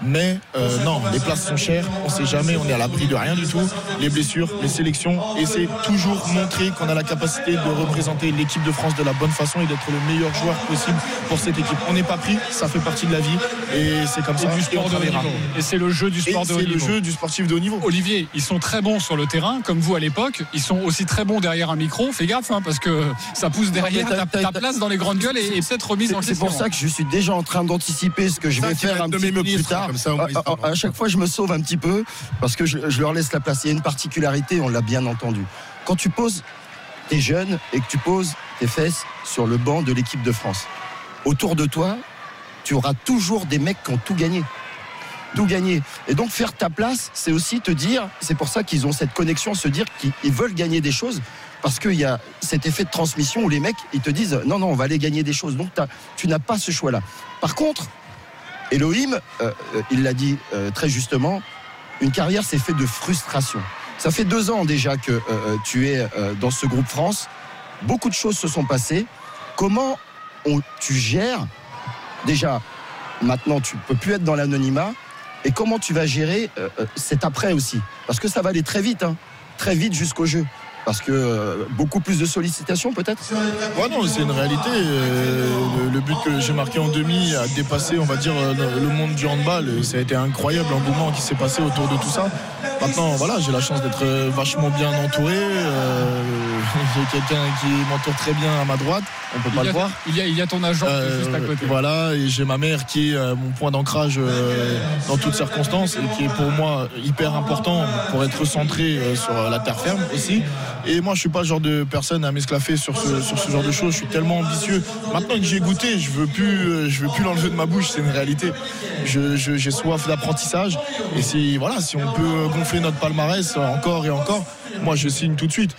Mais euh, non, les places sont chères, on ne sait jamais, on est à l'abri de rien du tout. Les blessures, les sélections, et c'est toujours montrer qu'on a la capacité de représenter l'équipe de France de la bonne façon et d'être le meilleur joueur possible pour cette équipe. On n'est pas pris, ça fait partie de la vie, et c'est comme C'est ça. du et sport de haut niveau. Et c'est le jeu du sport Et de haut c'est le niveau. jeu du sportif de haut niveau. Olivier, ils sont très bons sur le terrain, comme vous à l'époque. Ils sont aussi très bons derrière un micro. Fais gaffe, hein, parce que ça pousse derrière. Ta, place dans les grandes gueules est, est peut-être remise en question. C'est pour ça que je suis déjà en train d'anticiper ce que je vais faire un de petit mes peu plus ministres, tard. comme ça, au moins, ils À- à, à chaque fois, je me sauve un petit peu parce que je, je leur laisse la place. Il y a une particularité, on l'a bien entendu. Quand tu poses tes jeunes et que tu poses tes fesses sur le banc de l'équipe de France, autour de toi, tu auras toujours des mecs qui ont tout gagné. Tout gagné. Et donc faire ta place, c'est aussi te dire, c'est pour ça qu'ils ont cette connexion, se dire qu'ils ils veulent gagner des choses, parce qu'il y a cet effet de transmission où les mecs, ils te disent, non, non, on va aller gagner des choses. Donc tu n'as pas ce choix-là. Par contre, Elohim, euh, euh, il l'a dit euh, très justement, une carrière c'est fait de frustration. Ça fait deux ans déjà que tu es dans ce groupe France. Beaucoup de choses se sont passées. Comment tu gères déjà maintenant tu peux plus être dans l'anonymat et comment tu vas gérer cet après aussi? Parce que ça va aller très vite hein, très vite jusqu'au jeu parce que euh, beaucoup plus de sollicitations peut-être Ouais, non, c'est une réalité. Euh, le, but que j'ai marqué en demi a dépassé, on va dire, le monde du handball. Et ça a été incroyable engouement qui s'est passé autour de tout ça. Maintenant, voilà, j'ai la chance d'être euh, vachement bien entouré. Euh, j'ai quelqu'un qui m'entoure très bien à ma droite. On peut Il pas le voir. il, y a, il y a ton agent Euh, juste à côté. Voilà, et j'ai ma mère qui est euh, mon point d'ancrage euh, dans toutes circonstances et qui est pour moi hyper important pour être centré sur la terre ferme aussi. Et moi, je suis pas le genre de personne à m'esclaffer sur ce, sur ce genre de choses. Je suis tellement ambitieux. Maintenant que j'ai goûté, je veux plus, je veux plus l'enlever de ma bouche. C'est une réalité. Je- J'ai soif d'apprentissage. Et si, voilà, si on peut gonfler notre palmarès encore et encore, moi, je signe tout de suite.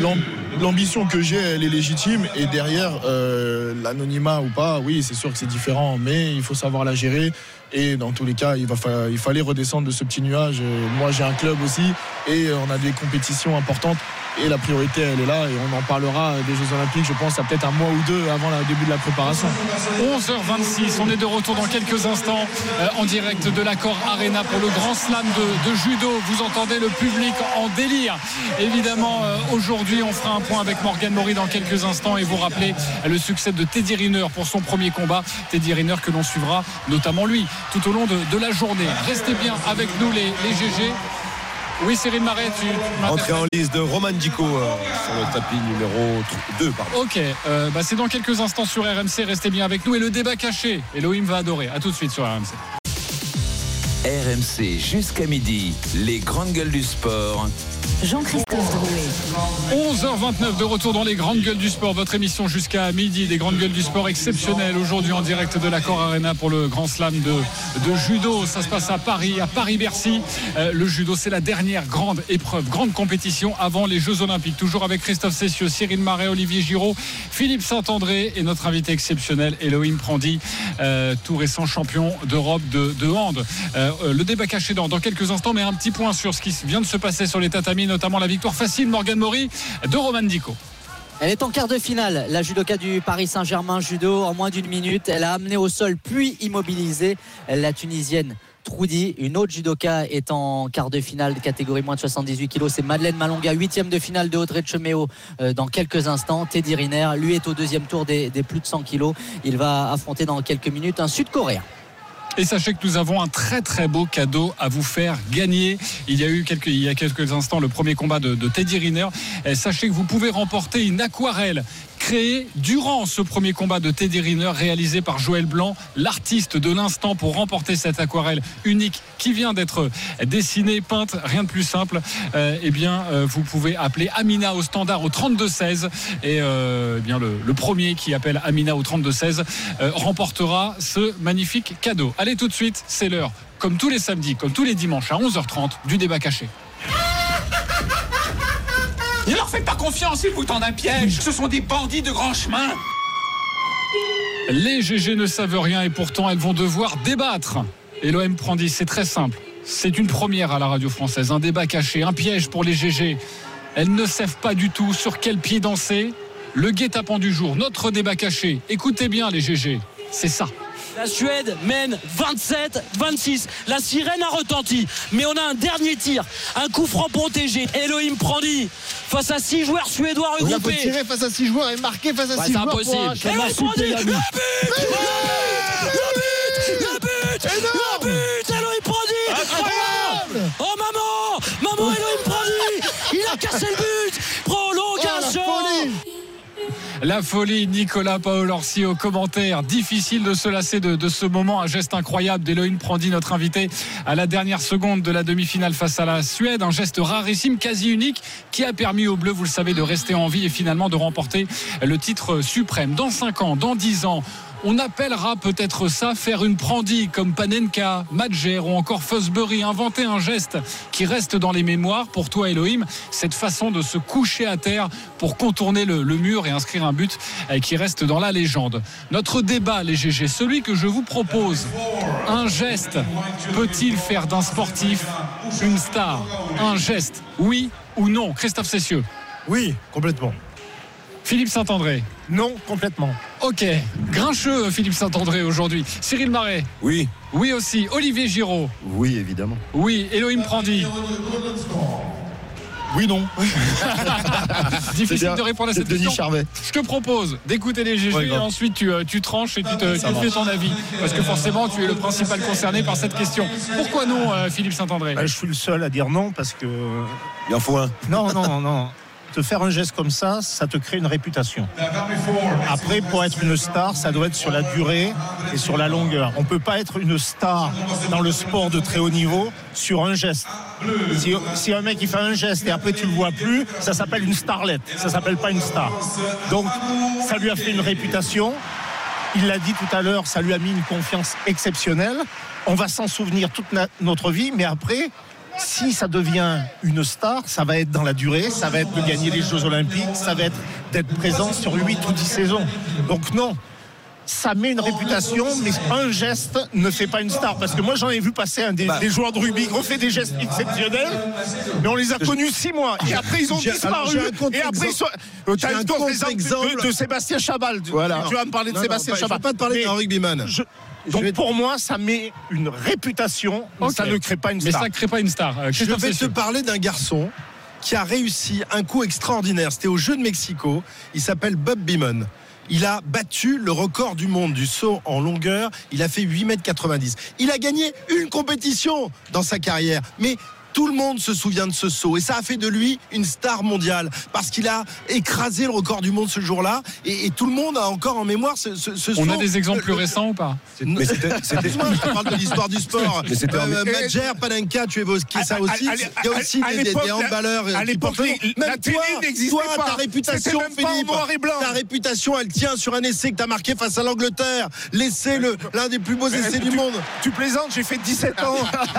L'am- L'ambition que j'ai, elle est légitime. Et derrière, euh, l'anonymat ou pas, oui, c'est sûr que c'est différent, mais il faut savoir la gérer. Et dans tous les cas, il, va fa- il fallait redescendre de ce petit nuage. Moi, j'ai un club aussi et euh, on a des compétitions importantes. Et la priorité, elle est là. Et on en parlera des Jeux Olympiques, je pense, à peut-être un mois ou deux avant le début de la préparation. 11h26, on est de retour dans quelques instants euh, en direct de l'accord Arena pour le grand slam de, judo. Vous entendez le public en délire. Évidemment, euh, aujourd'hui, on fera un point avec Morgan Maury dans quelques instants et vous rappeler le succès de Teddy Riner pour son premier combat. Teddy Riner que l'on suivra, notamment lui, tout au long de, de la journée. Restez bien avec nous, les, les GG. Oui, Cyril Marais, tu, Entrée en liste de Roman Dico euh, sur le tapis numéro 2. Pardon. Ok, euh, bah c'est dans quelques instants sur RMC. Restez bien avec nous. Et le débat caché, Elohim va adorer. À tout de suite sur RMC. RMC jusqu'à midi, les grandes gueules du sport. Jean-Christophe Drouet. 11h29 de retour dans les grandes gueules du sport, votre émission jusqu'à midi, des grandes gueules du sport exceptionnelles aujourd'hui en direct de l'accord Arena pour le grand slam de, de judo. Ça se passe à Paris, à Paris-Bercy. Euh, le judo, c'est la dernière grande épreuve, grande compétition avant les Jeux Olympiques. Toujours avec Christophe Cessieux, Cyril Marais, Olivier Giraud, Philippe Saint-André et notre invité exceptionnel, Elohim Prandi, euh, tout récent champion d'Europe de, de hand. Euh, euh, le débat caché dans, quelques instants, mais un petit point sur ce qui vient de se passer sur les tatamis, notamment la victoire facile Morgan Mori de Roman Dico. Elle est en quart de finale, la judoka du Paris Saint-Germain judo en moins d'une minute. Elle a amené au sol puis immobilisé la Tunisienne. Troudi, une autre judoka est en quart de finale catégorie moins de 78 kg. C'est Madeleine Malonga, huitième de finale de Audrey Cheméo euh, dans quelques instants. Teddy Riner, lui est au deuxième tour des, des plus de 100 kg. Il va affronter dans quelques minutes un Sud-Coréen. Et sachez que nous avons un très très beau cadeau à vous faire gagner. Il y a eu il y a quelques instants le premier combat de, Teddy Riner. Sachez que vous pouvez remporter une aquarelle durant ce premier combat de Teddy Riner réalisé par Joël Blanc, l'artiste de l'instant pour remporter cette aquarelle unique qui vient d'être dessinée, peinte, rien de plus simple. Euh, eh bien, euh, vous pouvez appeler Amina au standard au 32-16 et euh, eh bien le, premier qui appelle Amina au 32-16 euh, remportera ce magnifique cadeau. Allez tout de suite, c'est l'heure, comme tous les samedis, comme tous les dimanches à 11h30 du débat caché. Ne leur faites pas confiance, ils vous tendent un piège. Ce sont des bandits de grand chemin. Les GG ne savent rien et pourtant elles vont devoir débattre. Et l'OM prend 10, c'est très simple. C'est une première à la radio française, un débat caché, un piège pour les GG. Elles ne savent pas du tout sur quel pied danser. Le guet-apens du jour, notre débat caché. Écoutez bien les GG, c'est ça. La Suède mène 27-26. La sirène a retenti. Mais on a un dernier tir. Un coup franc protégé. Elohim Prandi face à 6 joueurs suédois On a regroupés. tirer face à 6 joueurs et marquer face à Ouais, 6 c'est joueurs. impossible. pour un Elohim Prandi, le but Le but Le but Le but La folie, Nicolas Paolorsi au commentaire. Difficile de se lasser de, de ce moment. Un geste incroyable d'Elohim Prandi, notre invité, à la dernière seconde de la demi-finale face à la Suède. Un geste rarissime, quasi unique, qui a permis aux Bleus, vous le savez, de rester en vie et finalement de remporter le titre suprême. Dans 5 ans, dans 10 ans, on appellera peut-être ça faire une Prandi comme Panenka, Madjer ou encore Fosbury. Inventer un geste qui reste dans les mémoires pour toi, Elohim. Cette façon de se coucher à terre pour contourner le, le mur et inscrire un but euh, qui reste dans la légende. Notre débat, les GG, celui que je vous propose, un geste peut-il faire d'un sportif une star? Un geste, oui ou non? Christophe Cessieux Oui, complètement. Philippe Saint-André Non, complètement. Ok. Grincheux, Philippe Saint-André, aujourd'hui. Cyril Marais Oui. Oui aussi. Olivier Giraud Oui, évidemment. Oui. Elohim Prandi Oui, non. Difficile bien. de répondre à cette Denis question. Charvet. Je te propose d'écouter les GG Ouais, et ensuite tu, euh, tu tranches et tu, te, Ça tu fais ton avis. Parce que forcément, tu es le principal concerné par cette question. Pourquoi non, euh, Philippe Saint-André? Bah, je suis le seul à dire non parce que. Il en faut un. Non, non, non. Te faire un geste comme ça, ça te crée une réputation. Après, pour être une star, ça doit être sur la durée et sur la longueur. On peut pas être une star dans le sport de très haut niveau sur un geste. Si, si un mec il fait un geste et après tu le vois plus, ça s'appelle une starlette. Ça s'appelle pas une star. Donc, ça lui a fait une réputation. Il l'a dit tout à l'heure, ça lui a mis une confiance exceptionnelle. On va s'en souvenir toute notre vie, mais après, si ça devient une star, ça va être dans la durée, ça va être de gagner les Jeux Olympiques, ça va être d'être présent sur 8 ou 10 saisons. Donc non, ça met une réputation, mais un geste ne fait pas une star. Parce que moi, j'en ai vu passer un des, Bah. des joueurs de rugby qui ont fait des gestes exceptionnels, mais on les a connus 6 mois. Et après, ils ont alors, disparu. Et après, sont... J'ai T'as un contre-exemple. de, de Sébastien Chabal. Tu- Voilà. Tu vas me parler de Non, non, Sébastien pas- je Chabal. pas te parler d'un rugbyman. Je Donc vais- pour moi, ça met une réputation, mais ça ne crée pas une Mais star. ça ne crée pas une star. Euh, Je vais te parler d'un garçon qui a réussi un coup extraordinaire. C'était au Jeu de Mexico. Il s'appelle Bob Beamon. Il a battu le record du monde du saut en longueur. Il a fait 8,90 m. Il a gagné une compétition dans sa carrière. Mais tout le monde se souvient de ce saut et ça a fait de lui une star mondiale parce qu'il a écrasé le record du monde ce jour-là et, et tout le monde a encore en mémoire ce, ce, ce On saut. a des exemples plus Le- récents ou pas? Mais c'était. je te parle de l'histoire du sport. Mais c'était Euh, Madjer, Panenka, tu évoquais ça À- à- aussi. à- Il y a aussi à des, des- des handballeurs. à l'époque, même toi, n'existait toi, pas. ta réputation, même pas en Philippe, noir et blanc. ta réputation, elle tient sur un essai que tu as marqué face à l'Angleterre. L'essai, le- l'un des plus beaux essais du monde. Tu plaisantes, j'ai fait 17 ans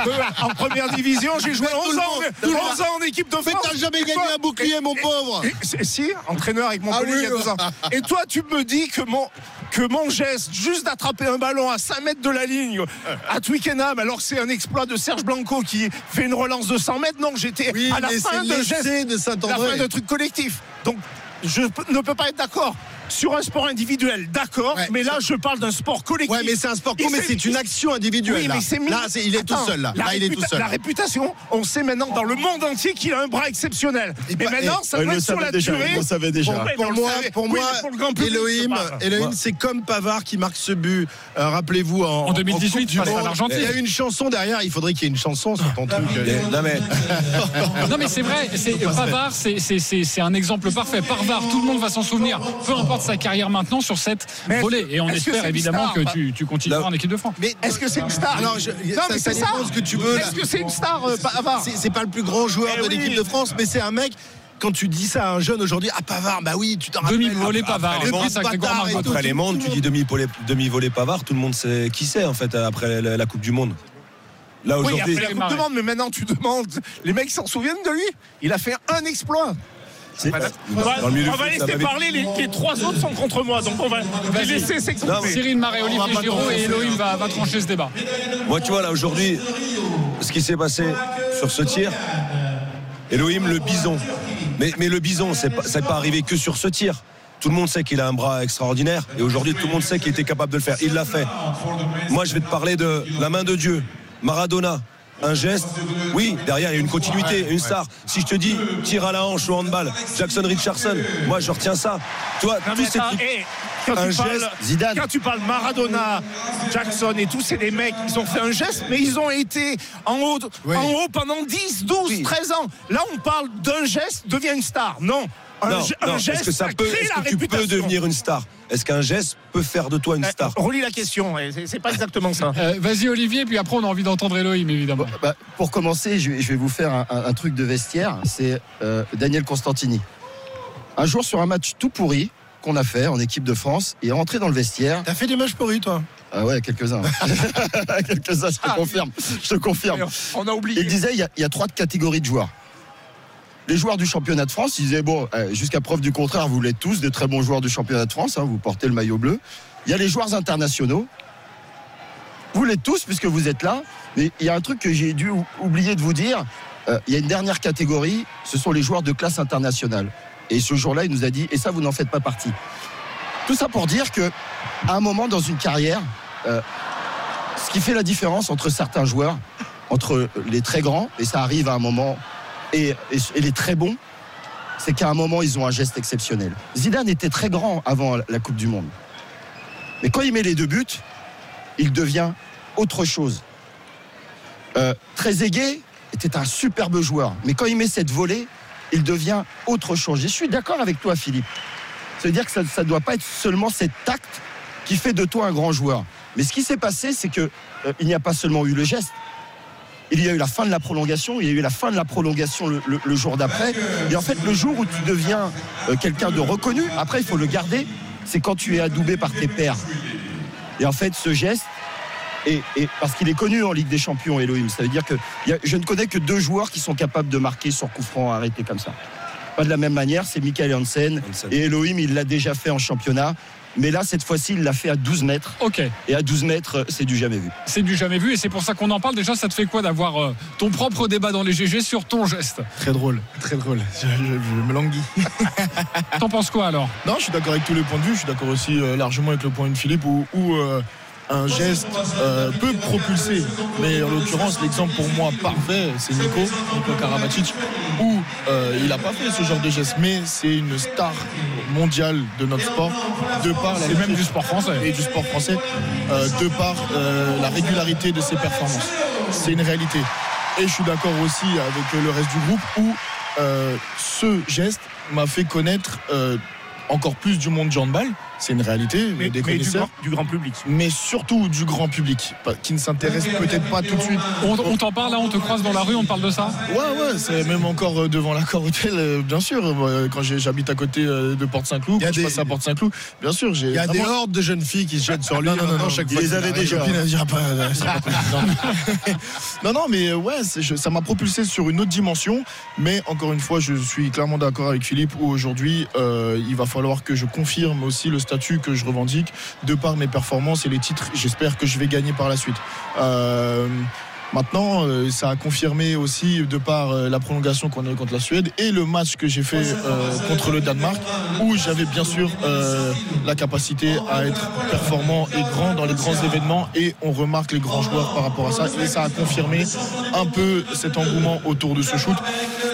euh, en première division, j'ai joué Mais tout 11 le ans, monde, 11 ans en équipe de Mais France. t'as jamais gagné un bouclier, mon pauvre. Si, entraîneur avec Montpellier Ah il y a deux ans. Et toi, tu me dis que mon, que mon geste, juste d'attraper un ballon à 5 mètres de la ligne à Twickenham, alors que c'est un exploit de Serge Blanco qui fait une relance de 100 mètres, non, j'étais Oui, à la mais fin de geste, de la fin truc collectif. Donc, je ne peux pas être d'accord. Sur un sport individuel, d'accord, Ouais, mais là, je parle d'un sport collectif. Ouais, mais c'est un sport Il co, mais c'est une action individuelle. Oui, là. mais c'est mis- Là, c'est- il est tout seul. Là, il est tout seul. la réputation, on sait maintenant dans le monde entier qu'il a un bras exceptionnel. Et mais bah, maintenant, et- ça Ouais, doit il être sur la déjà, durée. le savait déjà. Bon, ouais, Pour on le moi, savait. pour Oui, moi, mais pour le grand public, Elohim. Elohim, c'est comme Pavard qui marque ce but. Euh, Rappelez-vous en, En 2018, Coupe du face à Monde. l'Argentine. Il y a une chanson derrière. Il faudrait qu'il y ait une chanson sur ton truc. Non mais Non mais c'est vrai, c'est, Pavard c'est, c'est, c'est, c'est un exemple parfait. Pavard, tout le monde va s'en souvenir, peu importe sa carrière maintenant sur cette volée. Et on espère évidemment star, que tu, tu continueras en équipe de France. Mais Est-ce que c'est une star? Non, ça- mais c'est ça. ce que tu veux, là. Est-ce que c'est une star, euh, Pavard? C'est- C'est pas le plus grand joueur Eh de oui. l'équipe de France, mais c'est un mec. Quand tu dis ça à un jeune aujourd'hui, ah Pavard, bah oui, tu t'en rappelles. Demi-volée Pavard, Le après et Margot. tout, après les mondes, tu dis demi-volée demi Pavard, tout le monde sait qui c'est en fait après la, la Coupe du Monde. Là Oui, aujourd'hui, après la Coupe du Monde, mais maintenant tu demandes, les mecs s'en souviennent de lui? Il a fait un exploit. On va, laisser parler, les, les trois autres sont contre moi, donc on va les laisser s'exprimer. Cyril Marais, Olivier commencer. et Elohim va, va trancher ce débat. Moi, tu vois, là, aujourd'hui, ce qui s'est passé sur ce tir, Elohim, le bison. Mais, mais le bison, c'est pas, c'est pas arrivé que sur ce tir. Tout le monde sait qu'il a un bras extraordinaire et aujourd'hui tout le monde sait qu'il était capable de le faire. Il l'a fait. Moi je vais te parler de la main de Dieu, Maradona. Un geste, oui, derrière il y a une continuité, une star. Si je te dis tir à la hanche au handball, Jackson Richardson, moi je retiens ça. Tu vois, Non, tous ces trucs. eh, quand, Un tu parles, geste, Zidane. quand tu parles Maradona, Jackson et tous, c'est des mecs, ils ont fait un geste, mais ils ont été en haut, Oui. en haut pendant 10, 12, 13 ans. Là, on parle d'un geste, devient une star. Non. Un, Non, ge- un non, geste, est-ce que ça peut, crée est-ce la que tu peux devenir une star? Est-ce qu'un geste peut faire de toi une Eh, star? Relis la question, c'est- pas exactement ça. Euh, Vas-y Olivier, puis après on a envie d'entendre Elohim évidemment. Bah, pour commencer, je vais, je vais vous faire un, un- un truc de vestiaire. C'est euh, Daniel Constantini. Un jour, sur un match tout pourri qu'on a fait en équipe de France, il est rentré dans le vestiaire. T'as fait des matchs pourris, toi? Ah ouais, quelques-uns. quelques-uns, je te confirme. Je te confirme. On a oublié. Il disait il y, a, il y a trois catégories de joueurs. Les joueurs du championnat de France, ils disaient bon, euh, jusqu'à preuve du contraire, vous l'êtes tous des très bons joueurs du championnat de France, hein, vous portez le maillot bleu. Il y a les joueurs internationaux. Vous l'êtes tous puisque vous êtes là. Mais il y a un truc que j'ai dû ou- oublier de vous dire. Euh, il y a une dernière catégorie, ce sont les joueurs de classe internationale. Et ce jour-là, il nous a dit, et ça, vous n'en faites pas partie. Tout ça pour dire que, à un moment dans une carrière, euh, ce qui fait la différence entre certains joueurs, entre les très grands, et ça arrive à un moment, et, et- et les très bons, c'est qu'à un moment, ils ont un geste exceptionnel. Zidane était très grand avant la Coupe du Monde. Mais quand il met les deux buts, il devient autre chose. Euh, Trezeguet était un superbe joueur, mais quand il met cette volée, il devient autre chose. Je suis d'accord avec toi, Philippe. C'est-à-dire que ça ne doit pas être seulement cet acte qui fait de toi un grand joueur. Mais ce qui s'est passé, c'est que euh, il n'y a pas seulement eu le geste. Il y a eu la fin de la prolongation, il y a eu la fin de la prolongation le, le- le jour d'après. Et en fait, le jour où tu deviens euh, quelqu'un de reconnu, après, il faut le garder, c'est quand tu es adoubé par tes pairs. Et en fait, ce geste, et, et parce qu'il est connu en Ligue des Champions, Elohim, ça veut dire que a- je ne connais que deux joueurs qui sont capables de marquer sur coup franc arrêté comme ça. Pas de la même manière, c'est Michael Hansen. Et Elohim, il l'a déjà fait en championnat. Mais là, cette fois-ci, il l'a fait à 12 mètres. Ok. Et à 12 mètres, c'est du jamais vu. C'est du jamais vu et c'est pour ça qu'on en parle. Déjà, ça te fait quoi d'avoir euh, ton propre débat dans les GG sur ton geste? Très drôle, très drôle. Je, je- je me languis. T'en penses quoi alors? Non, je suis d'accord avec tous les points de vue. Je suis d'accord aussi euh, largement avec le point de Philippe où, où, euh, un geste euh, peut propulser. Mais en l'occurrence, l'exemple pour moi parfait, c'est Nico, Nico Karabatic, où euh, il n'a pas fait ce genre de geste. Mais c'est une star mondiale de notre sport, de par la Et même du sport français. et du sport français, euh, de par euh, la régularité de ses performances. C'est une réalité. Et je suis d'accord aussi avec le reste du groupe où ce geste m'a fait connaître encore plus du monde du handball. C'est une réalité, Mais, des mais du, connaisseurs. grand, du grand public. Mais surtout du grand public, qui ne s'intéresse peut-être pas tout de suite. On, on t'en parle là, on te croise dans la rue, on te parle de ça Ouais, ouais, c'est même encore euh, devant l'accord hôtel, euh, bien sûr. Moi, Quand j'habite à côté euh, de Porte-Saint-Cloud, Il y a quand je des- passe à Porte-Saint-Cloud, bien sûr, j'ai. Il y a des hordes de jeunes filles qui se jettent sur lui. non, non, non, non, chaque il fois les avait déjà. Euh, non. non, non, mais euh, ouais, je- ça m'a propulsé sur une autre dimension. Mais encore une fois, je suis clairement d'accord avec Philippe où aujourd'hui, euh, il va falloir que je confirme aussi le statut que je revendique de par mes performances et les titres. J'espère que je vais gagner par la suite. Euh, Maintenant, euh, ça a confirmé aussi de par euh, la prolongation qu'on a eu contre la Suède et le match que j'ai fait euh, contre le Danemark, où j'avais bien sûr euh, la capacité à être performant et grand dans les grands événements et on remarque les grands joueurs par rapport à ça et ça a confirmé un peu cet engouement autour de ce shoot.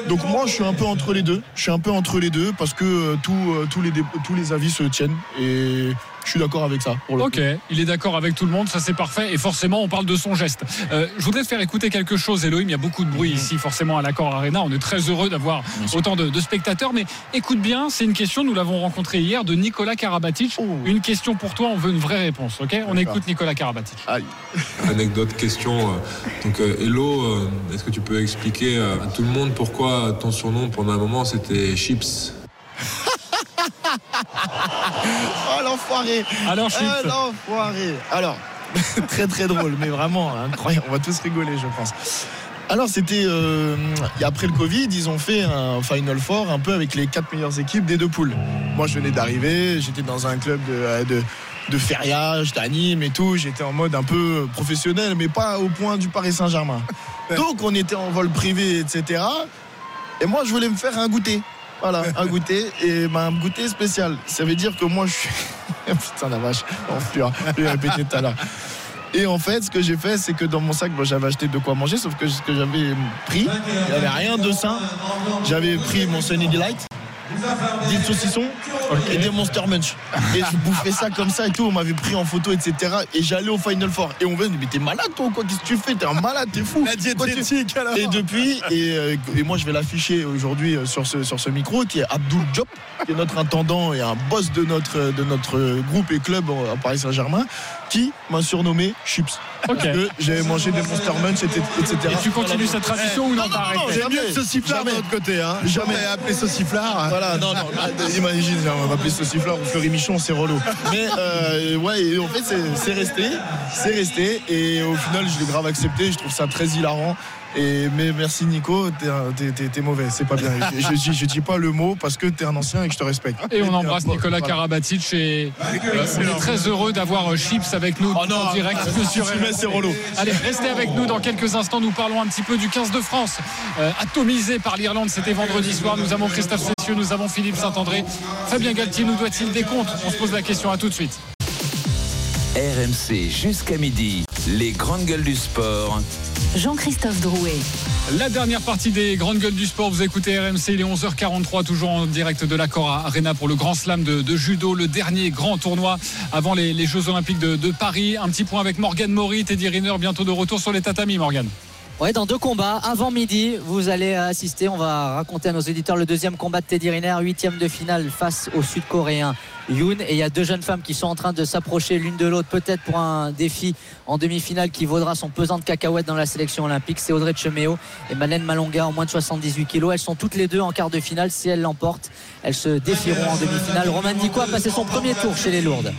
Donc moi, je suis un peu entre les deux. Je suis un peu entre les deux parce que euh, euh, tous, les, tous les avis se tiennent et je suis d'accord avec ça. Pour le Ok, il est d'accord avec tout le monde, ça c'est parfait. Et forcément, on parle de son geste. Euh, je voudrais te faire écouter quelque chose, Elohim. Il y a beaucoup de bruit ici, forcément, à l'accord Arena. On est très heureux d'avoir autant de, de spectateurs. Mais écoute bien, c'est une question, nous l'avons rencontré hier, de Nicolas Karabatic. Une question pour toi, on veut une vraie réponse. Ok? On écoute Nicolas Karabatic. Anecdote, question. euh, Donc, euh, Hello, euh, est-ce que tu peux expliquer à tout le monde pourquoi ton surnom pendant un moment c'était Chips? Oh l'enfoiré Alors. Ah, l'enfoiré Alors, très très drôle, mais vraiment incroyable. On va tous rigoler, je pense. Alors c'était euh, après le Covid, ils ont fait un Final Four un peu avec les quatre meilleures équipes des deux poules. Moi je venais d'arriver, j'étais dans un club de, euh, de, de feriage, d'anime et tout. J'étais en mode un peu professionnel, mais pas au point du Paris Saint-Germain. Donc on était en vol privé, etc. Et moi je voulais me faire un goûter. Voilà, un goûter et ben, un goûter spécial. Ça veut dire que moi je suis. Putain la vache, enflure. Je l'ai répété tout à l'heure. Et en fait, ce que j'ai fait, c'est que dans mon sac, j'avais acheté de quoi manger, sauf que ce que j'avais pris, il n'y avait rien de sain. J'avais pris mon Sunny Delight, 10 saucissons et des Monster Munch. Et je bouffais ça comme ça et tout. On m'avait pris en photo, etc. Et j'allais au Final Four. Et on me dit, mais t'es malade toi ou quoi? Qu'est-ce que tu fais? T'es un malade, t'es fou. La diététique alors. Et depuis, et, euh, et moi je vais l'afficher aujourd'hui euh, sur ce, sur ce micro, qui est Abdul Diop, qui est notre intendant et un boss de notre, de notre groupe et club à Paris Saint-Germain, qui m'a surnommé Chips. Ok. Parce que j'avais mangé des Monster Munch, etc. Et tu continues cette tradition ou non, non, t'as non, arrêté j'ai- mieux sauciflard de l'autre côté. Hein. Jamais. Appelé sauciflard. Voilà, non, non, imagine, on va m'appeler saucifleur ou Fleury Michon, c'est relou. Mais euh, ouais, et en fait, c'est resté, c'est resté, et au final, je l'ai grave accepté, je trouve ça très hilarant. Et, mais merci Nico, t'es un- t'es- t'es t'es mauvais, c'est pas bien. Je, je, je dis pas le mot parce que t'es un ancien et que je te respecte. Et on embrasse Nicolas Voilà. Karabatic et euh, on est très heureux d'avoir euh, Chips avec nous Oh non, en direct sur c'est relou. Allez, restez avec nous dans quelques instants. Nous parlons un petit peu du 15 de France, euh, atomisé par l'Irlande. C'était vendredi soir. Nous avons Christophe Cessieux, nous avons Philippe Saint-André. Fabien Galtier nous doit-il des comptes? On se pose la question. À tout de suite. RMC jusqu'à midi. Les grandes gueules du sport. Jean-Christophe Drouet. La dernière partie des grandes gueules du sport, vous écoutez RMC, il est 11h43, toujours en direct de l'accord à Arena pour le Grand Slam de, de judo, le dernier grand tournoi avant les, les Jeux Olympiques de, de Paris. Un petit point avec Morgan Maury, Teddy Riner, bientôt de retour sur les tatamis, Morgan. Ouais, dans deux combats, avant midi, vous allez assister. On va raconter à nos éditeurs le deuxième combat de Teddy Riner, huitième de finale face au Sud-Coréen Yoon. Et il y a deux jeunes femmes qui sont en train de s'approcher l'une de l'autre, peut-être pour un défi en demi-finale qui vaudra son pesant de cacahuètes dans la sélection olympique. C'est Audrey Cheméo et Malène Malonga en moins de 78 kilos. Elles sont toutes les deux en quart de finale. Si elles l'emportent, elles se défieront en demi-finale. Roman Nico a passé son premier tour chez les lourdes.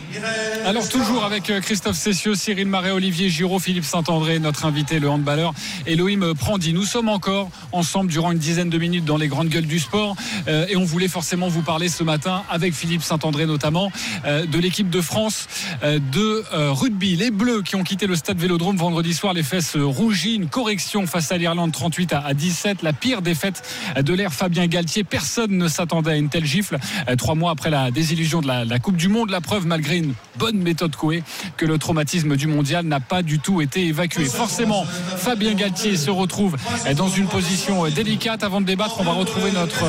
Alors toujours avec euh, Christophe Cessieux, Cyril Marais, Olivier Giraud, Philippe Saint-André, notre invité, le handballeur Elohim Prandi. Nous sommes encore ensemble durant une dizaine de minutes dans les grandes gueules du sport euh, et on voulait forcément vous parler ce matin avec Philippe Saint-André notamment euh, de l'équipe de France euh, de euh, rugby. Les Bleus qui ont quitté le stade Vélodrome vendredi soir, les fesses rougies, une correction face à l'Irlande 38 à, à 17, la pire défaite de l'ère Fabien Galtier. Personne ne s'attendait à une telle gifle trois mois après la désillusion de la, Coupe du Monde. La preuve, malgré une bonne méthode Coué, que le traumatisme du mondial n'a pas du tout été évacué. Forcément, Fabien Galtier se retrouve dans une position délicate. Avant de débattre, on va retrouver notre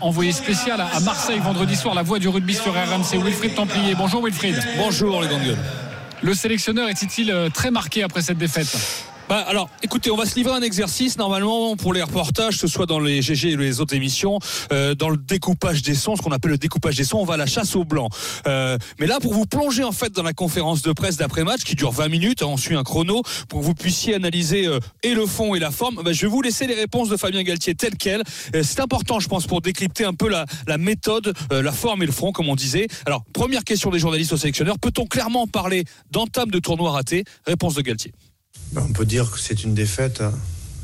envoyé spécial à à Marseille vendredi soir, la voix du rugby sur RMC, Wilfried Templier. Bonjour Wilfried. Bonjour les grandes gueules. Le sélectionneur était-il euh, très marqué après cette défaite? Bah, alors, écoutez, on va se livrer à un exercice normalement pour les reportages, que ce soit dans les GG et les autres émissions, euh, dans le découpage des sons, ce qu'on appelle le découpage des sons, on va à la chasse au blanc. Euh, mais là, pour vous plonger en fait dans la conférence de presse d'après-match qui dure 20 minutes, hein, on suit un chrono, pour que vous puissiez analyser euh, et le fond et la forme, bah, je vais vous laisser les réponses de Fabien Galtier telles quelles. C'est important, je pense, pour décrypter un peu la, méthode, la forme et le fond, comme on disait. Alors, première question des journalistes au sélectionneur, peut-on clairement parler d'entame de tournoi raté Réponse de Galtier. Ben, On peut dire que c'est une défaite. hein.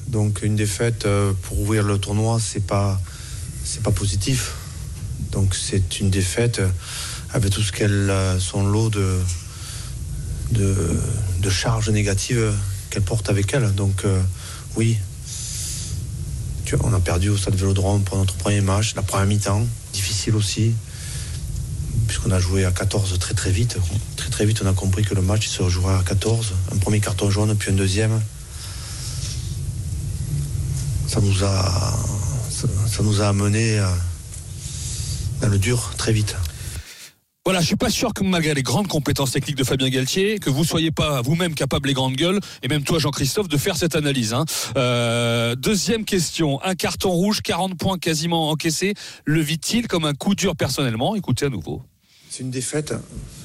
Donc une défaite euh, pour ouvrir le tournoi, c'est pas pas positif. Donc c'est une défaite euh, avec tout ce qu'elle a son lot de charges négatives qu'elle porte avec elle. Donc euh, oui, on a perdu au stade Vélodrome pour notre premier match, la première mi-temps, difficile aussi, puisqu'on a joué à 14 très très vite. Très très vite, on a compris que le match se jouerait à 14. Un premier carton jaune, puis un deuxième. Ça nous a, ça, nous a amené dans le dur très vite. Voilà, je suis pas sûr que malgré les grandes compétences techniques de Fabien Galtier, que vous soyez pas vous-même capable les grandes gueules, et même toi Jean-Christophe, de faire cette analyse. hein. Euh, deuxième question, un carton rouge, 40 points quasiment encaissés, le vit-il comme un coup dur personnellement? Écoutez à nouveau. C'est une défaite,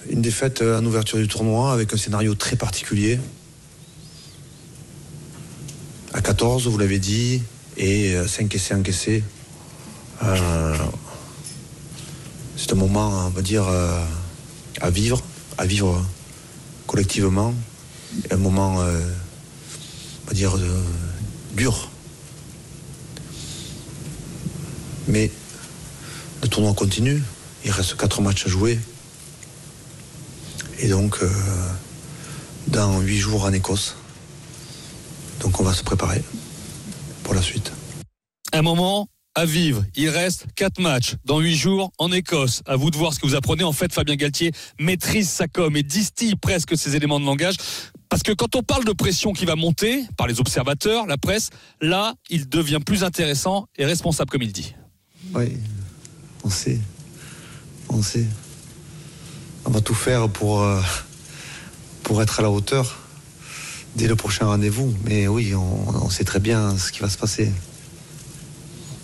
une défaite en ouverture du tournoi avec un scénario très particulier. À 14, vous l'avez dit, et 5 essais encaissés. Euh, c'est un moment, on va dire, euh, à vivre, à vivre collectivement. Un moment, euh, on va dire, euh, dur. Mais le tournoi continue. Il reste quatre matchs à jouer. Et donc, dans huit jours en Écosse. Donc, on va se préparer pour la suite. Un moment à vivre. Il reste quatre matchs dans huit jours en Écosse. À vous de voir ce que vous apprenez. En fait, Fabien Galtier maîtrise sa com et distille presque ses éléments de langage. Parce que quand on parle de pression qui va monter par les observateurs, la presse, là, il devient plus intéressant et responsable, comme il dit. Oui, on sait. On sait. On va tout faire pour, euh, pour être à la hauteur dès le prochain rendez-vous. Mais oui, on sait très bien ce qui va se passer.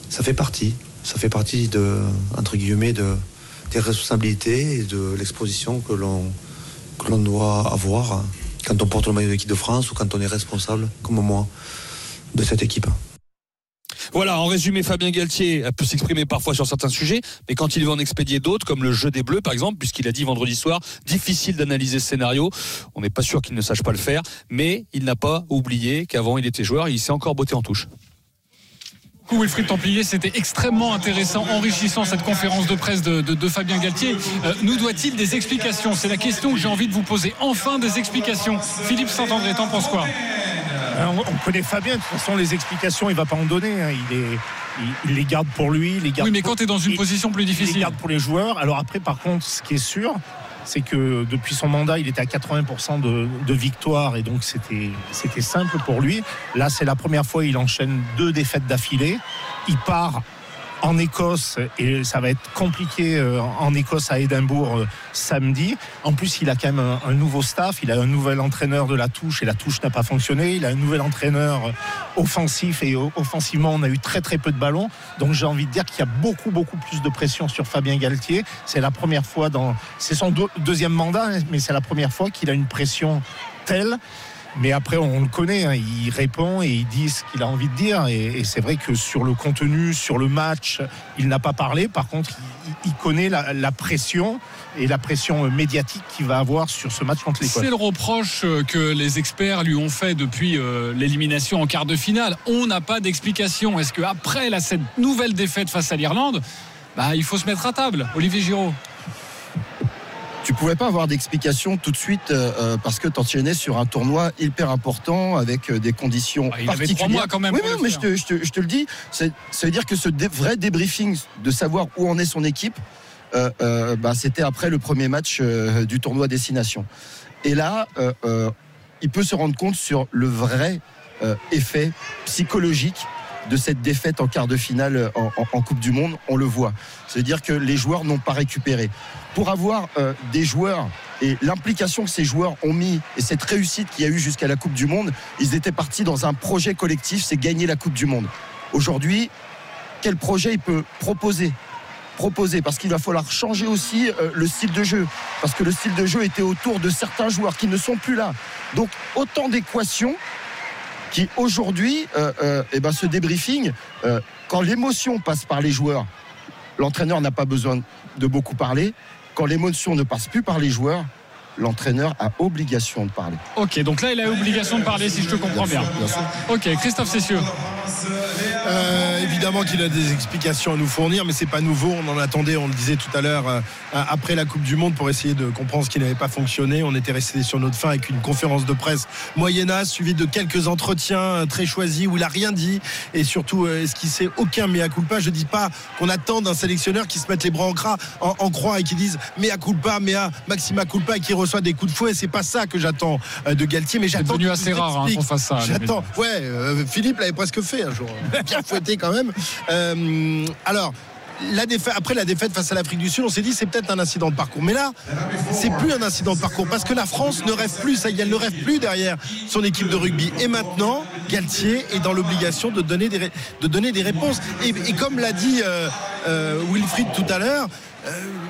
Ça fait partie. Ça fait partie de, entre guillemets, de, des responsabilités et de l'exposition que l'on, que l'on doit avoir quand on porte le maillot de l'équipe de France ou quand on est responsable, comme moi, de cette équipe. Voilà, en résumé, Fabien Galtier peut s'exprimer parfois sur certains sujets, mais quand il veut en expédier d'autres, comme le jeu des Bleus par exemple, puisqu'il a dit vendredi soir, difficile d'analyser ce scénario, on n'est pas sûr qu'il ne sache pas le faire, mais il n'a pas oublié qu'avant il était joueur et il s'est encore botté en touche. Coup Wilfried Templier, c'était extrêmement intéressant, enrichissant cette conférence de presse de, de- de Fabien Galtier. Euh, nous doit-il des explications? C'est la question que j'ai envie de vous poser. Enfin des explications. Philippe Saint-André, t'en penses quoi? Euh, On, on connaît Fabien, de toute façon, les explications, il va pas en donner. hein. Il, est, il, il les garde pour lui. il Les garde Oui, mais quand tu es dans une il- position plus Il les difficile. garde pour les joueurs. Alors après, par contre, ce qui est sûr, c'est que depuis son mandat, il était à 80% de, de victoire et donc c'était c'était simple pour lui. Là, c'est la première fois il enchaîne deux défaites d'affilée. Il part en Écosse et ça va être compliqué euh, en Écosse à Édimbourg euh, samedi. En plus, il a quand même un, un nouveau staff, il a un nouvel entraîneur de la touche et la touche n'a pas fonctionné. Il a un nouvel entraîneur euh, offensif et offensivement, on a eu très très peu de ballons. Donc j'ai envie de dire qu'il y a beaucoup beaucoup plus de pression sur Fabien Galtier. C'est la première fois dans, c'est son deux- deuxième mandat, hein, mais c'est la première fois qu'il a une pression telle. Mais après, on le connaît, hein, il répond et il dit ce qu'il a envie de dire. Et, c'est vrai que sur le contenu, sur le match, il n'a pas parlé. Par contre, il, connaît la, pression et la pression médiatique qu'il va avoir sur ce match contre l'Écosse. C'est le reproche euh, que les experts lui ont fait depuis euh, l'élimination en quart de finale. On n'a pas d'explication. Est-ce qu'après cette nouvelle défaite face à l'Irlande, bah, il faut se mettre à table Olivier Giraud? Tu pouvais pas avoir d'explication tout de suite euh, euh, parce que t'enchaînais sur un tournoi hyper important avec euh, des conditions Ah, il avait particulières. trois mois quand même Oui, mais je te, je te- je te le dis, ça veut dire que ce dé- vrai débriefing de savoir où en est son équipe, euh, euh, bah, c'était après le premier match du tournoi Destination. Et là, il peut se rendre compte sur le vrai effet psychologique de cette défaite en quart de finale en, en- en Coupe du Monde, on le voit. C'est-à-dire que les joueurs n'ont pas récupéré. Pour avoir euh, des joueurs et l'implication que ces joueurs ont mis et cette réussite qu'il y a eu jusqu'à la Coupe du Monde, ils étaient partis dans un projet collectif, c'est gagner la Coupe du Monde. Aujourd'hui, quel projet il peut proposer? Proposer parce qu'il va falloir changer aussi euh, le style de jeu parce que le style de jeu était autour de certains joueurs qui ne sont plus là donc autant d'équations qui aujourd'hui euh, euh, eh ben, ce débriefing euh, quand l'émotion passe par les joueurs l'entraîneur n'a pas besoin de beaucoup parler quand l'émotion ne passe plus par les joueurs l'entraîneur a obligation de parler Ok, donc là, il a obligation de parler, si je te comprends bien. Ok, Christophe Cessieux. Euh, évidemment qu'il a des explications à nous fournir, mais c'est pas nouveau. On en attendait, on le disait tout à l'heure, euh, après la Coupe du Monde pour essayer de comprendre ce qui n'avait pas fonctionné. On était resté sur notre fin avec une conférence de presse moyenne suivie de quelques entretiens euh, très choisis où il a rien dit et surtout euh, esquissé aucun mea culpa. Je dis pas qu'on attend d'un sélectionneur qui se mette les bras en, cra- en, en croix et qui dise mea culpa, mea maxima culpa et qui reçoit des coups de fouet. C'est pas ça que j'attends euh, de Galtier, mais j'attends. devenu qu'il assez rare, hein, qu'on fasse ça, J'attends. Ouais, euh, Philippe l'avait presque fait un jour. Bien fouetté quand même. Euh, alors. Après la défaite face à l'Afrique du Sud, on s'est dit c'est peut-être un incident de parcours. Mais là, c'est plus un incident de parcours parce que la France ne rêve plus, ça y elle ne rêve plus derrière son équipe de rugby. Et maintenant, Galtier est dans l'obligation de donner des, réponses. Et, comme l'a dit euh, euh, Wilfried tout à l'heure,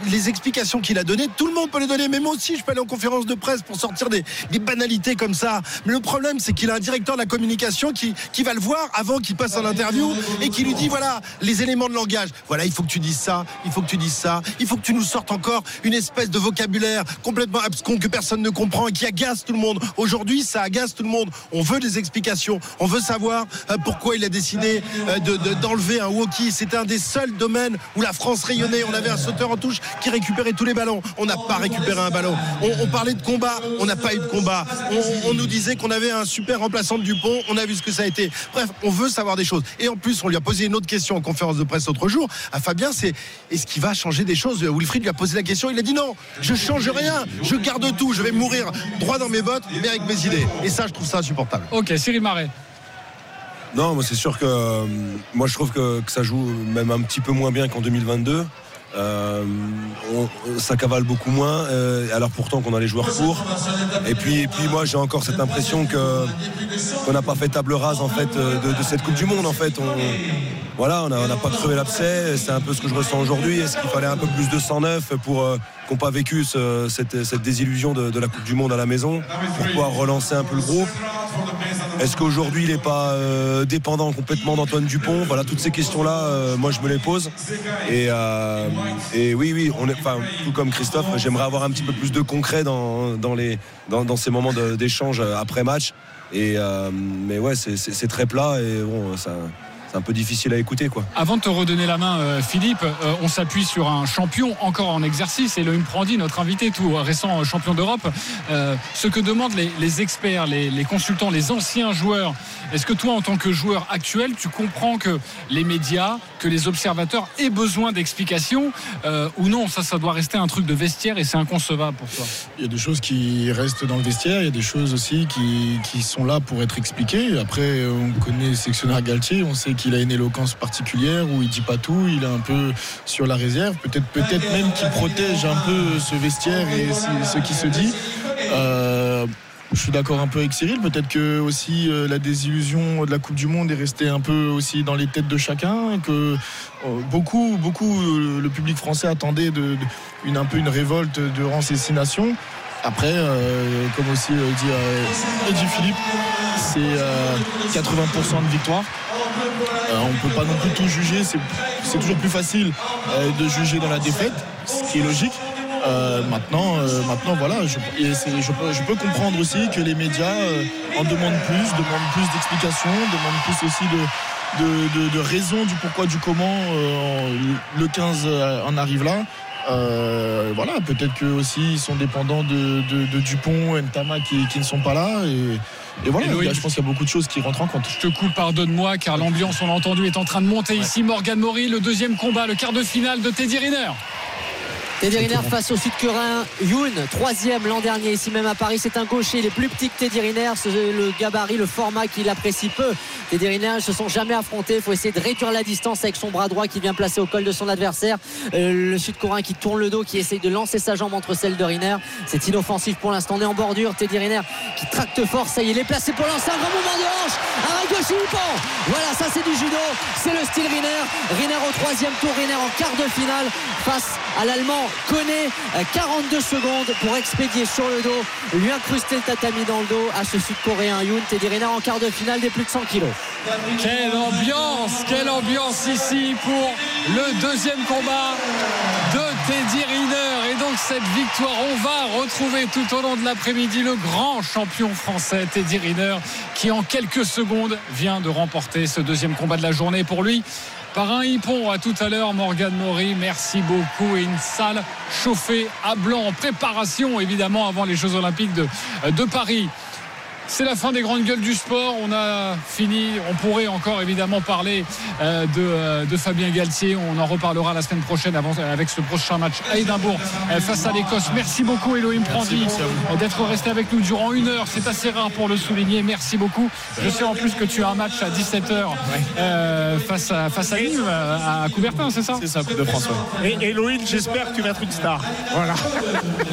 les explications qu'il a données, tout le monde peut les donner. Mais moi aussi, je peux aller en conférence de presse pour sortir des, banalités comme ça. Mais le problème, c'est qu'il a un directeur de la communication qui, qui va le voir avant qu'il passe en interview et qui lui dit voilà les éléments de langage. Voilà, il faut que tu dises ça, il faut que tu dises ça, il faut que tu nous sortes encore une espèce de vocabulaire complètement abscon que personne ne comprend et qui agace tout le monde. Aujourd'hui, ça agace tout le monde. On veut des explications. On veut savoir euh, pourquoi il a décidé euh, de- de- d'enlever un walkie. C'était un des seuls domaines où la France rayonnait. On avait un sauteur en touche qui récupérait tous les ballons. On n'a pas récupéré un ballon. On, on parlait de combat. On n'a pas eu de combat. On, on nous disait qu'on avait un super remplaçant de Dupont. On a vu ce que ça a été. Bref, on veut savoir des choses. Et en plus, on lui a posé une autre question en conférence de presse l'autre jour à Fabien. C'est est-ce qu'il va changer des choses? Wilfried lui a posé la question. Il a dit non, je change rien. Je garde tout. Je vais mourir droit dans mes bottes, mais avec mes idées. Et ça, je trouve ça insupportable. Ok, Cyril Marais. Non, moi c'est sûr que euh, moi je trouve que, que ça joue même un petit peu moins bien qu'en 2022. Euh, ça cavale beaucoup moins, euh, alors pourtant qu'on a les joueurs pour. Et puis, moi j'ai encore cette impression qu'on n'a pas fait table rase en fait euh, de, cette Coupe du Monde. En fait, on, voilà, on n'a n'a pas crevé l'abcès. C'est un peu ce que je ressens aujourd'hui. Est-ce qu'il fallait un peu plus de 109 pour qu'on pas vécu ce- cette, désillusion de, la Coupe du Monde à la maison pour pouvoir relancer un peu le groupe? Est-ce qu'aujourd'hui il n'est pas euh, dépendant complètement d'Antoine Dupont? Voilà, toutes ces questions-là, euh, moi je me les pose. Et, euh, et oui, oui, on est, tout comme Christophe, j'aimerais avoir un petit peu plus de concret dans, dans, les, dans, ces moments d'échange après match. Et, mais ouais, c'est- très plat et bon, ça- un peu difficile à écouter. quoi. Avant de te redonner la main, euh, Philippe, euh, on s'appuie sur un champion encore en exercice, Elohim Prandi, notre invité, tout récent euh, champion d'Europe. Ce que demandent les, les experts, les, les consultants, les anciens joueurs, est-ce que toi, en tant que joueur actuel, tu comprends que les médias, que les observateurs aient besoin d'explications euh, ou non Ça, ça doit rester un truc de vestiaire et c'est inconcevable pour toi? Il y a des choses qui restent dans le vestiaire, il y a des choses aussi qui, qui sont là pour être expliquées. Après, on connaît le sectionnaire Galtier, on sait qu'il a une éloquence particulière où il dit pas tout, il est un peu sur la réserve. Peut-être peut-être même qu'il protège un peu ce vestiaire et ce qui se dit. Euh, je suis d'accord un peu avec Cyril. Peut-être que aussi euh, la désillusion de la Coupe du Monde est restée un peu aussi dans les têtes de chacun. Que euh, beaucoup, beaucoup, le public français attendait de, de- une, un peu une révolte ces six nations. Après, euh, comme aussi euh, dit, euh, Philippe, c'est euh, 80% de victoire. On ne peut pas non plus tout juger. C'est toujours plus facile de juger dans la défaite, ce qui est logique. Maintenant, maintenant, voilà, je, peux, comprendre aussi que les médias en demandent plus, demandent plus d'explications, demandent plus aussi de, raisons du pourquoi, du comment le 15 euh, en arrive là. Euh, voilà, peut-être que aussi ils sont dépendants de, de- de Dupont, Ntama qui, qui ne sont pas là. Et, et voilà, Et Loïc, je pense qu'il y a beaucoup de choses qui rentrent en compte. Je te coupe, pardonne-moi, car l'ambiance, on l'a entendu, est en train de monter ici. Morgan Mori, le deuxième combat, le quart de finale de Teddy Riner. Teddy Riner face au Sud-Coréen Yoon, troisième l'an dernier ici même à Paris. C'est un gaucher, il est plus petit que Teddy Riner, le gabarit, le format qu'il apprécie peu. Teddy Riner, ils se sont jamais affrontés. Il faut essayer de réduire la distance avec son bras droit qui vient placer au col de son adversaire. Euh, le Sud-Coréen qui tourne le dos, qui essaye de lancer sa jambe entre celles de Riner. C'est inoffensif pour l'instant. On est en bordure. Teddy Riner qui tracte fort. Ça y est, il est placé pour lancer un grand mouvement de hanche. Arrêt gauche Ippon. Voilà, ça c'est du judo. C'est le style Riner. Riner au troisième tour. Riner en quart de finale face à l'Allemand connaît 42 secondes pour expédier sur le dos, lui incruster le tatami dans le dos à ce Sud-Coréen Yoon. Teddy Riner en quart de finale des plus de 100 kilos. Quelle ambiance, quelle ambiance ici pour le deuxième combat de Teddy Riner. Et donc cette victoire, on va retrouver tout au long de l'après-midi le grand champion français Teddy Riner qui en quelques secondes vient de remporter ce deuxième combat de la journée pour lui. Par un hippon à tout à l'heure, Morgan Maury, merci beaucoup. Et une salle chauffée à blanc en préparation évidemment avant les Jeux Olympiques de, de Paris. C'est la fin des grandes gueules du sport. On a fini. On pourrait encore évidemment parler euh, de, euh, de Fabien Galtier. On en reparlera la semaine prochaine avant, avec ce prochain match à Édimbourg euh, face à l'Écosse. Merci beaucoup Elohim Prandi euh, d'être resté avec nous durant une heure. C'est assez rare pour le souligner. Merci beaucoup. Je sais en plus que tu as un match à 17h face, à, face à Nîmes, euh, à Coubertin, c'est ça? C'est ça, Coupe de France. ouais. Et Elohim, j'espère que tu vas être une star. Voilà.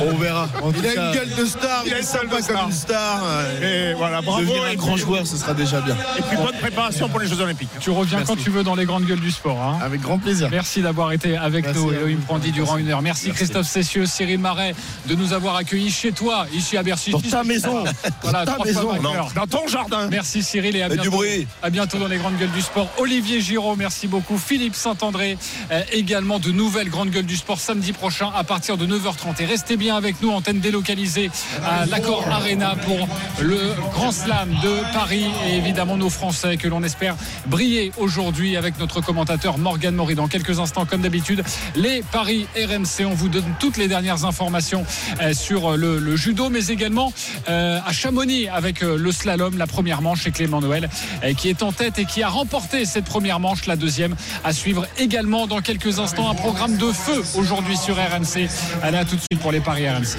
On verra. En tout Il a cas, une gueule de star, il est sympa comme une star. Et voilà, bravo. devenir un Et grand joueur, ce sera déjà bien. Et puis bonne préparation pour les Jeux Olympiques. Tu reviens Merci. quand tu veux dans les grandes gueules du sport. hein. Avec grand plaisir. Merci d'avoir été avec Merci nous, Elohim. Prandi, durant une heure. Merci, Merci. Christophe Cessieux, Cyril Marais, de nous avoir accueillis chez toi, ici à Bercy. Dans ta maison. Voilà, Dans ta trois maison. Dans ton jardin. Merci Cyril et à du bientôt, bruit. à bientôt dans les grandes gueules du sport. Olivier Giraud, merci beaucoup. Philippe Saint-André, euh, également de nouvelles grandes gueules du sport samedi prochain à partir de 9h30. Et restez bien avec nous, antenne délocalisée à l'Accord Arena pour le Grand Slam de Paris et évidemment nos Français que l'on espère briller aujourd'hui avec notre commentateur Morgan Maury. Dans quelques instants, comme d'habitude, les Paris RMC. On vous donne toutes les dernières informations euh, sur le, le judo, mais également euh, à Chamonix avec euh, le slalom, la première manche et Clément Noël euh, qui est en tête et qui a remporté cette première manche, la deuxième à suivre également dans quelques instants. Un programme de feu aujourd'hui sur RMC. Allez à tout de suite pour les Paris RMC.